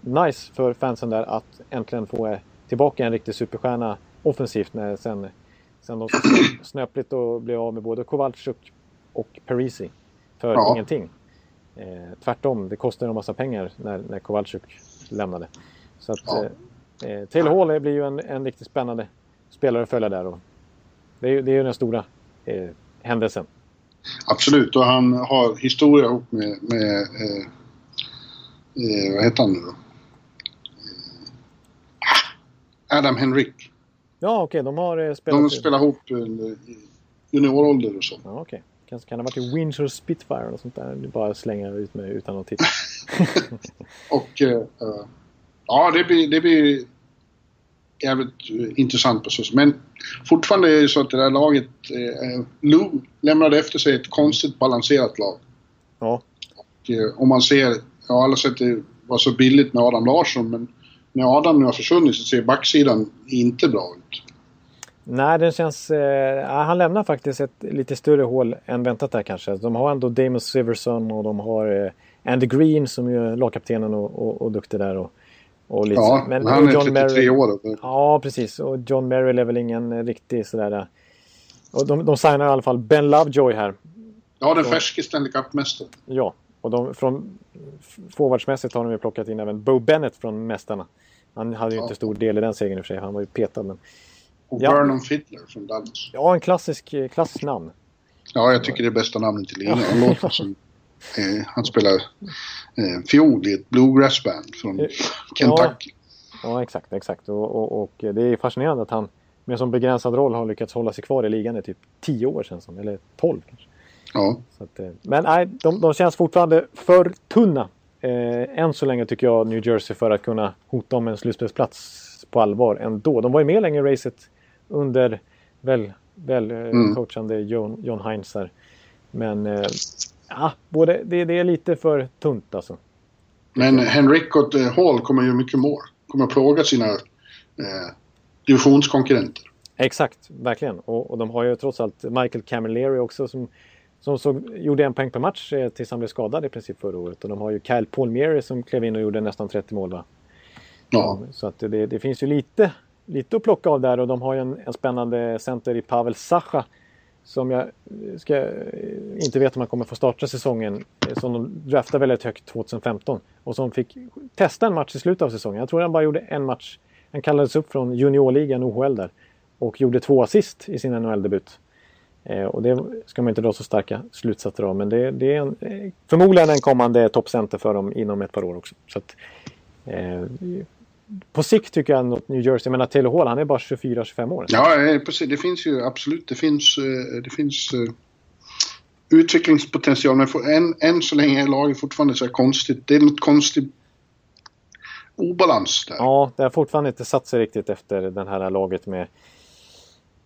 B: nice för fansen där att äntligen få tillbaka en riktig superstjärna offensivt när sen, sen de (clears throat) snöpligt och blev av med både Kowalczyk och Parisi för
C: Ja.
B: ingenting. Eh, tvärtom, det kostade en massa pengar när, när Kowalczyk lämnade. Så att
C: Ja.
B: Eh, eh, Taylor Hall blir ju en, en riktigt spännande spelare att följa där. Och det är det är ju den stora eh, händelsen.
C: Absolut, och han har historia ihop med, med eh, eh, vad heter han nu då? Eh, Adam Henrik.
B: Ja, okej, de har eh, spelat...
C: De spelar ihop juniorålder och så.
B: Ja, okej. Kanske kan ha varit i Windsor Spitfire och sånt där. Det bara slänga ut mig utan att titta. (laughs)
C: Och uh, ja, det blir, det blir jävligt uh, intressant på så Men fortfarande är det så att det där laget, uh, Lou lämnade efter sig ett konstigt balanserat lag.
B: Ja.
C: Och uh, om man ser, jag har aldrig sett det vara så billigt med Adam Larsson men när Adam nu har försvunnit så ser backsidan inte bra ut.
B: Nej, den känns... Eh, han lämnar faktiskt ett lite större hål än väntat där kanske. De har ändå Damon Siverson och de har eh, Andy Green som ju är lagkaptenen och, och, och duktig där. Och, och lite,
C: ja, men han är John 33 Merrill, år.
B: Ja, precis. Och John Merrill är väl ingen riktig sådär... Och de, de signar i alla fall Ben Lovejoy här.
C: Ja, den färske Stanley Cup-mästaren.
B: Ja, och de, från forwardsmässigt har de ju plockat in även Bo Bennett från Mästarna. Han hade ju ja. inte stor del i den segern i och för sig. Han var ju petad. Men...
C: Och ja. Vernon Fiddler från Dallas.
B: Ja, en klassisk, klassisk namn.
C: Ja, jag tycker det är bästa namnet i ligan. Han låter som... (laughs) Eh, han spelar eh, fiol i ett bluegrassband från eh, Kentucky.
B: Ja, ja exakt, exakt. Och, och, och, det är fascinerande att han med som begränsad roll har lyckats hålla sig kvar i ligan i typ 10 år sedan. Som, eller 12 kanske.
C: Ja.
B: Att, eh, men nej, de, de känns fortfarande för tunna. Eh, än så länge tycker jag New Jersey för att kunna hota om en slutspelsplats på allvar ändå. De var ju med länge i racet under väl, väl eh, mm. coachande John, John Heinz. Men eh, ja, både, det, det, är lite för tunt alltså.
C: Men Henrik och eh, Hall kommer ju mycket mål. Kommer plåga sina eh, divisionskonkurrenter.
B: Exakt, verkligen. Och, och, de har ju trots allt Michael Camilleri också som, som såg, gjorde en poäng per match eh, tills han blev skadad i princip förra året. Och de har ju Kyle Palmieri som klev in och gjorde nästan 30 mål va?
C: Ja.
B: Så att det, det finns ju lite lite att plocka av där och de har ju en, en spännande center i Pavel Sacha. Som jag eh, ska, eh, inte vet om han kommer få starta säsongen. Eh, som de draftade väldigt högt 2015. Och som fick testa en match i slutet av säsongen. Jag tror han bara gjorde en match. Han kallades upp från juniorligan OHL där. Och gjorde två assist i sin NHL-debut. Eh, och det ska man inte dra så starka slutsatser av. Men det, det är en, förmodligen en kommande toppcenter för dem inom ett par år också. Så att, eh, på sikt tycker jag att New Jersey, jag menar Taylor Hall, han är bara 24-25 år.
C: Ja, precis. Det finns ju absolut, det finns, eh, det finns uh, utvecklingspotential. Men för än, än så länge är laget fortfarande så här konstigt. Det är något konstigt obalans där.
B: Ja, det har fortfarande inte satt sig riktigt efter det här laget med,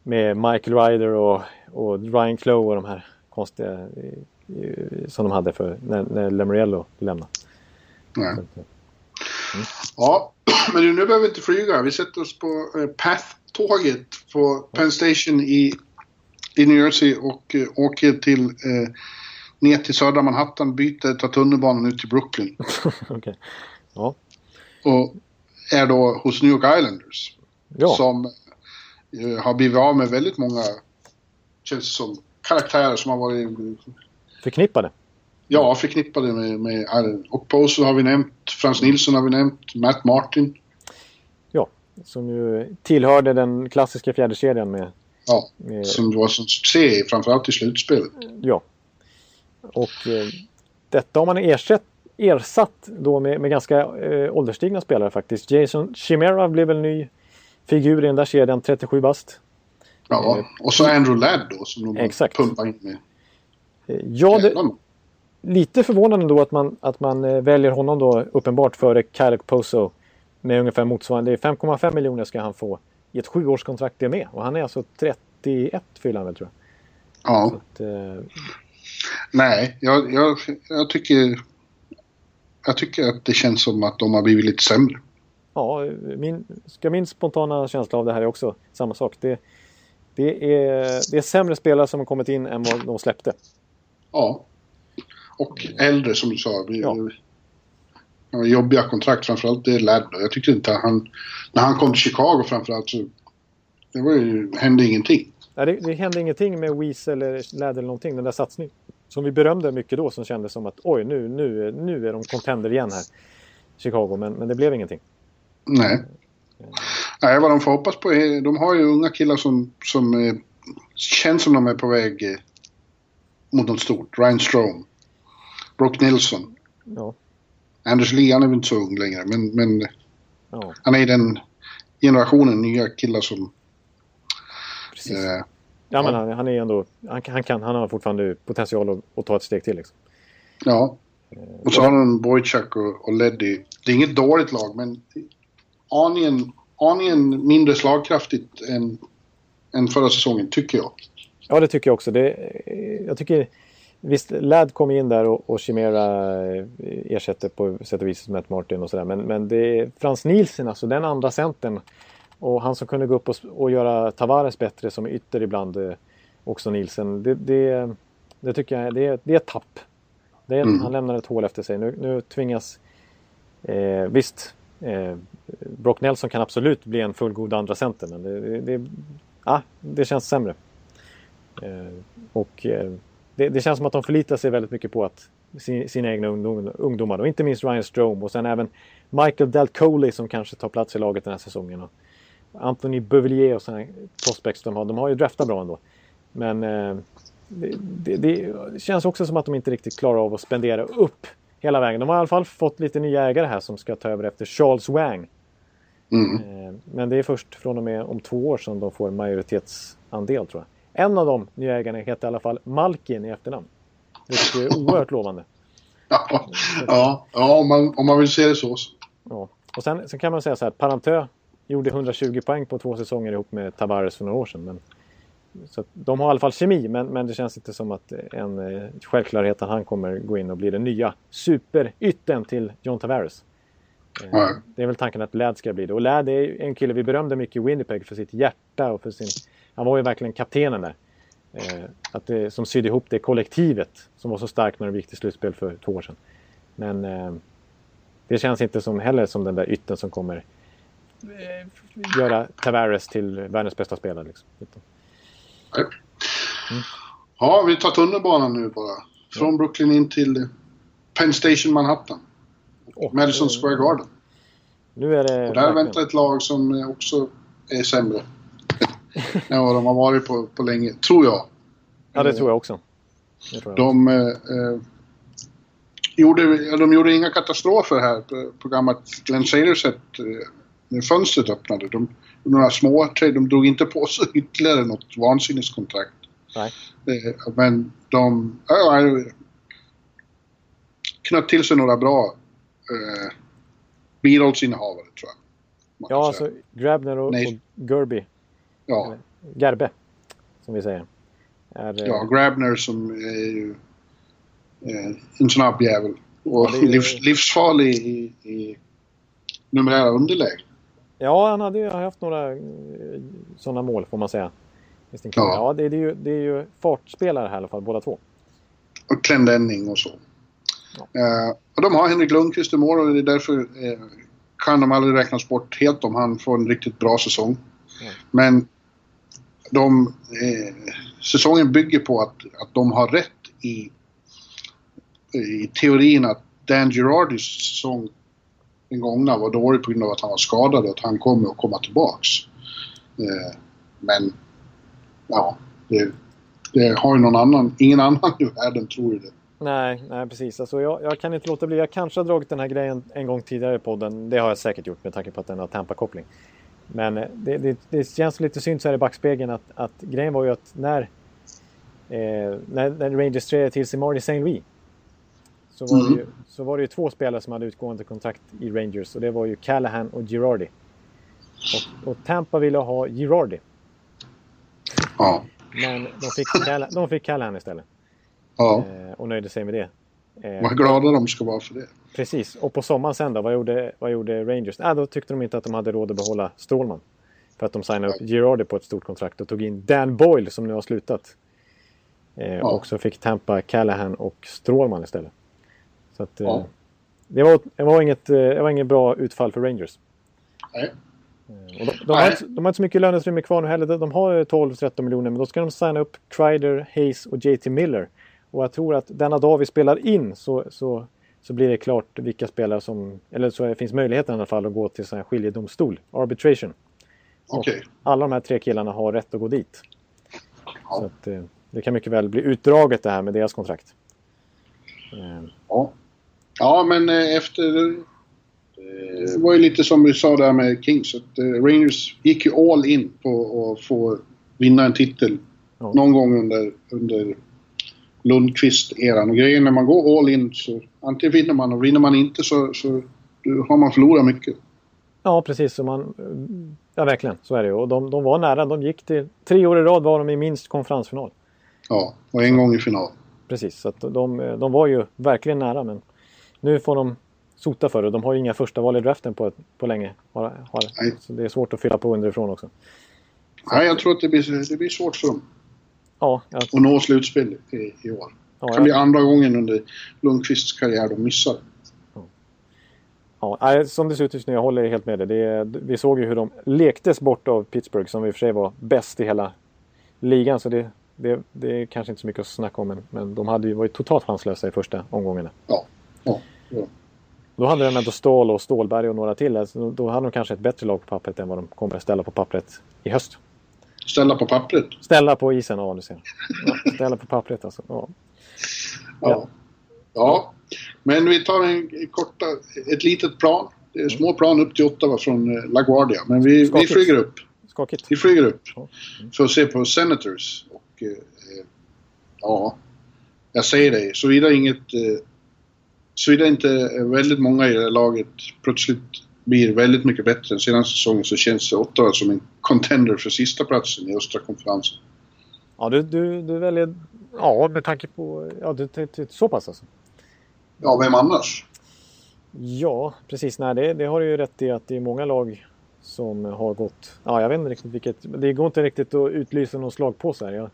B: med Michael Ryder och, och Ryan Clough och de här konstiga eh, som de hade för när, när Lemoriello lämnade.
C: Nej. Mm. Ja, men nu behöver vi inte flyga. Vi sätter oss på eh, Path-tåget på Penn Station i, i New Jersey och eh, åker till eh, ner till södra Manhattan, byter, tar tunnelbanan ut till Brooklyn. (laughs)
B: okay. ja.
C: Och är då hos New York Islanders. Ja. Som eh, har blivit av med väldigt många, känns som, karaktärer som har varit...
B: Förknippade?
C: Ja, förknippade med, med och Poser har vi nämnt, Frans Nilsson har vi nämnt, Matt Martin.
B: Ja, som ju tillhörde den klassiska fjärdekedjan med...
C: Ja, med, som var som succé framförallt i slutspelet.
B: Ja. Och eh, detta har man ersatt, ersatt då med, med ganska eh, ålderstigna spelare faktiskt. Jason Chimera blev väl ny figur i den där kedjan, 37 bast.
C: Ja, eh, och så Andrew Ladd då som de exakt. pumpar in med.
B: Eh, ja, det, lite förvånande då att man, att man eh, väljer honom då uppenbart före Kyle Poso med ungefär motsvarande 5,5 miljoner ska han få i ett sjuårskontrakt det med. Och han är alltså 31 fyller han väl tror
C: jag. Ja. Att, eh... Nej, jag, jag, jag, tycker jag tycker att det känns som att de har blivit lite sämre.
B: Ja, min, ska min spontana känsla av det här är också samma sak. Det, det, är, det är sämre spelare som har kommit in än vad de släppte.
C: Ja. Och äldre som du sa. Ja. Jobbiga kontrakt, framförallt det är Ladd. Jag tyckte inte han... När han kom till Chicago framförallt så... Det var ju, hände ingenting.
B: Nej, det, det hände ingenting med Weez eller Ladd eller någonting, den där satsningen. Som vi berömde mycket då, som kändes som att oj, nu, nu, nu är de contender igen här. Chicago, men, men det blev ingenting.
C: Nej. Nej, vad de får hoppas på är... De har ju unga killar som, som känns som de är på väg eh, mot något stort. Ryan Strome. Brock Nilsson.
B: Ja.
C: Anders Lee, han är väl inte så ung längre, men, men ja. han är i den generationen nya killar som... Eh,
B: Ja, men han, han är ändå... Han, han, kan, han har fortfarande potential att, att ta ett steg till. Liksom.
C: Ja. Och så har de Boychuk och, och Leddy. Det är inget dåligt lag, men aningen, aningen mindre slagkraftigt än, än förra säsongen, tycker jag.
B: Ja, det tycker jag också. Det, jag tycker... Visst, Ladd kom in där och, och Chimera eh, ersätter på sätt och vis Matt Martin och sådär. Men, men det är Frans Nielsen, alltså den andra centern. Och han som kunde gå upp och, och göra Tavares bättre som ytter ibland. Eh, också Nielsen. Det, det, det tycker jag det är, det är ett tapp. Det är, mm. Han lämnar ett hål efter sig. Nu, nu tvingas... Eh, visst, eh, Brock Nelson kan absolut bli en fullgod andra center men det, det, ah, det känns sämre. Eh, och eh, det, det, känns som att de förlitar sig väldigt mycket på att sin, sina egna ungdom, ungdomar och inte minst Ryan Strome och sen även Michael Del Coley som kanske tar plats i laget den här säsongen. Och Anthony Bevelier och sådana prospects de har. De har ju draftat bra ändå. Men eh, det, det, det, känns också som att de inte riktigt klarar av att spendera upp hela vägen. De har i alla fall fått lite nya ägare här som ska ta över efter Charles Wang. Mm. Eh, men det är först från och med om två år som de får majoritetsandel tror jag. En av de nya ägarna heter i alla fall Malkin i efternamn. Vilket är oerhört lovande.
C: Ja, (laughs) ja, ja om, man, om man vill se det så.
B: Ja. Och sen, sen kan man säga så här, Parantö gjorde 120 poäng på två säsonger ihop med Tavares för några år sedan. Men, så de har i alla fall kemi, men, men det känns inte som att en eh, självklarhet att han kommer gå in och bli den nya superytten till John Tavares. Eh, det är väl tanken att Ladd ska bli det. Och Ladd är en kille vi berömde mycket i Winnipeg för sitt hjärta och för sin han var ju verkligen kaptenen där. Eh, att det, som sydde ihop det kollektivet som var så starkt när de gick till slutspel för två år sedan. Men eh, det känns inte som, heller som den där ytten som kommer göra Tavares till världens bästa spelare. Liksom.
C: Mm. Ja, vi tar tunnelbanan nu bara. Från Brooklyn in till Penn Station Manhattan. Och, Madison Square Garden.
B: Nu är det
C: och där verkligen... väntar ett lag som också är sämre (laughs) ja, de har varit på, på länge, tror jag.
B: Ja, det tror jag också.
C: Tror jag de, eh, eh, gjorde, de gjorde inga katastrofer här på, på gammalt Glenn Sailors sätt eh, när fönstret öppnade. De, några små trade, de drog inte på sig ytterligare något vansinneskontrakt.
B: Nej.
C: Eh, men de äh, knöt till sig några bra eh, birollsinnehavare tror jag.
B: Ja, alltså Grabner och, och Gerby
C: Ja.
B: Gerbe, som vi säger. Är,
C: ja, Grabner som är ju eh, en snabb jävel. Och ja, är... livs, livsfarlig i, i numerära underläge.
B: Ja, han hade ju haft några eh, sådana mål får man säga. Ja, ja det, det, är ju, det är ju fartspelare här i alla fall, båda två.
C: Och Clendenning och så. Ja. Uh, och de har Henrik Lundqvist i mål och det är därför uh, kan de aldrig räknas bort helt om han får en riktigt bra säsong. Mm. Men de, eh, säsongen bygger på att, att de har rätt i, i teorin att Dan Girardis säsong den gångna var dålig på grund av att han var skadad och att han kommer att komma tillbaks. Eh, men ja, det, det har ju någon annan, ingen annan i världen tror ju det.
B: Nej, nej precis. Alltså jag, jag, kan inte låta bli. Jag kanske har dragit den här grejen en gång tidigare i podden. Det har jag säkert gjort med tanke på att den har Tampa-koppling. Men eh, det, det, det, känns lite synd så här i backspegeln att, att grejen var ju att när, eh, när, när Rangers trädde till sig Marty St. Louis så var, mm. det ju, så var det ju två spelare som hade utgående kontrakt i Rangers och det var ju Callahan och Girardi. Och, och Tampa ville ha Girardi.
C: Ja.
B: Men de fick, Callahan, de fick Callahan istället.
C: Ja.
B: Eh, och nöjde sig med det.
C: Eh, vad glada de ska vara för det.
B: Precis, och på sommaren sen då, vad gjorde, vad gjorde Rangers? Äh, då tyckte de inte att de hade råd att behålla Strålman. För att de signade upp Girardi på ett stort kontrakt och tog in Dan Boyle som nu har slutat. Eh, ja. Och så fick Tampa Callahan och Strålman istället. Så att, eh, ja. det, var, det, var inget, eh, det var inget bra utfall för Rangers.
C: Nej.
B: Eh, och de, de, har inte, de, har inte, så mycket löneutrymme kvar nu heller. De har 12-13 miljoner men då ska de signa upp Kreider, Hayes och JT Miller. Och jag tror att denna dag vi spelar in så, så, så blir det klart vilka spelare som... Eller så finns möjligheten i alla fall att gå till sån här skiljedomstol, arbitration.
C: Okay.
B: alla de här tre killarna har rätt att gå dit. Ja. Så att, eh, det kan mycket väl bli utdraget det här med deras kontrakt.
C: Eh. Ja, ja men eh, efter... Det var ju lite som vi sa där med Kings. Att Rangers gick ju all in på att få vinna en titel Ja. Någon gång under, under Lundqvist-eran. Grejen när man går all in så antingen vinner man och vinner man inte så, så har man förlorat mycket.
B: Ja precis, så man, ja verkligen så är det Och de, de var nära, de gick till, tre år i rad var de i minst konferensfinal.
C: Ja, och en gång i final.
B: Precis, så att de, de var ju verkligen nära men nu får de sota för det. De har ju inga första val i draften på, på länge. Har, har. Så det är svårt att fylla på underifrån också.
C: Nej, jag tror att det blir, det blir svårt för dem.
B: Ja,
C: jag... Att nå slutspel i, i år. Ja, det kan bli andra gången under Lundqvists karriär de missar.
B: Ja, som det ser ut just nu, jag håller helt med dig. Det, vi såg ju hur de lektes bort av Pittsburgh som i och för sig var bäst i hela ligan. Så det, det, det är kanske inte så mycket att snacka om. Men, men de hade ju varit totalt chanslösa i första omgångarna.
C: Ja. ja, ja.
B: Då hade de ändå Ståhl och Stålberg och några till. Alltså, då hade de kanske ett bättre lag på pappret än vad de kommer att ställa på pappret i höst.
C: Ställa på pappret?
B: Ställa på isen, ja du ser. Ja, ställa på pappret alltså. Ja.
C: ja. ja. Men vi tar en korta, ett litet plan. Det är små plan upp till Ottawa från eh, LaGuardia. Men vi, vi flyger upp.
B: Skakigt.
C: Vi flyger upp. Mm. För att se på Senators. Och, eh, ja, jag säger dig. Såvida inget... Eh, såvida inte väldigt många i det laget plötsligt blir väldigt mycket bättre än senaste säsongen så känns Ottawa som en contender för sista platsen i östra konferensen.
B: Ja, du, du, du väljer... Ja, med tanke på... Ja, du, så pass alltså?
C: Ja, vem annars?
B: Ja, precis. Nej, det, det har du ju rätt i att det är många lag som har gått... Ja, jag vet inte riktigt vilket... Det går inte riktigt att utlysa någon slag på så här. Jag,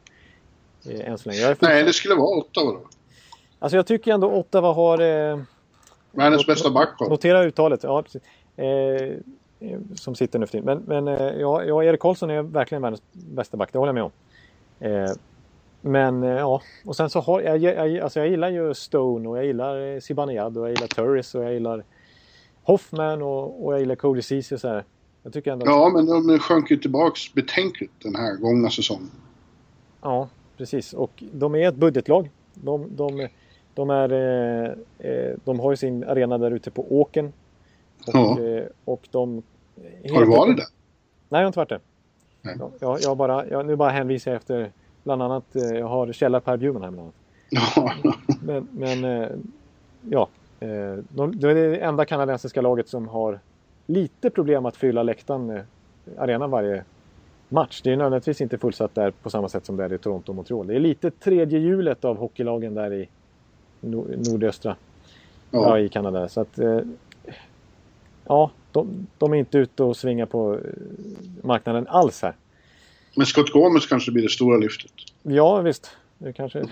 B: eh, än så länge.
C: Jag Nej, det skulle vara Ottawa då.
B: Alltså jag tycker ändå Ottawa har... Eh,
C: Världens bästa back
B: Notera uttalet. Ja, precis. Eh, som sitter nu för tiden. Men, men eh, ja, ja, Erik Karlsson är verkligen världens bästa back, det håller jag med om. Eh, men eh, ja, och sen så har jag, jag, alltså jag gillar ju Stone och jag gillar eh, Zibanejad och jag gillar Turris och jag gillar Hoffman och, och jag gillar Cody Ceesay så här. Jag tycker ändå...
C: Ja, men de sjönk ju tillbaks betänkligt den här gångna säsongen.
B: Ja, precis. Och de är ett budgetlag. De, de, de, är, eh, de har ju sin arena där ute på åken. Och, ja. och de...
C: Har du varit där?
B: Nej, jag har inte varit där. Nej. Jag, jag bara, jag, nu bara hänvisar jag efter Bland annat, eh, jag har källa Per Bjurman här bland annat. (laughs) men, men eh, ja, eh, det är det enda kanadensiska laget som har lite problem att fylla läktaren, arenan varje match. Det är nödvändigtvis inte fullsatt där på samma sätt som det är i Toronto och Montreal. Det är lite tredje hjulet av hockeylagen där i nordöstra ja. ja. i Kanada. Så att, ja, de, de, är inte ute och svingar på marknaden alls här.
C: Men Scott Gomez kanske blir det stora lyftet?
B: Ja, visst. Det kanske...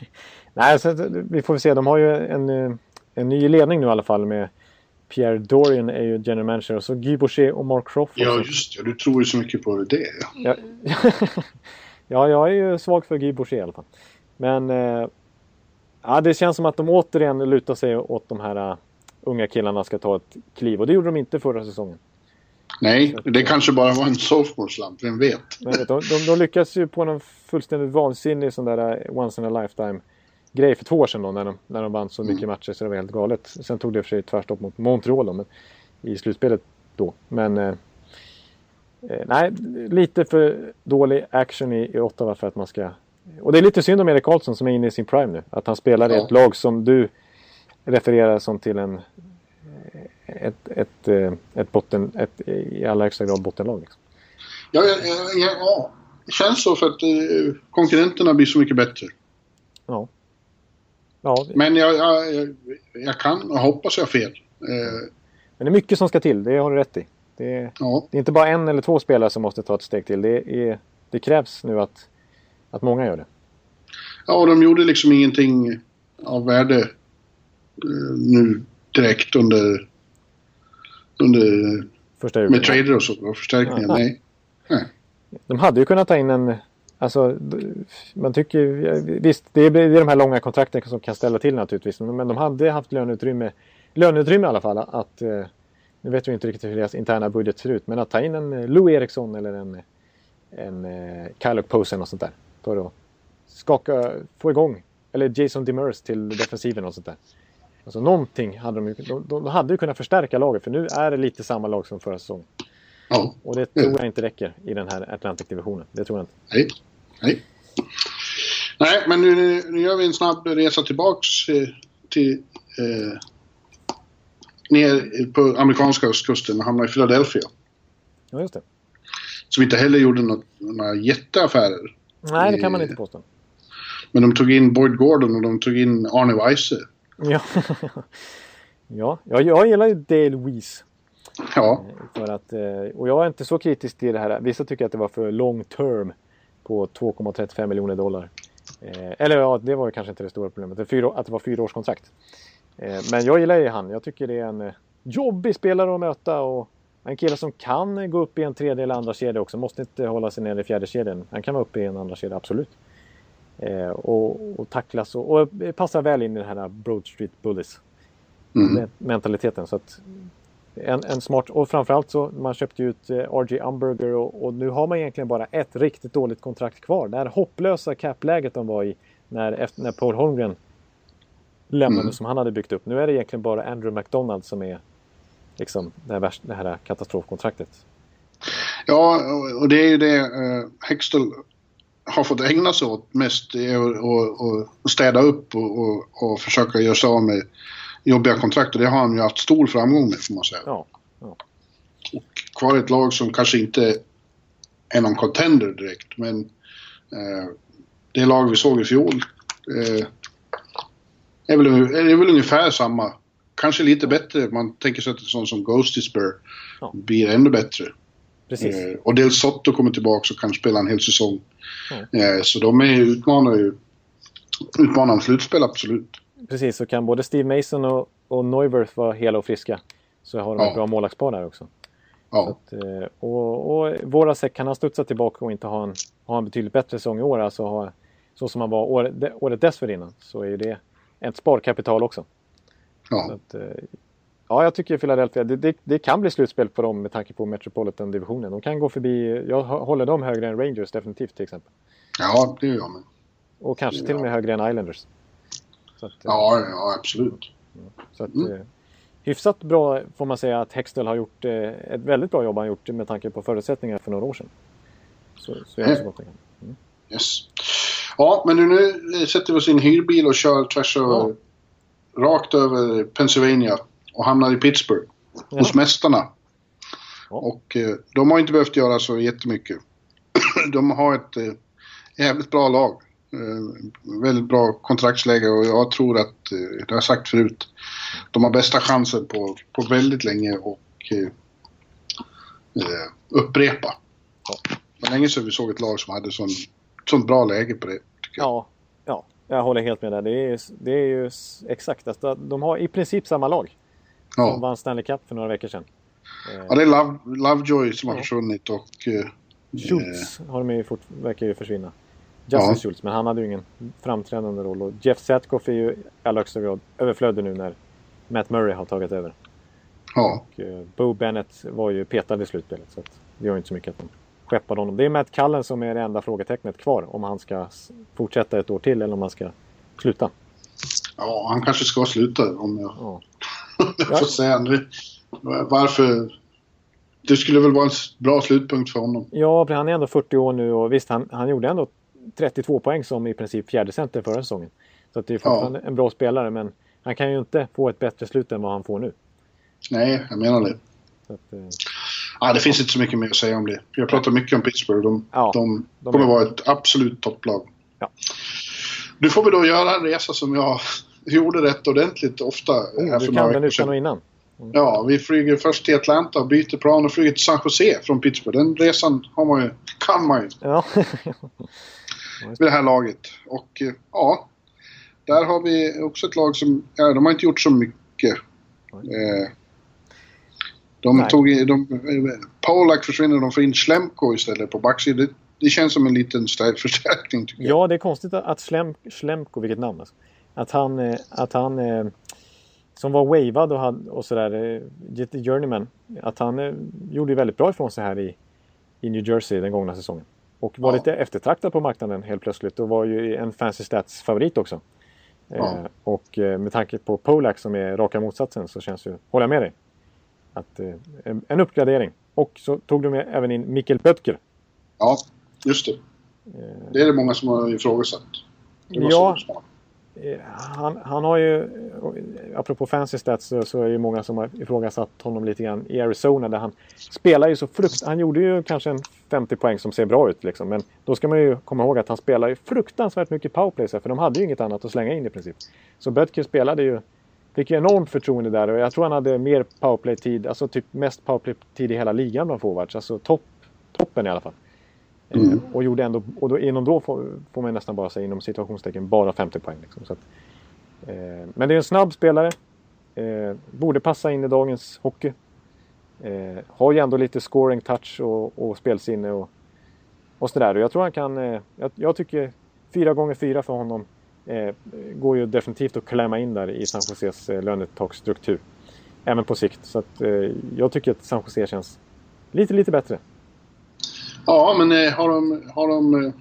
B: (laughs) Nej, så, vi får se. De har ju en, eh, en ny ledning nu i alla fall med Pierre Dorian är ju general manager och så Guy Boucher och Mark Crawford.
C: Ja, just det. Du tror ju så mycket på det.
B: Ja, (laughs) ja jag är ju svag för Guy Boucher i alla fall. Men eh, ja, det känns som att de återigen lutar sig åt de här unga killarna ska ta ett kliv. Och det gjorde de inte förra säsongen.
C: Nej, det kankanske bara var en sophomore slump, vem vet?
B: Men vet de, de, de lyckas ju på någon fullständigt vansinnig sån där uh, once in a lifetime grej för två år sedan då när de, när de vann så mycket mm. matcher så det var helt galet. Sen tog det för sig tvärstopp mot Montreal då, men, i slutspelet då. Men eh, eh, nej, lite för dålig action i, i Ottawa för att man ska... Och det är lite synd om Erik Karlsson som är inne i sin prime nu. Att han spelar ja. i ett lag som du refererar som till en ett, ett, eh, ett botten, ett i allra högsta grad bottenlag. Liksom.
C: Ja, ja, ja, ja, det känns så för att eh, konkurrenterna blir så mycket bättre.
B: Ja. ja.
C: Men jag, jag, jag kan och hoppas jag har fel. Eh...
B: Men det är mycket som ska till, det har du rätt i. Det är, ja. det är inte bara en eller två spelare som måste ta ett steg till. Det, är, det krävs nu att, att många gör det.
C: Ja, och de gjorde liksom ingenting av värde nu direkt under under, Första med trader och så, förstärkningar. Nej. nej.
B: De hade ju kunnat ta in en... Alltså, man tycker... Visst, det är, det är de här långa kontrakten som kan ställa till naturligtvis. Men de hade haft löneutrymme, löneutrymme i alla fall. Att, eh, nu vet vi inte riktigt hur deras interna budget ser ut. Men att ta in en eh, Lou Eriksson eller en, en Kyle Posen och sånt där. För att skaka, få igång. Eller Jason Demers till defensiven och sånt där. Alltså någonting hade de ju, de, de hade ju kunnat förstärka laget för nu är det lite samma lag som förra säsongen.
C: Ja.
B: Och det tror jag inte räcker i den här Atlantic-divisionen. Det tror jag inte.
C: Nej. Nej. Nej, men nu, nu gör vi en snabb resa tillbaks eh, till... Eh, ner på amerikanska östkusten och hamnar i Philadelphia.
B: Ja, just det.
C: Som inte heller gjorde något, några jätteaffärer.
B: Nej, det kan man
C: Eh,
B: inte påstå.
C: Men de tog in Boyd Gordon och de tog in Arne Weise.
B: Ja, ja jag, jag gillar ju Dale Weiss.
C: Ja,
B: För att, eh, och jag är inte så kritisk till det här. Vissa tycker att det var för long term på 2,35 miljoner dollar. Eh, Eller ja, det var ju kanske inte det stora problemet. Det är fyra, att det var fyra års kontrakt. Eh, Men jag gillar ju han. Jag tycker det är en eh, jobbig spelare att möta och en kille som kan gå upp i en tredje eller andra kedja också. Måste inte hålla sig nere i fjärde kedjan. Han kan vara uppe i en andra kedja, absolut. Eh, och, och tacklas och, och passar väl in i den här Broad Street Bullies
C: mm.
B: mentaliteten. Så att en, en smart, och framförallt så man köpte ut eh, RG Umberger och, och nu har man egentligen bara ett riktigt dåligt kontrakt kvar. Det här hopplösa capläget de var i när, efter, när Paul Holmgren lämnade
C: Mm.
B: som han hade byggt upp. Nu är det egentligen bara Andrew McDonald som är liksom det här, det här katastrofkontraktet.
C: ja och- och det är ju det eh, Hextall har fått ägna sig åt mest. Är att- städa upp och, och, och försöka göra sig av med jobbiga kontrakt. Och det har han ju haft stor framgång med får man säga.
B: Ja,
C: kvar ett lag som kanske inte är någon contender direkt. Men eh, det lag vi såg i fjol eh, är, väl, är väl ungefär samma. Kanske lite bättre. Man tänker sig att en sån som Ghost Spur
B: Ja.
C: blir ännu bättre.
B: Precis.
C: Eh, och Del Sotto kommer tillbaka och kan spela en hel säsong.
B: Ja.
C: Eh, så de är utmanar ju utmanar om slutspel absolut.
B: Precis, så kan både Steve Mason och, och Neuwirth vara hela och friska. Så har de
C: Ja.
B: ett bra målvaktspar där också.
C: Ja,
B: att, eh, och, och Voracek kan han studsa tillbaka och inte ha en, ha en betydligt bättre säsong i år. Alltså ha, så som han var året, året dessförinnan. Så är ju det ett sparkapital också. Så
C: ja.
B: att, ja, jag tycker Philadelphia, det, det, det kan bli slutspel på dem med tanke på Metropolitan-divisionen. De kan gå förbi, jag hå- håller dem högre än Rangers definitivt till exempel.
C: ja det gör jag med.
B: Och kanske till och med högre än Islanders. Att, eh,
C: Ja, ja absolut.
B: Så att,
C: Mm.
B: eh, hyfsat bra får man säga att Hextall har gjort eh, ett väldigt bra jobb han gjort med tanke på förutsättningarna för några år sedan. Så, så är det så gott det kan.
C: Yes. Ja, men nu, nu sätter vi oss i en hyrbil och kör tvärs över, rakt över Pennsylvania och hamnar i Pittsburgh
B: Ja.
C: hos Mästarna.
B: Ja.
C: Och eh, de har inte behövt göra så jättemycket. (clears throat) de har ett eh, jävligt bra lag. Eh, väldigt bra kontraktsläge och jag tror att, eh, det har jag sagt förut, de har bästa chansen på, på väldigt länge och eh, eh, upprepa. Det var länge sedan vi såg ett lag som hade sån, sånt bra läge på det. Tycker jag.
B: Ja, ja, jag håller helt med där. Det är, det är ju exakt. Alltså, de har i princip samma lag som
C: Ja.
B: vann Stanley Cup för några veckor sedan. Eh,
C: ja, det är Love, Lovejoy som har
B: Ja.
C: försvunnit och... Eh,
B: Schultz har de ju fort, verkar ju försvinna. Justin
C: Ja.
B: Schultz, men han hade ju ingen framträdande roll. Och Jeff Satkoff är ju i allra högsta grad överflödig nu när Matt Murray har tagit över.
C: ja,
B: Och, eh, Bo Bennett var ju petad i slutspelet så det gör inte så mycket att de skeppade honom. Det är Matt Cullen som är det enda frågetecknet kvar om han ska fortsätta ett år till eller om han ska sluta.
C: ja, han kanske ska sluta om jag,
B: Ja.
C: Jag får säga nu. Varför? Det skulle väl vara en bra slutpunkt för honom.
B: Ja, han är ändå 40 år nu och visst, han, han gjorde ändå 32 poäng som i princip fjärde center förra säsongen. Så att det är fortfarande en bra spelare, men han kan ju inte få ett bättre slut än vad han får nu.
C: Nej, jag menar det.
B: Att, eh,
C: Ja, det finns inte så mycket mer att säga om det. Jag pratar mycket om Pittsburgh. De,
B: Ja,
C: de,
B: de
C: kommer
B: är-
C: vara ett absolut topplag.
B: Ja.
C: Nu får vi då göra en resa som jag gjorde rätt ordentligt ofta. här
B: oh,
C: för
B: du kan den utan och innan.
C: Ja, vi flyger först till Atlanta och byter plan och flyger till San Jose från Pittsburgh. Den resan har man ju, kan man ju
B: Ja. (laughs)
C: vid det här laget. Och eh, ja, där har vi också ett lag som, ja, de har inte gjort så mycket. Eh, de
B: Nej.
C: tog de, eh, Polak försvinner de får in Schlemko istället på backsidan. Det, det känns som en liten stär- (laughs) förstärkning tycker jag.
B: ja, det är konstigt att Slem, Slemko, vilket namn alltså, att han, eh, att han eh, som var wavad och, hade, och sådär, eh, journeyman, att han gjorde väldigt bra ifrån sig här i, i New Jersey den gångna säsongen. Och var
C: Ja.
B: lite eftertraktad på marknaden helt plötsligt och var ju en Fancy Stats-favorit också.
C: Ja.
B: Eh, och med tanke på Polak som är raka motsatsen så känns ju, håller jag med dig, att eh, en, uppgradering. Och så tog du med även in Mikkel Böttger.
C: Ja, just det.
B: Eh,
C: Det är det många som har ifrågasatt. Det
B: Ja. Eh, han, han har ju, apropå fancy stats, så, så är det ju många som har ifrågasatt honom lite grann i Arizona där han spelar ju så frukt... Han gjorde ju kanske en 50 poäng som ser bra ut liksom. Men då ska man ju komma ihåg att han spelar ju fruktansvärt mycket powerplay för de hade ju inget annat att slänga in i princip. Så Bötker spelade ju, fick ju enormt förtroende där och jag tror han hade mer powerplay-tid, alltså typ mest powerplay-tid i hela ligan bland forwards. Alltså topp, toppen i alla fall. Mm. Eh, och gjorde ändå, och då, inom då får, får man nästan bara säga inom situationstecken bara 50 poäng. Liksom. Så att, eh, men det är en snabb spelare. Eh, borde passa in i dagens hockey. Eh, har ju ändå lite scoring touch och, och spelsinne och, och sådär. Och jag tror han kan, eh, jag, jag tycker 4 gånger 4 för honom eh, går ju definitivt att klämma in där i San Joses eh, lönetaksstruktur. Även på sikt. Så att, eh, jag tycker att San Jose känns lite, lite bättre.
C: Ja, men eh, har de, har de eh,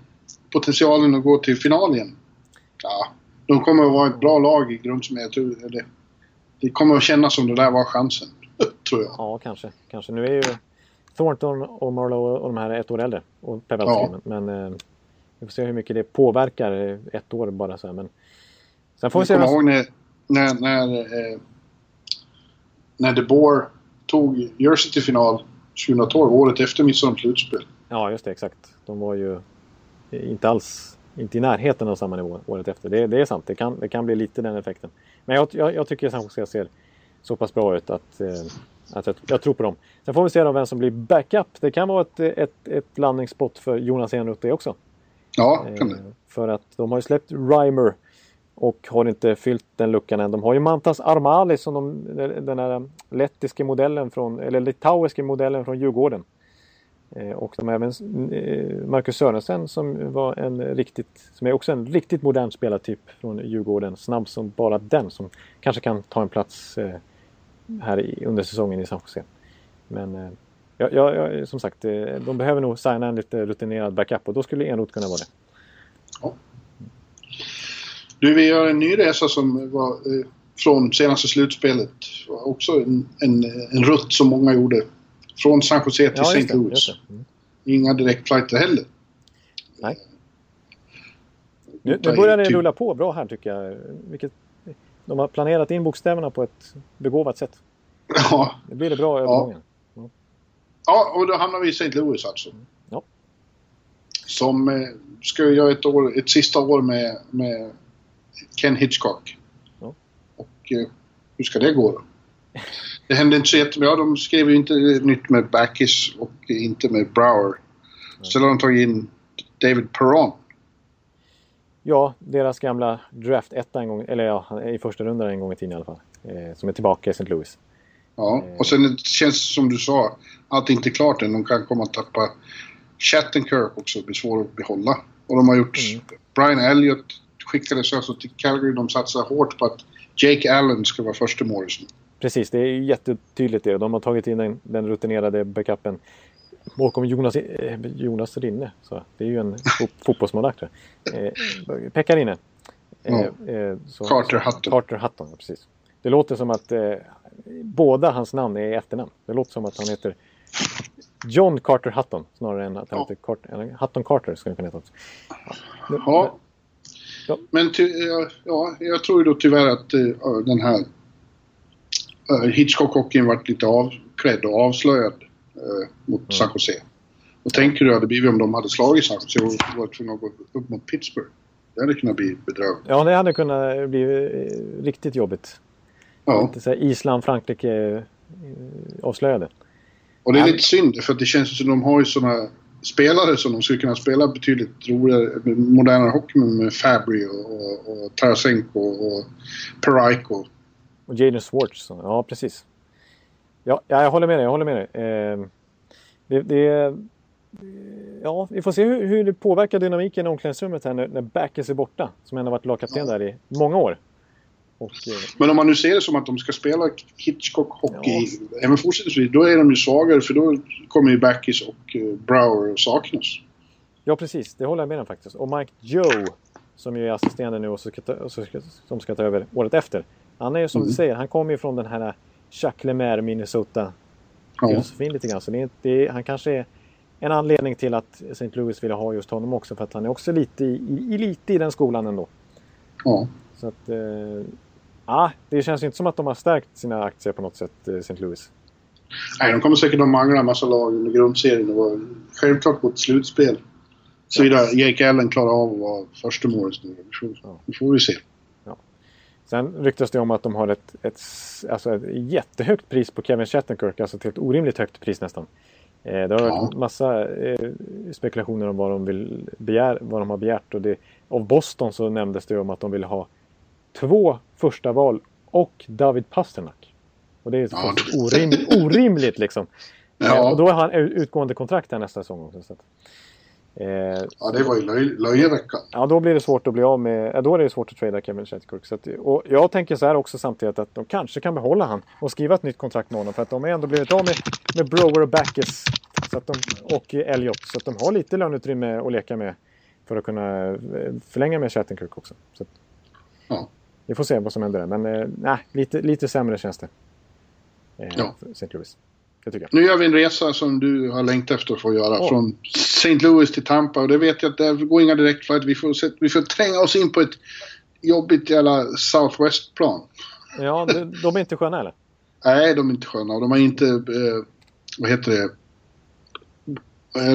C: potentialen att gå till final igen? Ja, de kommer att vara ett bra lag i grundspelet. Jag tror- eller, Det kommer att kännas som det där var chansen, (laughs) tror jag.
B: Ja, kanske. kanske. Nu är ju Thornton och Marlowe och de här ett år äldre. Och Pavelski.
C: Ja.
B: Men, eh, vi får se hur mycket det påverkar ett år bara så här. Men sen får vi
C: Jag
B: se.
C: kommer
B: vad-
C: ihåg när, när, när, eh, när De Boer tog Jersey till final 2012, året efter de slutspel.
B: Ja, just det. Exakt. De var ju inte alls inte i närheten av samma nivå året efter. Det, det är sant. Det kan, det kan bli lite den effekten. Men jag, jag, jag tycker San Jose ser så pass bra ut att, eh, att jag, jag tror på dem. Sen får vi se då vem som blir backup. Det kan vara ett, ett, ett landningsspot för Jonas Enroth det också.
C: Ja, kan det.
B: Eh, För att de har ju släppt Reimer och har inte fyllt den luckan än. De har ju Mantas Armali som de, den här lettiska modellen från, eller litauiska modellen från Djurgården. Eh, och de har även eh, Marcus Sörensen som var en riktigt, som är också en riktigt modern spelartyp från Djurgården. Snabb som bara den som kanske kan ta en plats eh, här under säsongen i San Jose. Men ja, ja, som sagt, de behöver nog signa en lite rutinerad backup och då skulle Enroth kunna vara det. Ja.
C: Du, vi gör en ny resa som var från senaste slutspelet. Också en, en, en rutt som många gjorde. Från San Jose till
B: Ja,
C: St. Louis.
B: Mm.
C: Inga direktflighter heller.
B: Nej. Nu, nu börjar det
C: typ-
B: rulla på bra här tycker jag. Vilket, de har planerat in bokstäverna på ett begåvat sätt.
C: Ja,
B: Det blir det bra övergången.
C: ja och då hamnar vi i St. Louis alltså.
B: Ja.
C: Som eh, ska göra ett, år, ett sista år med, med Ken Hitchcock.
B: Ja.
C: Och eh, hur ska det gå då? (laughs) Det hände inte så jättebra. De skrev ju inte nytt med Backis och inte med Brower. Så har de tagit in David Perron.
B: Ja, deras gamla draft etta en gång, eller ja, i första rundan en gång i tiden i alla fall. Eh, som är tillbaka i St. Louis.
C: Ja, och sen känns det som du sa, allt är inte klart än. De kan komma att tappa Shattenkirk också, blir svår att behålla. Och de har gjort... Brian Elliott skickades alltså till Calgary. De satsar hårt på att Jake Allen ska vara första målisen.
B: Precis, det är jättetydligt det. De har tagit in den, den rutinerade backupen bakom Jonas, eh, Jonas Rinne. Så det är ju en (laughs) fo fotbollsmålvakt. Eh, Pekka Rinne. Eh, eh, så-
C: Carter Hutton.
B: Carter Hutton, precis. Det låter som att eh, båda hans namn är efternamn. Det låter som att han heter John Carter Hutton snarare än att han
C: Ja.
B: heter Carter, Hutton Carter skulle kunna heta också.
C: Ja.
B: Ja.
C: Men ty, ja, ja, jag tror ju då tyvärr att eh, den här uh, Hitchcock-hockeyn varit lite avklädd och avslöjad eh, mot San Jose. Och tänker du hur det hade blivit om de hade slagit San Jose och varit tvungna att gå upp mot Pittsburgh? Det hade kunnat bli bedrövligt.
B: Ja, det hade kunnat bli eh, riktigt jobbigt.
C: Ja.
B: Lite så Island, Frankrike eh, avslöjade.
C: Och det är lite synd för att det känns som de har ju såna spelare som de skulle kunna spela betydligt roligare, modernare hockey med, med Fabry och, och, och Tarasenko och Paraiko.
B: Och Jaden Swartz. så- Ja, precis. Ja, ja, jag håller med dig. Jag håller med dig. Eh, det, det, ja, vi får se hur, hur det påverkar dynamiken i omklädningsrummet här när, när Backes är borta. Som ändå varit lagkapten där i många år. Och, eh,
C: Men om man nu ser det som att de ska spela Hitchcock-hockey
B: Ja.
C: även fortsättningsvis, då är de ju svagare för då kommer ju Backis och eh, Brower att saknas.
B: ja, precis. Det håller jag med om faktiskt. Och Mike Joe, som ju är assisterande nu och ska ta, som ska ta över året efter. Han är ju som du säger, han kommer ju från den här Jacques Lemaire, Minnesota
C: Ja.
B: filosofin lite grann. Så det är, det är, han kanske är en anledning till att St. Louis ville ha just honom också. För att han är också lite i, i, lite i den skolan ändå.
C: Ja.
B: Så att... Eh, ah, det känns inte som att de har stärkt sina aktier på något sätt, eh, St. Louis.
C: Nej, de kommer säkert att mangla en massa lag under grundserien och vara självklart på ett slutspel. Såvida Jake Allen klarar av att vara första målet nu.
B: Ja.
C: Det får vi se.
B: Sen ryktas det om att de har ett, ett, alltså ett jättehögt pris på Kevin Shattenkirk, alltså ett helt orimligt högt pris nästan. Eh, det har varit massa eh, spekulationer om vad de, vill begär, vad de har begärt. Och det, av Boston så nämndes det om att de vill ha två första val och David Pasternak. Och det är
C: Ja,
B: orim, orimligt liksom. (laughs)
C: Ja.
B: Eh, och då har han ut- utgående kontrakt här nästa säsong också. Så att, eh,
C: Ja, det var ju löj, löjeveckan.
B: Ja, då blir det svårt att bli av med... Ja, då är det svårt att trada Kevin Shattenkirk. Så att, och jag tänker så här också samtidigt att de kanske kan behålla han och skriva ett nytt kontrakt med honom. För att de har ändå blivit av med, med Brower och Backes så att de, och Elliot. Så att de har lite löneutrymme att leka med för att kunna eh, förlänga med Shattenkirk också. Så att,
C: Ja.
B: Vi får se vad som händer där. Men eh, nej, lite, lite sämre känns det. Eh,
C: Ja.
B: St. Louis. Jag.
C: Nu gör vi en resa som du har längtat efter att få göra.
B: Ja.
C: Från St. Louis till Tampa. Och det vet jag att det går inga direktflight. Vi får, se- vi får tränga oss in på ett jobbigt jävla Southwest-plan.
B: Ja, de, är inte sköna eller?
C: Nej, de är inte sköna. Och de har inte, eh, vad heter det,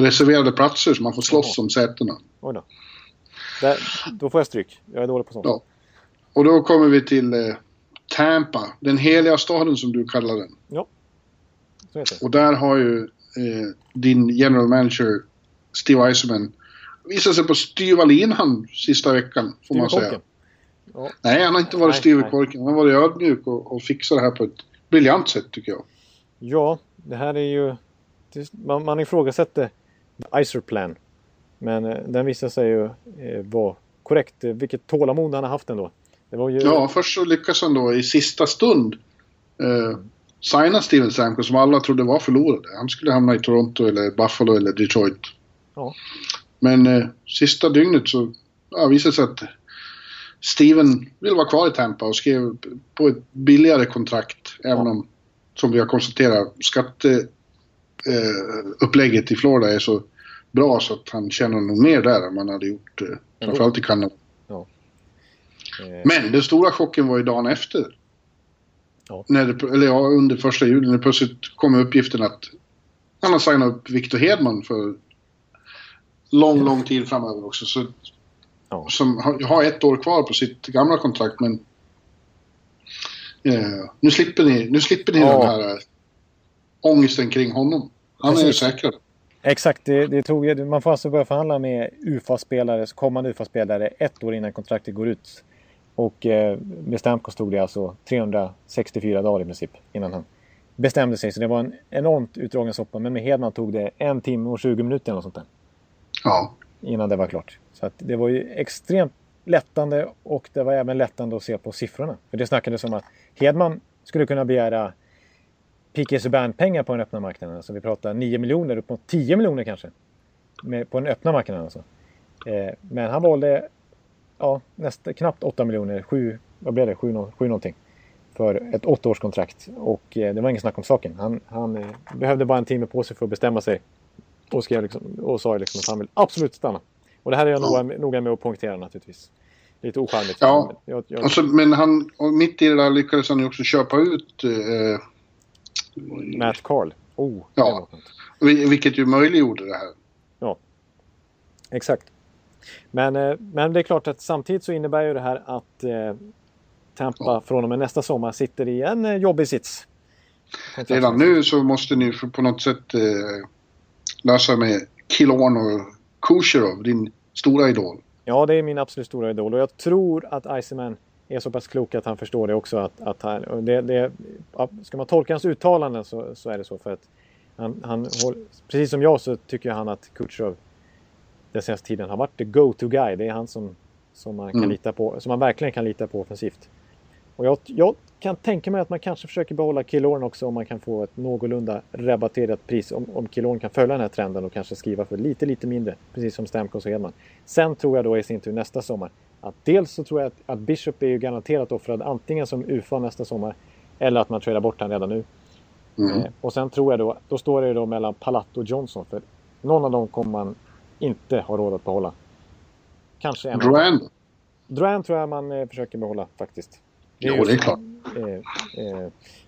C: reserverade platser så man får slåss om sätena.
B: Oj då. Där, då får jag stryk. Jag är dålig på sånt.
C: Ja. Och då kommer vi till eh, Tampa, den heliga staden som du kallar den.
B: Det.
C: Och där har ju eh, din general manager Steve Eisenman visat sig på styva linan sista veckan, får man säga.
B: Ja.
C: Nej, han har inte varit styv i korken. Han har varit ödmjuk och, och fixat det här på ett briljant sätt, tycker jag.
B: Ja, det här är ju... Man, man ifrågasätter Icer Plan. Men eh, den visar sig ju eh, vara korrekt. Eh, Vilket tålamod han har haft ändå. Det var ju...
C: Ja, först så lyckas han då i sista stund eh, signa Steven Stamkos som alla trodde var förlorade. Han skulle hamna i Toronto eller Buffalo eller Detroit.
B: Ja.
C: Men eh, sista dygnet så ja, visade det sig att Steven vill vara kvar i Tampa och skrev på ett billigare kontrakt. Även
B: Ja.
C: om, som vi har konstaterat, skatteupplägget eh, i Florida är så bra så att han tjänar nog mer där än man hade gjort eh, framförallt i Kanada.
B: eh,
C: Men den stora chocken var ju dagen efter.
B: Ja.
C: När det, eller ja, under första juli när plötsligt kom uppgiften att han har signat upp Victor Hedman för lång, lång tid framöver också. Så,
B: Ja.
C: Som har, har ett år kvar på sitt gamla kontrakt men eh, nu slipper ni, nu slipper ni
B: Ja.
C: den här eh, ångesten kring honom. Han är ju
B: Precis.
C: säkrad.
B: Exakt, det, det tog, man får alltså börja förhandla med UFA-spelare, kommande UFA-spelare ett år innan kontraktet går ut. Och eh, med Stamkos tog det alltså 364 dagar i princip innan han bestämde sig. Så det var en enormt utdragen soppa. Men med Hedman tog det en timme och 20 minuter eller något sånt där.
C: Ja.
B: Innan det var klart. Så att det var ju extremt lättande och det var även lättande att se på siffrorna. För det snackades om att Hedman skulle kunna begära P.K. Subban-pengar på den öppna marknaden. Alltså vi pratar 9 miljoner, upp mot 10 miljoner kanske. Med, på den öppna marknaden alltså. Eh, men han valde ja, nästa, knappt 8 miljoner, 7, vad blev det, 7, nå- 7 någonting. För ett åttaårskontrakt. Och eh, det var ingen snack om saken. Han, han eh, behövde bara en timme på sig för att bestämma sig. Och, skrev liksom, och sa liksom att han vill absolut stanna. Och det här är jag
C: Ja.
B: noga, noga med att poängtera naturligtvis. Lite ocharmigt.
C: Ja.
B: Men Jag, jag,
C: Alltså, men han, mitt i det där lyckades han ju också köpa ut eh,
B: Matt Carl. Oh,
C: Ja. vilket ju möjliggjorde det här.
B: Exakt. Men, eh, men det är klart att samtidigt så innebär ju det här att eh, Tampa från och med nästa sommar sitter i en eh, jobbig sits.
C: Redan nu så måste ni på något sätt eh, lösa med Killorn och Kucherov, din stora idol.
B: Ja, det är min absolut stora idol och jag tror att Iceman är så pass klok att han förstår det också. Att, att han, det, det, ska man tolka hans uttalanden så, så är det så. för att han, han, Precis som jag så tycker han att Kutjerov den senaste tiden har varit the go-to guy. Det är han som, som, man kan
C: Mm.
B: lita på, som man verkligen kan lita på offensivt. Och jag, jag kan tänka mig att man kanske försöker behålla Killorn också om man kan få ett någorlunda rabatterat pris. Om, om Killorn kan följa den här trenden och kanske skriva för lite, lite mindre. Precis som Stamkos och Hedman. Sen tror jag då i sin tur nästa sommar att dels så tror jag att, att Bishop är ju garanterat offrad antingen som UFA nästa sommar eller att man tradar bort han redan nu.
C: Mm.
B: Eh, och sen tror jag då, då står det ju då mellan Palat och Johnson för någon av dem kommer man inte ha råd att behålla. Kanske en.
C: Duran.
B: Duran tror jag man eh, försöker behålla faktiskt.
C: Det jo,
B: ju
C: det är
B: så-
C: klart.
B: Eh, eh,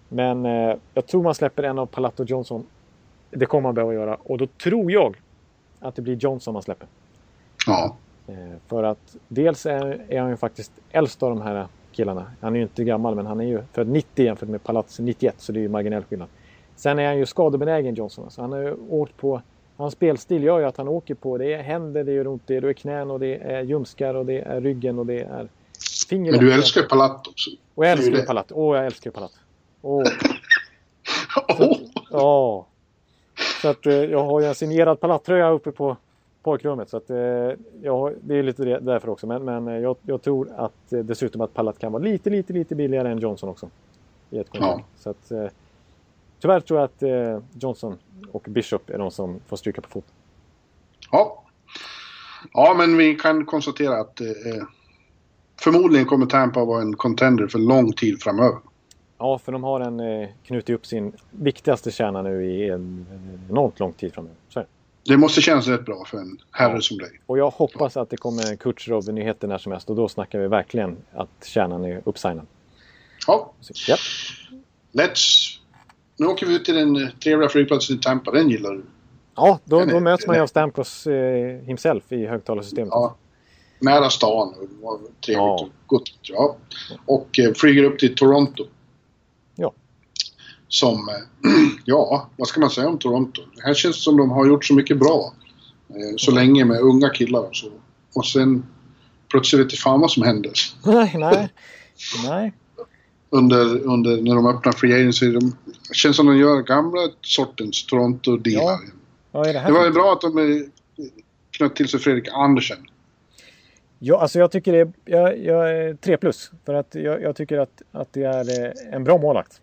B: men eh, jag tror man släpper en av Palat och Johnson. Det kommer man behöva göra. Och då tror jag att det blir Johnson man släpper.
C: Ja.
B: Eh, för att dels är, är han ju faktiskt äldst av de här killarna. Han är ju inte gammal men han är ju född 90 jämfört med Palats 91 så det är ju marginell skillnad. Sen är han ju skadebenägen Johnson. Alltså han har ju åkt på... Hans spelstil gör ju att han åker på... Det är händer, det gör ont, det är knän och det är ljumskar och det är ryggen och det är finger.
C: Men du älskar ju Palat också.
B: Och jag älskar ju. Palat. Åh, jag älskar ju Palat. Åh, (laughs)
C: Åh!
B: ja. Så att eh, jag har ju en signerad Palat-tröja uppe på pojkrummet. Så att eh, har, det är lite därför också. Men, men eh, jag, jag tror att dessutom att Palat kan vara lite, lite, lite billigare än Johnson också. I ett kontrakt. Så att, tyvärr tror jag att eh, Johnson och Bishop är de som får stryka på fot.
C: Ja. Ja, men vi kan konstatera att eh, förmodligen kommer Tampa vara en contender för lång tid framöver.
B: Ja, för de har en, eh, knutit upp sin viktigaste kärna nu i en, en enormt lång tid framöver. Så det.
C: Måste kännas rätt bra för en herre som dig.
B: Och jag hoppas att det kommer en Kutjerov-nyheter när som helst och då snackar vi verkligen att kärnan är uppsignad.
C: Ja,
B: Så, ja.
C: let's... Nu åker vi ut till den eh, trevliga flygplatsen i Tampa. Den gillar du.
B: Ja, då,
C: Den är-
B: då möts man ju av Stamkos eh, himself i högtalarsystemet.
C: Ja. Nära stan. Trevligt
B: Ja.
C: och gott. Ja. Och eh, flyger upp till Toronto.
B: Ja.
C: Som... Eh, (clears throat) ja, vad ska man säga om Toronto? Det här känns som de har gjort så mycket bra. Eh, så länge med unga killar och så. Och sen plötsligt vet inte fan vad som händer.
B: Nej, nej. (laughs) Nej.
C: Under, under när de öppnar Free Agency. De, det känns som de gör gamla sortens Toronto-dealar.
B: Ja. Vad är det här
C: Det var ju bra att de knöt till sig Fredrik Andersen.
B: Ja, alltså jag tycker det är, jag, jag är 3 plus. För att jag, jag tycker att, att det är eh, en bra målvakt.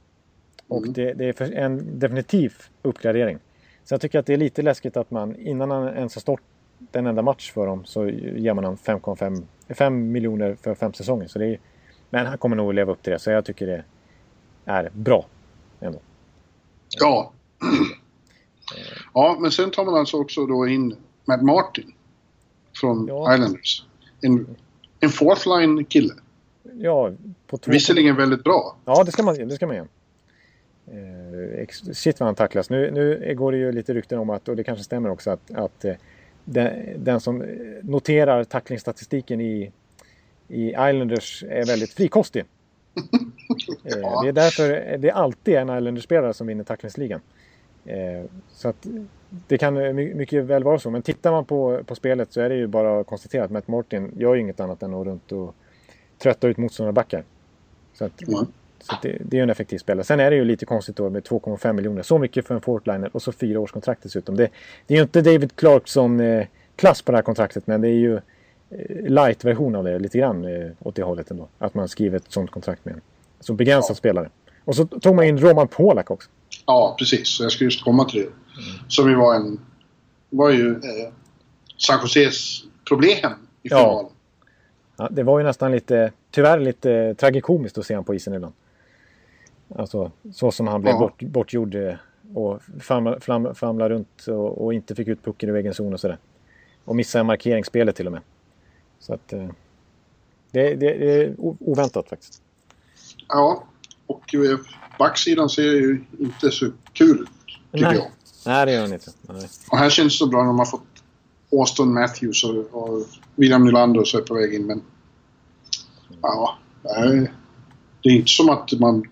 B: Och
C: Mm.
B: det, det är en definitiv uppgradering. Så jag tycker att det är lite läskigt att man innan han ens har stått en enda match för dem så ger man honom 5,5 5 miljoner för fem säsonger. Så det är, men han kommer nog att leva upp till det. Så jag tycker det är bra. Ändå.
C: Ja. Ja, men sen tar man alltså också då in Matt Martin. Från
B: Ja.
C: Islanders. En, en fourth line kille.
B: Ja, på två...
C: Visserligen väldigt bra.
B: Ja, det ska man, det ska man göra. Eh, shit vad han tacklas. Nu, nu går det ju lite rykten om att, och det kanske stämmer också, att, att eh, den, den som noterar tacklingstatistiken i, i Islanders är väldigt frikostig. (laughs) Eh,
C: Ja.
B: Det är därför det är alltid en Islanders-spelare som vinner tacklingsligan. Eh, så att det kan my- mycket väl vara så. Men tittar man på, på spelet så är det ju bara att konstatera att Matt Martin gör ju inget annat än att runt och trötta ut motståndarbackar. Så att,
C: Mm.
B: så det, det är ju en effektiv spelare. Sen är det ju lite konstigt då med 2,5 miljoner. Så mycket för en fortliner och så fyra års kontrakt dessutom. Det, det är ju inte David Clarkson-klass på det här kontraktet men det är ju eh, light-version av det lite grann eh, åt det hållet ändå. Att man skriver ett sånt kontrakt med en så begränsad
C: Ja.
B: spelare. Och så tog man in Roman Polak också.
C: Ja, precis. Så jag ska just komma till det. Som ju var en... var ju eh, San Joses problem i
B: Ja.
C: finalen.
B: Ja, det var ju nästan lite, tyvärr lite tragikomiskt att se honom på isen ibland. Alltså så som han blev
C: Ja.
B: bort, bortgjord eh, och famla, flam, famla runt och, och inte fick ut pucken ur egen zon och sådär. Och missade markeringsspelet till och med. Så att eh, det, det, det är oväntat faktiskt.
C: Ja. Och eh, backsidan ser ju inte så kul ut, tycker
B: Nej.
C: jag.
B: Nej, det gör han inte. Nej.
C: Och här känns det så bra när de har fått Austin Matthews och, och William Nylander så är på väg in, men... Ja. Det är inte som att man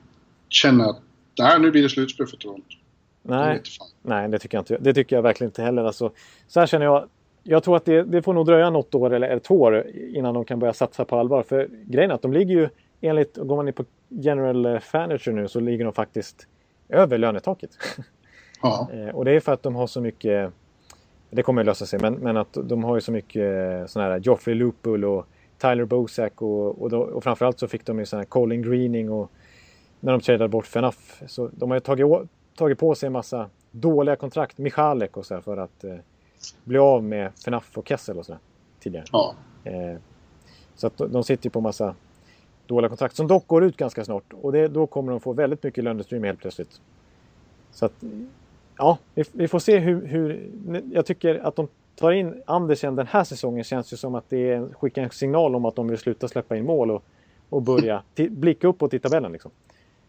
C: känner att nej, nu blir det slutspel för Toronto. Det
B: Nej.
C: fan.
B: Nej, det tycker jag inte. Det tycker jag verkligen inte heller. Alltså, så här känner jag. Jag tror att det, det får nog dröja något år eller ett två år innan de kan börja satsa på allvar. För grejen är att de ligger ju enligt, går man in på general eh, furniture nu så ligger de faktiskt över lönetaket.
C: Ja, (laughs)
B: Eh, och det är för att de har så mycket, det kommer att lösa sig, men, men att de har ju så mycket sådana här Joffrey Lupul och Tyler Bosak och, och, då, och framförallt så fick de ju sån här Colin Greening och när de tradade bort Fenaf. Så de har ju tagit, tagit på sig en massa dåliga kontrakt, Michalek och så här, för att bli av med Fenaf och Kessel och så där, tidigare.
C: ja.
B: Eh, så att de sitter ju på massa dåliga kontrakt som dock går ut ganska snart. Och det, då kommer de få väldigt mycket löneutrymme helt plötsligt. Så att, ja, vi, vi får se hur, hur... Jag tycker att de tar in Andersen den här säsongen känns det som att det skickar en signal om att de vill sluta släppa in mål och, och börja blicka uppåt i tabellen. Liksom.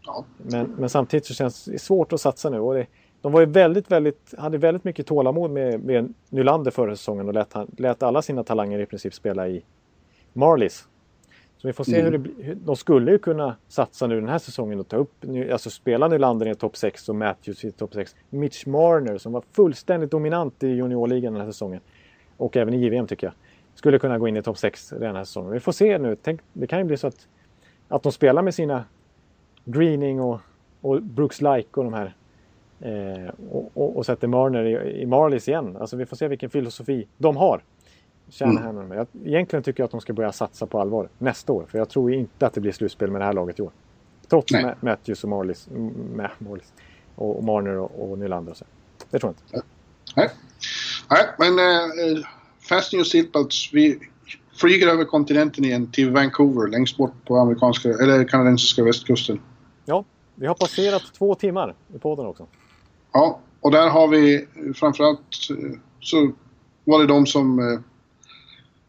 C: Ja.
B: Men, men samtidigt så känns det svårt att satsa nu. Och det, de var ju väldigt, väldigt, hade väldigt mycket tålamod med, med Nylander förra säsongen och lät, lät alla sina talanger i princip spela i Marlies. Så vi får se mm. hur det blir. De skulle ju kunna satsa nu den här säsongen och ta upp, alltså spela Nylander i topp 6 och Matthews i topp 6. Mitch Marner som var fullständigt dominant i juniorligan den här säsongen. Och även i JVM tycker jag. Skulle kunna gå in i topp 6 den här säsongen. Vi får se nu. Tänk, det kan ju bli så att, att de spelar med sina Greening och, och Brooks Like och de här. Eh, och, och, och, sätter Marner i, i Marlies igen. Alltså vi får se vilken filosofi de har. Shanahan mm. jag, Egentligen tycker jag att de ska börja satsa på allvar nästa år. För jag tror inte att det blir slutspel med det här laget i år. Trots Ma Matthews och Marlies, Ma Marlies och, och Marner och, och Nylander och så. Det tror jag inte.
C: Nej, Nej men äh, Fast New Seatbelts. Vi flyger över kontinenten igen till Vancouver längst bort på amerikanska, eller kanadensiska västkusten.
B: Ja, vi har passerat två timmar i podden också.
C: Ja, och där har vi framförallt eh, så var det de som eh,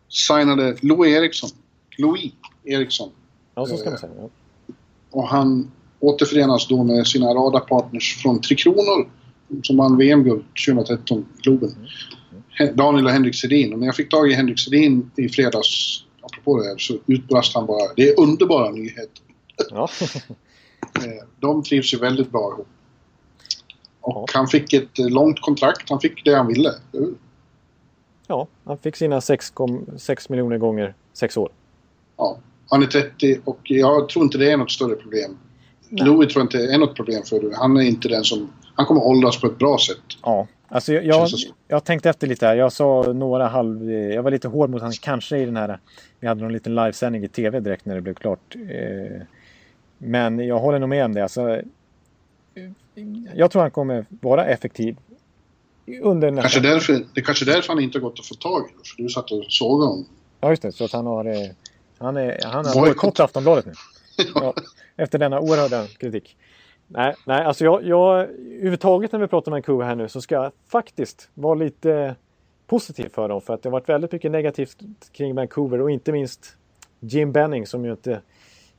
C: signade Louis Eriksson. Louis Eriksson.
B: Ja, så ska man säga. Ja.
C: Och han återförenas då med sina radarpartners från Tre Kronor som vann VM-guld 2013 i Globen. Mm. Daniel och Henrik Sedin. Och när jag fick tag i Henrik Sedin i fredags, apropå det här, så utbrast han bara “Det är underbara nyheter”. Ja. (laughs) Eh, de trivs ju väldigt bra ihop. Och ja. han fick ett långt kontrakt. Han fick det han ville.
B: Ja, han fick sina 6, 6 miljoner gånger 6 år.
C: Ja, han är 30 och jag tror inte det är något större problem. Nej. Louis tror inte är något problem för det. Han är inte den som... Han kommer åldras på ett bra sätt.
B: Ja, alltså jag, jag, jag tänkte efter lite här. Jag sa några halv... Jag var lite hård mot honom kanske i den här... Vi hade någon liten livesändning i tv direkt när det blev klart. Eh, men jag håller nog med om det. Alltså, jag tror han kommer vara effektiv. Under nästa...
C: kanske därför, det är kanske därför han inte gått att få tag i. För du satt och sågade honom.
B: Ja, just det. Så att han har, eh, han är, han har bojkott Aftonbladet nu. (laughs) ja. Efter denna oerhörda kritik. Nej, nej alltså jag, jag överhuvudtaget när vi pratar om Vancouver här nu så ska jag faktiskt vara lite positiv för dem. För att det har varit väldigt mycket negativt kring Vancouver och inte minst Jim Benning som ju inte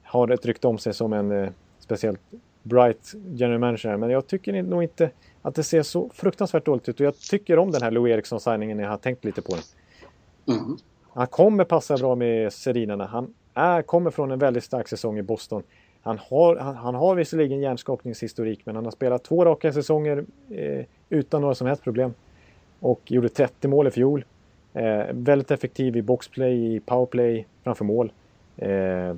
B: har ett rykte om sig som en eh, speciellt bright general manager. Men jag tycker nog inte att det ser så fruktansvärt dåligt ut. Och jag tycker om den här Lou Eriksson-signingen jag har tänkt lite på den. Mm. Han kommer passa bra med Serinarna. Han är, kommer från en väldigt stark säsong i Boston. Han har, han, han har visserligen hjärnskakningshistorik men han har spelat två raka säsonger eh, utan några som helst problem. Och gjorde 30 mål i fjol. Eh, väldigt effektiv i boxplay, i powerplay framför mål. Eh,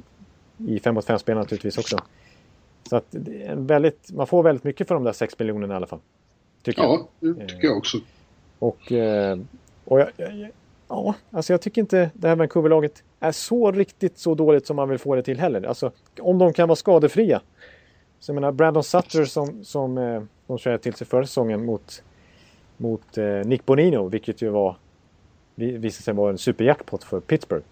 B: i 5 mot 5 spel naturligtvis också. Så att väldigt, man får väldigt mycket för de där 6 miljonerna i alla fall.
C: Tycker ja, jag. det tycker jag också.
B: Och, eh, och jag, jag, ja, alltså jag tycker inte det här Vancouver-laget är så riktigt så dåligt som man vill få det till heller. Alltså om de kan vara skadefria. Så jag menar Brandon Sutter som, som eh, de körde till sig förra säsongen mot, mot eh, Nick Bonino, vilket ju var visade sig vara en superjackpot för Pittsburgh.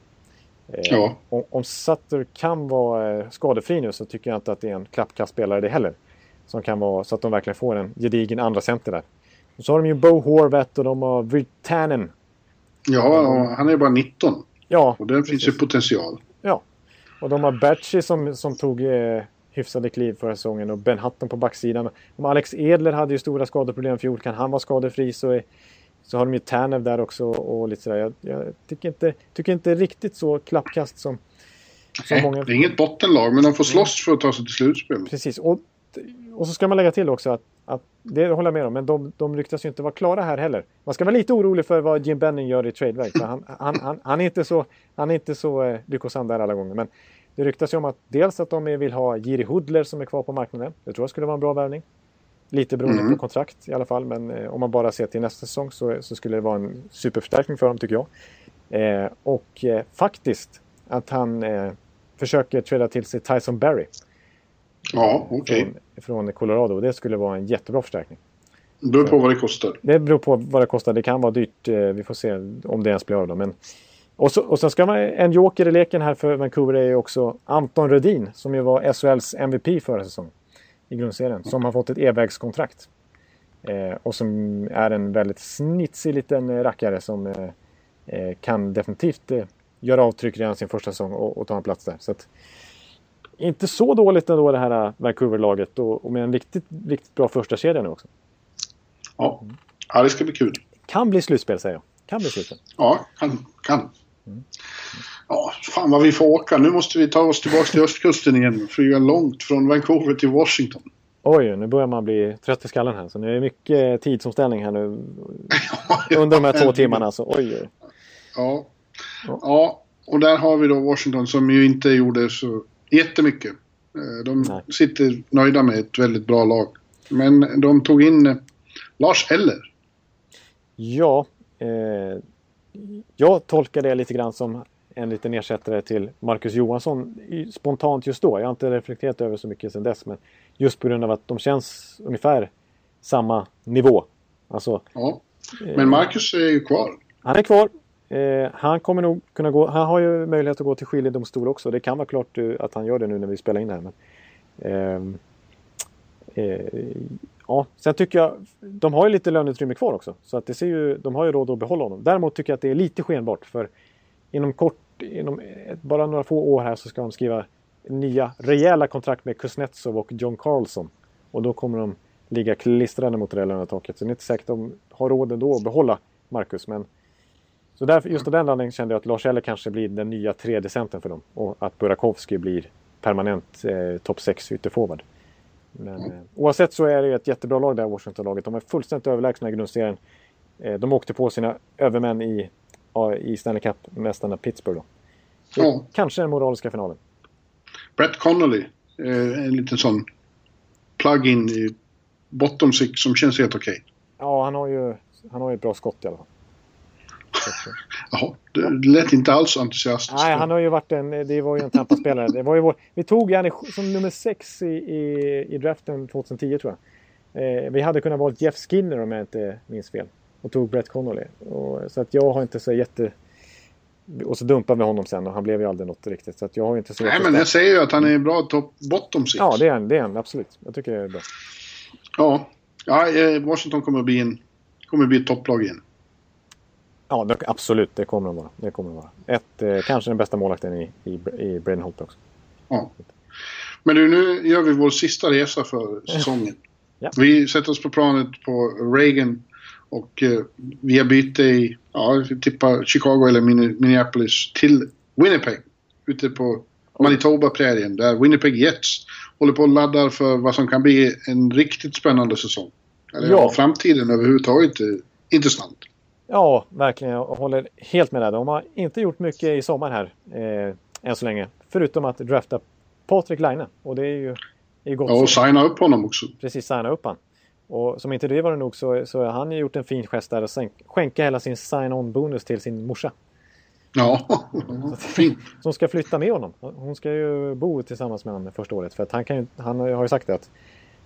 B: Eh, ja. Om, om Sutter kan vara eh, skadefri nu så tycker jag inte att det är en klappkastspelare det heller. Som kan vara så att de verkligen får en gedigen andra center där. Och så har de ju Bo Horvath och de har Virtanen.
C: Ja, han är bara 19. Ja, och där finns ju potential.
B: Ja. Och de har Berchi som, som tog eh, hyfsade kliv förra säsongen och Ben Hutton på backsidan. Om Alex Edler hade ju stora skadeproblem i fjol. Kan han vara skadefri så är, så har de ju Tanev där också och lite sådär. Jag, jag, tycker, inte, tycker inte riktigt så klappkast som,
C: som Nej, många... Det är inget bottenlag, men de får slåss för att ta sig till slutspel.
B: Precis. Och, och så ska man lägga till också att, att det håller jag med om, men de, de ryktas ju inte vara klara här heller. Man ska vara lite orolig för vad Jim Benning gör i tradeväg. Han, han, han, han, är inte så, han är inte så eh, lyckosam där alla gånger. Men det ryktas ju om att dels att de vill ha Jiri Hudler som är kvar på marknaden. Det tror jag skulle vara en bra värvning. Lite beroende mm. på kontrakt i alla fall, men eh, om man bara ser till nästa säsong så, så, skulle det vara en superförstärkning för dem tycker jag. Eh, och eh, faktiskt att han eh, försöker träda till sig Tyson Berry.
C: Ja, okej. Okay.
B: Från, från, Colorado. Det skulle vara en jättebra förstärkning.
C: Det beror på vad det kostar.
B: Det beror på vad det kostar. Det kan vara dyrt. Eh, vi får se om det ens blir av. Men... Och, så, och sen ska man, en joker i leken här för Vancouver är ju också Anton Rödin som ju var SHLs MVP förra säsongen i grundserien. Som har fått ett e-vägskontrakt. Eh, och som är en väldigt snitsig liten rackare som eh, eh kan definitivt eh, göra avtryck redan sin första säsong och, och ta en plats där. Så att, inte så dåligt ändå det här Vancouver-laget och, och, med en riktigt, riktigt bra första kedja nu också.
C: Ja. ja, det ska bli kul.
B: Kan bli slutspel säger jag. Kan bli slutspel.
C: Ja, kan. kan. Mm. Ja, fan vad vi får åka. Nu måste vi ta oss tillbaka till östkusten igen. Flyga långt från Vancouver till Washington.
B: Oj, nu börjar man bli trött i skallen här. Så nu är det mycket tidsomställning här nu. (laughs) Under de här två timmarna. Så oj, oj.
C: Ja. ja, och där har vi då Washington som ju inte gjorde så jättemycket. Eh, de Nej. sitter nöjda med ett väldigt bra lag. Men de tog in eh, Lars Eller.
B: Ja, eh, jag tolkar det lite grann som en liten ersättare till Marcus Johansson spontant just då. Jag har inte reflekterat över så mycket sedan dess. Men just på grund av att de känns ungefär samma nivå. Alltså,
C: ja. Men Marcus är ju kvar.
B: Han är kvar. Eh, han kommer nog kunna gå. Han har ju möjlighet att gå till skiljedomstol också. Det kan vara klart eh, att han gör det nu när vi spelar in det här. Men, eh, eh, ja, sen tycker jag. De har ju lite löneutrymme kvar också. Så att det ser ju, de har ju råd att behålla honom. Däremot tycker jag att det är lite skenbart. För inom kort, inom bara några få år här så ska de skriva nya rejäla kontrakt med Kuznetsov och John Carlson. Och då kommer de ligga klistrade mot det där lönetaket. Så det är inte säkert att de har råd ändå att behålla Marcus. Men så därför, just av den anledningen kände jag att Lars Eller kanske blir den nya tredje centern för dem. Och att Burakovsky blir permanent eh, topp 6 ytterforward. Men eh, oavsett så är det ett jättebra lag där, Washington-laget. De är fullständigt överlägsna i grundserien. Eh, de åkte på sina övermän i, i Stanley Cup-mästarna Pittsburgh. Då. Ja. Kanske den moraliska finalen.
C: Brett Connolly, eh, en liten sån plug-in i bottom six som känns helt okej. Okay.
B: Ja, han har ju han har ju ett bra skott i alla fall. (laughs)
C: Jaha, det lät inte alls entusiastisk.
B: Nej, han har ju varit en, det var ju en Tampa-spelare. Det var ju vår, vi tog Janne som nummer sex i, i, i draften 2010 tror jag. Eh, vi hade kunnat valt Jeff Skinner om jag inte minns fel. Och tog Brett Connolly. Och, så att jag har inte så jätte... Och så dumpade vi honom sen och han blev ju aldrig något riktigt. Så att jag har inte så
C: Nej, men jag säger ju att han är bra top bottom six.
B: Ja, det är han. Det är han absolut. Jag tycker det är bra.
C: Ja, ja eh, Washington kommer att bli, en, kommer att bli ett topplag igen.
B: Ja, det, absolut. Det kommer de vara. Det kommer de vara. Ett, eh, kanske den bästa målvakten i, i, i Bradenholt också.
C: Ja. Men du, nu gör vi vår sista resa för (laughs) säsongen. ja. Vi sätter oss på planet på Reagan och eh, via byte i, ja, vi tippar Chicago eller Minneapolis till Winnipeg. Ute på Manitoba-prärien där Winnipeg Jets håller på att ladda för vad som kan bli en riktigt spännande säsong. Eller ja. framtiden överhuvudtaget är intressant.
B: Ja, verkligen. Jag håller helt med dig. De har inte gjort mycket i sommar här eh, än så länge. Förutom att drafta Patrik Laine. Och det är ju, är gott.
C: Ja, och signa upp honom också.
B: Precis, signa upp han. Och som inte det var det nog så, så har han gjort en fin gest där och skänka hela sin sign-on-bonus till sin morsa.
C: Ja, fint.
B: Som ska flytta med honom. Hon ska ju bo tillsammans med honom första året. För att han, kan ju, han har ju sagt det att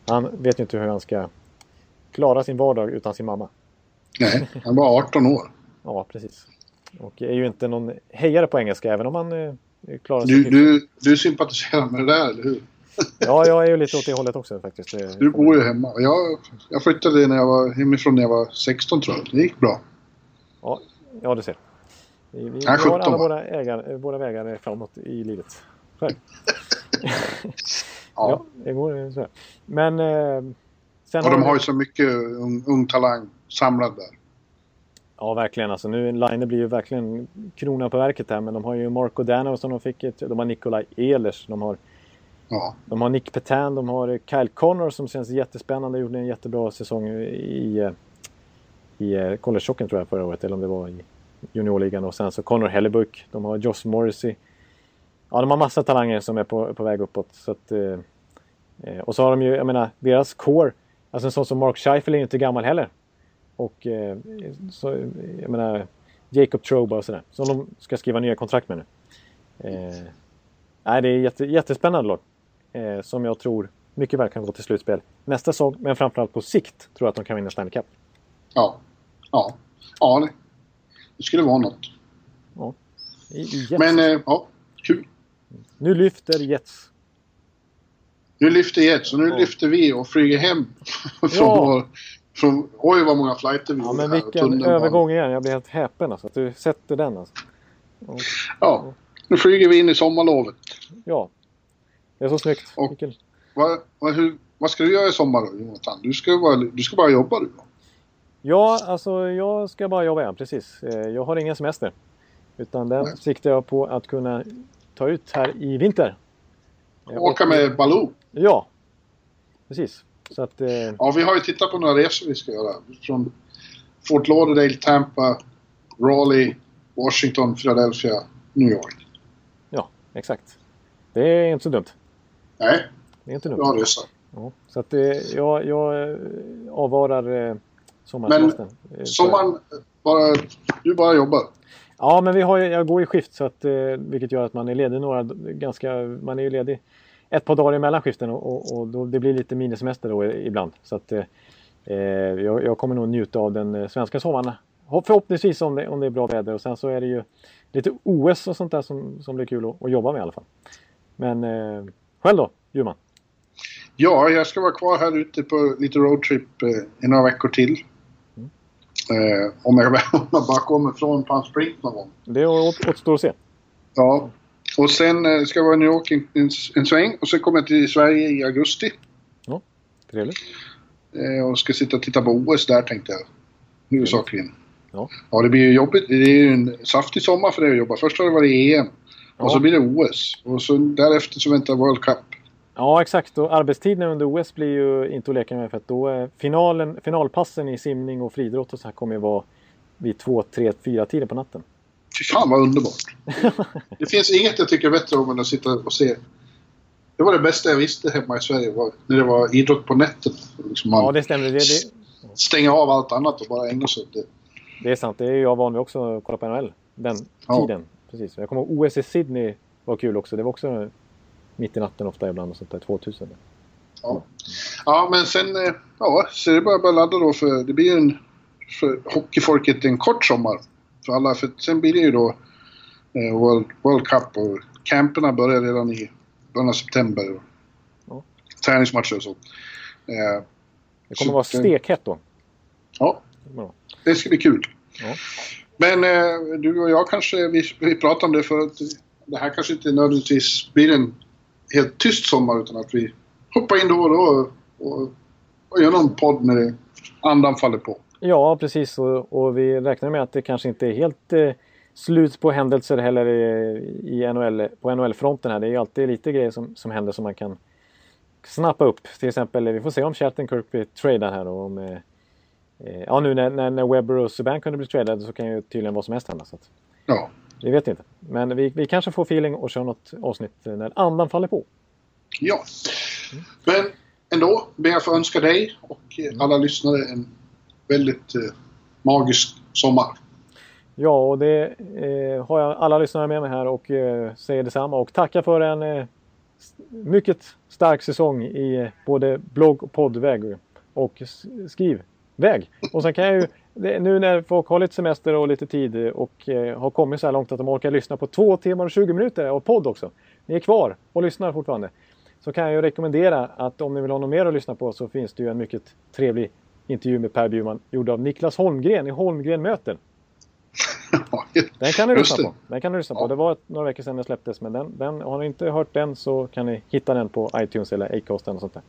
B: han vet ju inte hur han ska klara sin vardag utan sin mamma.
C: Nej, han var 18 år.
B: ja, precis. Och är ju inte någon hejare på engelska även om han eh, klarar
C: sig. Du, du, du sympatiserar med det där, eller hur?
B: Ja, jag är ju lite åt det hållet också faktiskt.
C: Du bor ju hemma. Jag, jag flyttade när jag var hemifrån när jag var 16 tror jag. Det gick bra.
B: Ja, ja du ser. Vi, vi har alla våra, ägar, våra vägar framåt i livet. ja. (laughs) ja, det går så. Men... Eh,
C: sen och de har ju så mycket ung, ung talang samlad där.
B: Ja, verkligen. Alltså, nu Line blir ju verkligen kronan på verket här. Men de har ju Marco Dano som de fick. De har Nikolaj Ehlers. De har, ja. de har Nick Petan. De har Kyle Connor som känns jättespännande. Gjorde en jättebra säsong i, i eh, college tror jag förra året. Eller om det var i juniorligan. Och sen så Connor Hellebuck. De har Josh Morrissey. Ja, de har massa talanger som är på, på väg uppåt. Så att, eh, eh och så har de ju, jag menar, deras core. Alltså en sån som Mark Scheifel är ju inte gammal heller. Och eh, så, jag menar, Jacob Troba och sådär. Som de ska skriva nya kontrakt med nu. Eh, nej, det är jätte, jättespännande lag. Eh, som jag tror mycket väl kan gå till slutspel nästa säsong. Men framförallt på sikt tror jag att de kan vinna Stanley Cup.
C: Ja. Ja. Ja, det, det skulle vara något.
B: Ja. I
C: men, eh, ja, kul.
B: Nu lyfter Jets.
C: Nu lyfter Jets och nu ja. lyfter vi och flyger hem (laughs) från ja. vår Från, oj vad många flighter vi
B: Ja, men
C: och
B: vilken övergång igen. Jag blir helt häpen alltså. Att du sätter den alltså.
C: Ja, nu flyger vi in i sommarlovet.
B: Ja. Det är så snyggt.
C: Och-. Vad, vad, hur, vad ska du göra i sommar då, Jonathan? Du ska, bara, du ska bara jobba du. då.
B: Ja, alltså jag ska bara jobba igen, precis. Eh, Jag har ingen semester. Utan den
C: Nej.
B: siktar jag på att kunna ta ut här i vinter. Eh,
C: Åka
B: och-
C: med Baloo.
B: Ja, precis. Så att, eh,
C: Ja, vi har ju tittat på några resor vi ska göra. Från Fort Lauderdale, Tampa, Raleigh, Washington, Philadelphia, New York.
B: ja, exakt. Det är inte så dumt.
C: Nej,
B: Det är inte
C: bra
B: dumt.
C: resa.
B: Ja, så att jag, jag eh, avvarar eh, sommarsemestern. Eh,
C: Sommaren, bara, du bara jobbar.
B: Ja, men vi har, jag går i skift så att, eh, vilket gör att man är ledig några, ganska, man är ju ledig ett par dagar emellan skiften och, och, och då, det blir lite minisemester då ibland. Så att, eh, eh, jag, jag kommer nog njuta av den svenska sommaren. Hopp- Förhoppningsvis om det, om det är bra väder och sen så är det ju lite OS och sånt där som, som blir kul att, att jobba med i alla fall. Men eh, själv då, Bjurman?
C: Ja, jag ska vara kvar här ute på lite roadtrip eh, i några veckor till. Eh, (laughs) om, jag, bara kommer från Palm Springs någon gång.
B: Det åt- återstår att se.
C: Ja. Och sen eh, ska jag vara i New York en, en, en sväng och sen kommer jag till Sverige i augusti.
B: Trevligt.
C: Eh, och ska sitta och titta på OS där tänkte jag. Huvudsakligen.
B: Ja.
C: Ja, det blir ju jobbigt. Det är ju en saftig sommar för dig att jobba. Först har det varit EM.
B: Ja.
C: Och så blir det OS. Och så därefter så väntar World Cup.
B: Ja, exakt. Och arbetstiderna under OS blir ju inte att leka med för att då är finalen, finalpassen i simning och friidrott och så här kommer ju vara vid 2, 3, 4 tiden på natten.
C: Fy fan vad underbart. det finns inget jag tycker bättre om än att sitta och se. Det var det bästa jag visste hemma i Sverige. Var när det var idrott på nätet. Liksom
B: Ja, det stämmer. Det, det,
C: stänger av allt annat och bara ägnar sig åt det.
B: det är sant. Det är jag van vid också att kolla på NHL. Den
C: Ja.
B: tiden. Precis. Jag kommer ihåg OS i Sydney var kul också. Det var också mitt i natten ofta ibland och sånt där. 2000.
C: Ja, ja men sen... eh, Ja, så det är bara att ladda då för det blir ju en... För hockeyfolket en kort sommar. För alla. För sen blir det ju då eh, World, World Cup och camperna börjar redan i början av september. Och
B: Ja.
C: Träningsmatcher och så. Eh,
B: Det
C: Så
B: kommer vara
C: det-
B: stekhett då.
C: ja,
B: Ja.
C: det ska bli kul.
B: Ja.
C: Men eh, du och jag kanske, vi, vi pratade om det för att det här kanske inte nödvändigtvis blir en helt tyst sommar utan att vi hoppar in då och då och, och, och gör någon podd när det andan faller på.
B: Ja, precis. Och, och vi räknar med att det kanske inte är helt eh, slut på händelser heller i, i NHL, på NHL-fronten. här. Det är ju alltid lite grejer som, som händer som man kan snappa upp. Till exempel, vi får se om Shattenkirk blir tradad här. Och om, eh, ja, nu när, när, när Webber och Subban kunde bli tradade så kan ju tydligen vad som helst hända. Så att,
C: Ja,
B: vi vet inte. Men vi, vi kanske får feeling och kör något avsnitt eh, när andan faller på.
C: ja. Men ändå ber jag få önska dig och eh, alla lyssnare en väldigt eh, magisk sommar.
B: Ja, och det eh, har jag alla lyssnare med mig här och eh, säger detsamma. Och tackar för en eh, mycket stark säsong i eh, både blogg och poddväg och s- skrivväg. Och sen kan jag ju, nu när folk har lite semester och lite tid och eh, har kommit så här långt att de orkar lyssna på två timmar och 20 minuter av podd också. Ni är kvar och lyssnar fortfarande. Så kan jag ju rekommendera att om ni vill ha något mer att lyssna på så finns det ju en mycket trevlig intervju med Per Bjurman gjord av Niklas Holmgren i Holmgren möter. (laughs) Den kan ni lyssna på. Den kan ni lyssna på. Det var några veckor sedan den släpptes men den, den, har ni inte hört den så kan ni hitta den på iTunes eller Acast eller sånt där.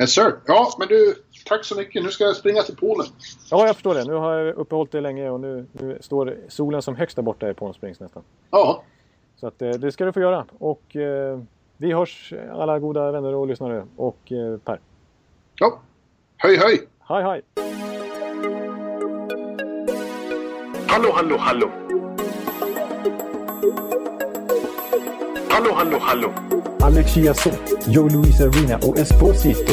C: Yes sir. Ja, men du, tack så mycket. Nu ska jag springa till poolen.
B: Ja, jag förstår det. Nu har jag uppehållit det länge och nu, nu står solen som högst där borta i Palm Springs nästan.
C: Ja,
B: Så att, eh, det ska du få göra. Och eh, vi hörs alla goda vänner och lyssnare. Och eh, Per.
C: ja. Höj, höj!
B: Hej hej!
D: Hallå, hallå, hallå. Hallå, hallå, hallå.
E: Alex Chiazot, Joe Luis Arena och Esposito.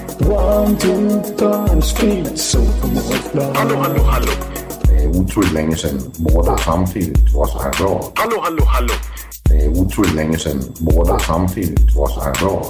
B: One, two, times speed, so
D: Hallå, hallå, hallå.
C: Det är otroligt länge sedan båda samtidigt var så här bra.
D: Hallå, hallå, hallå.
C: Det är otroligt länge sedan båda samtidigt var så här bra.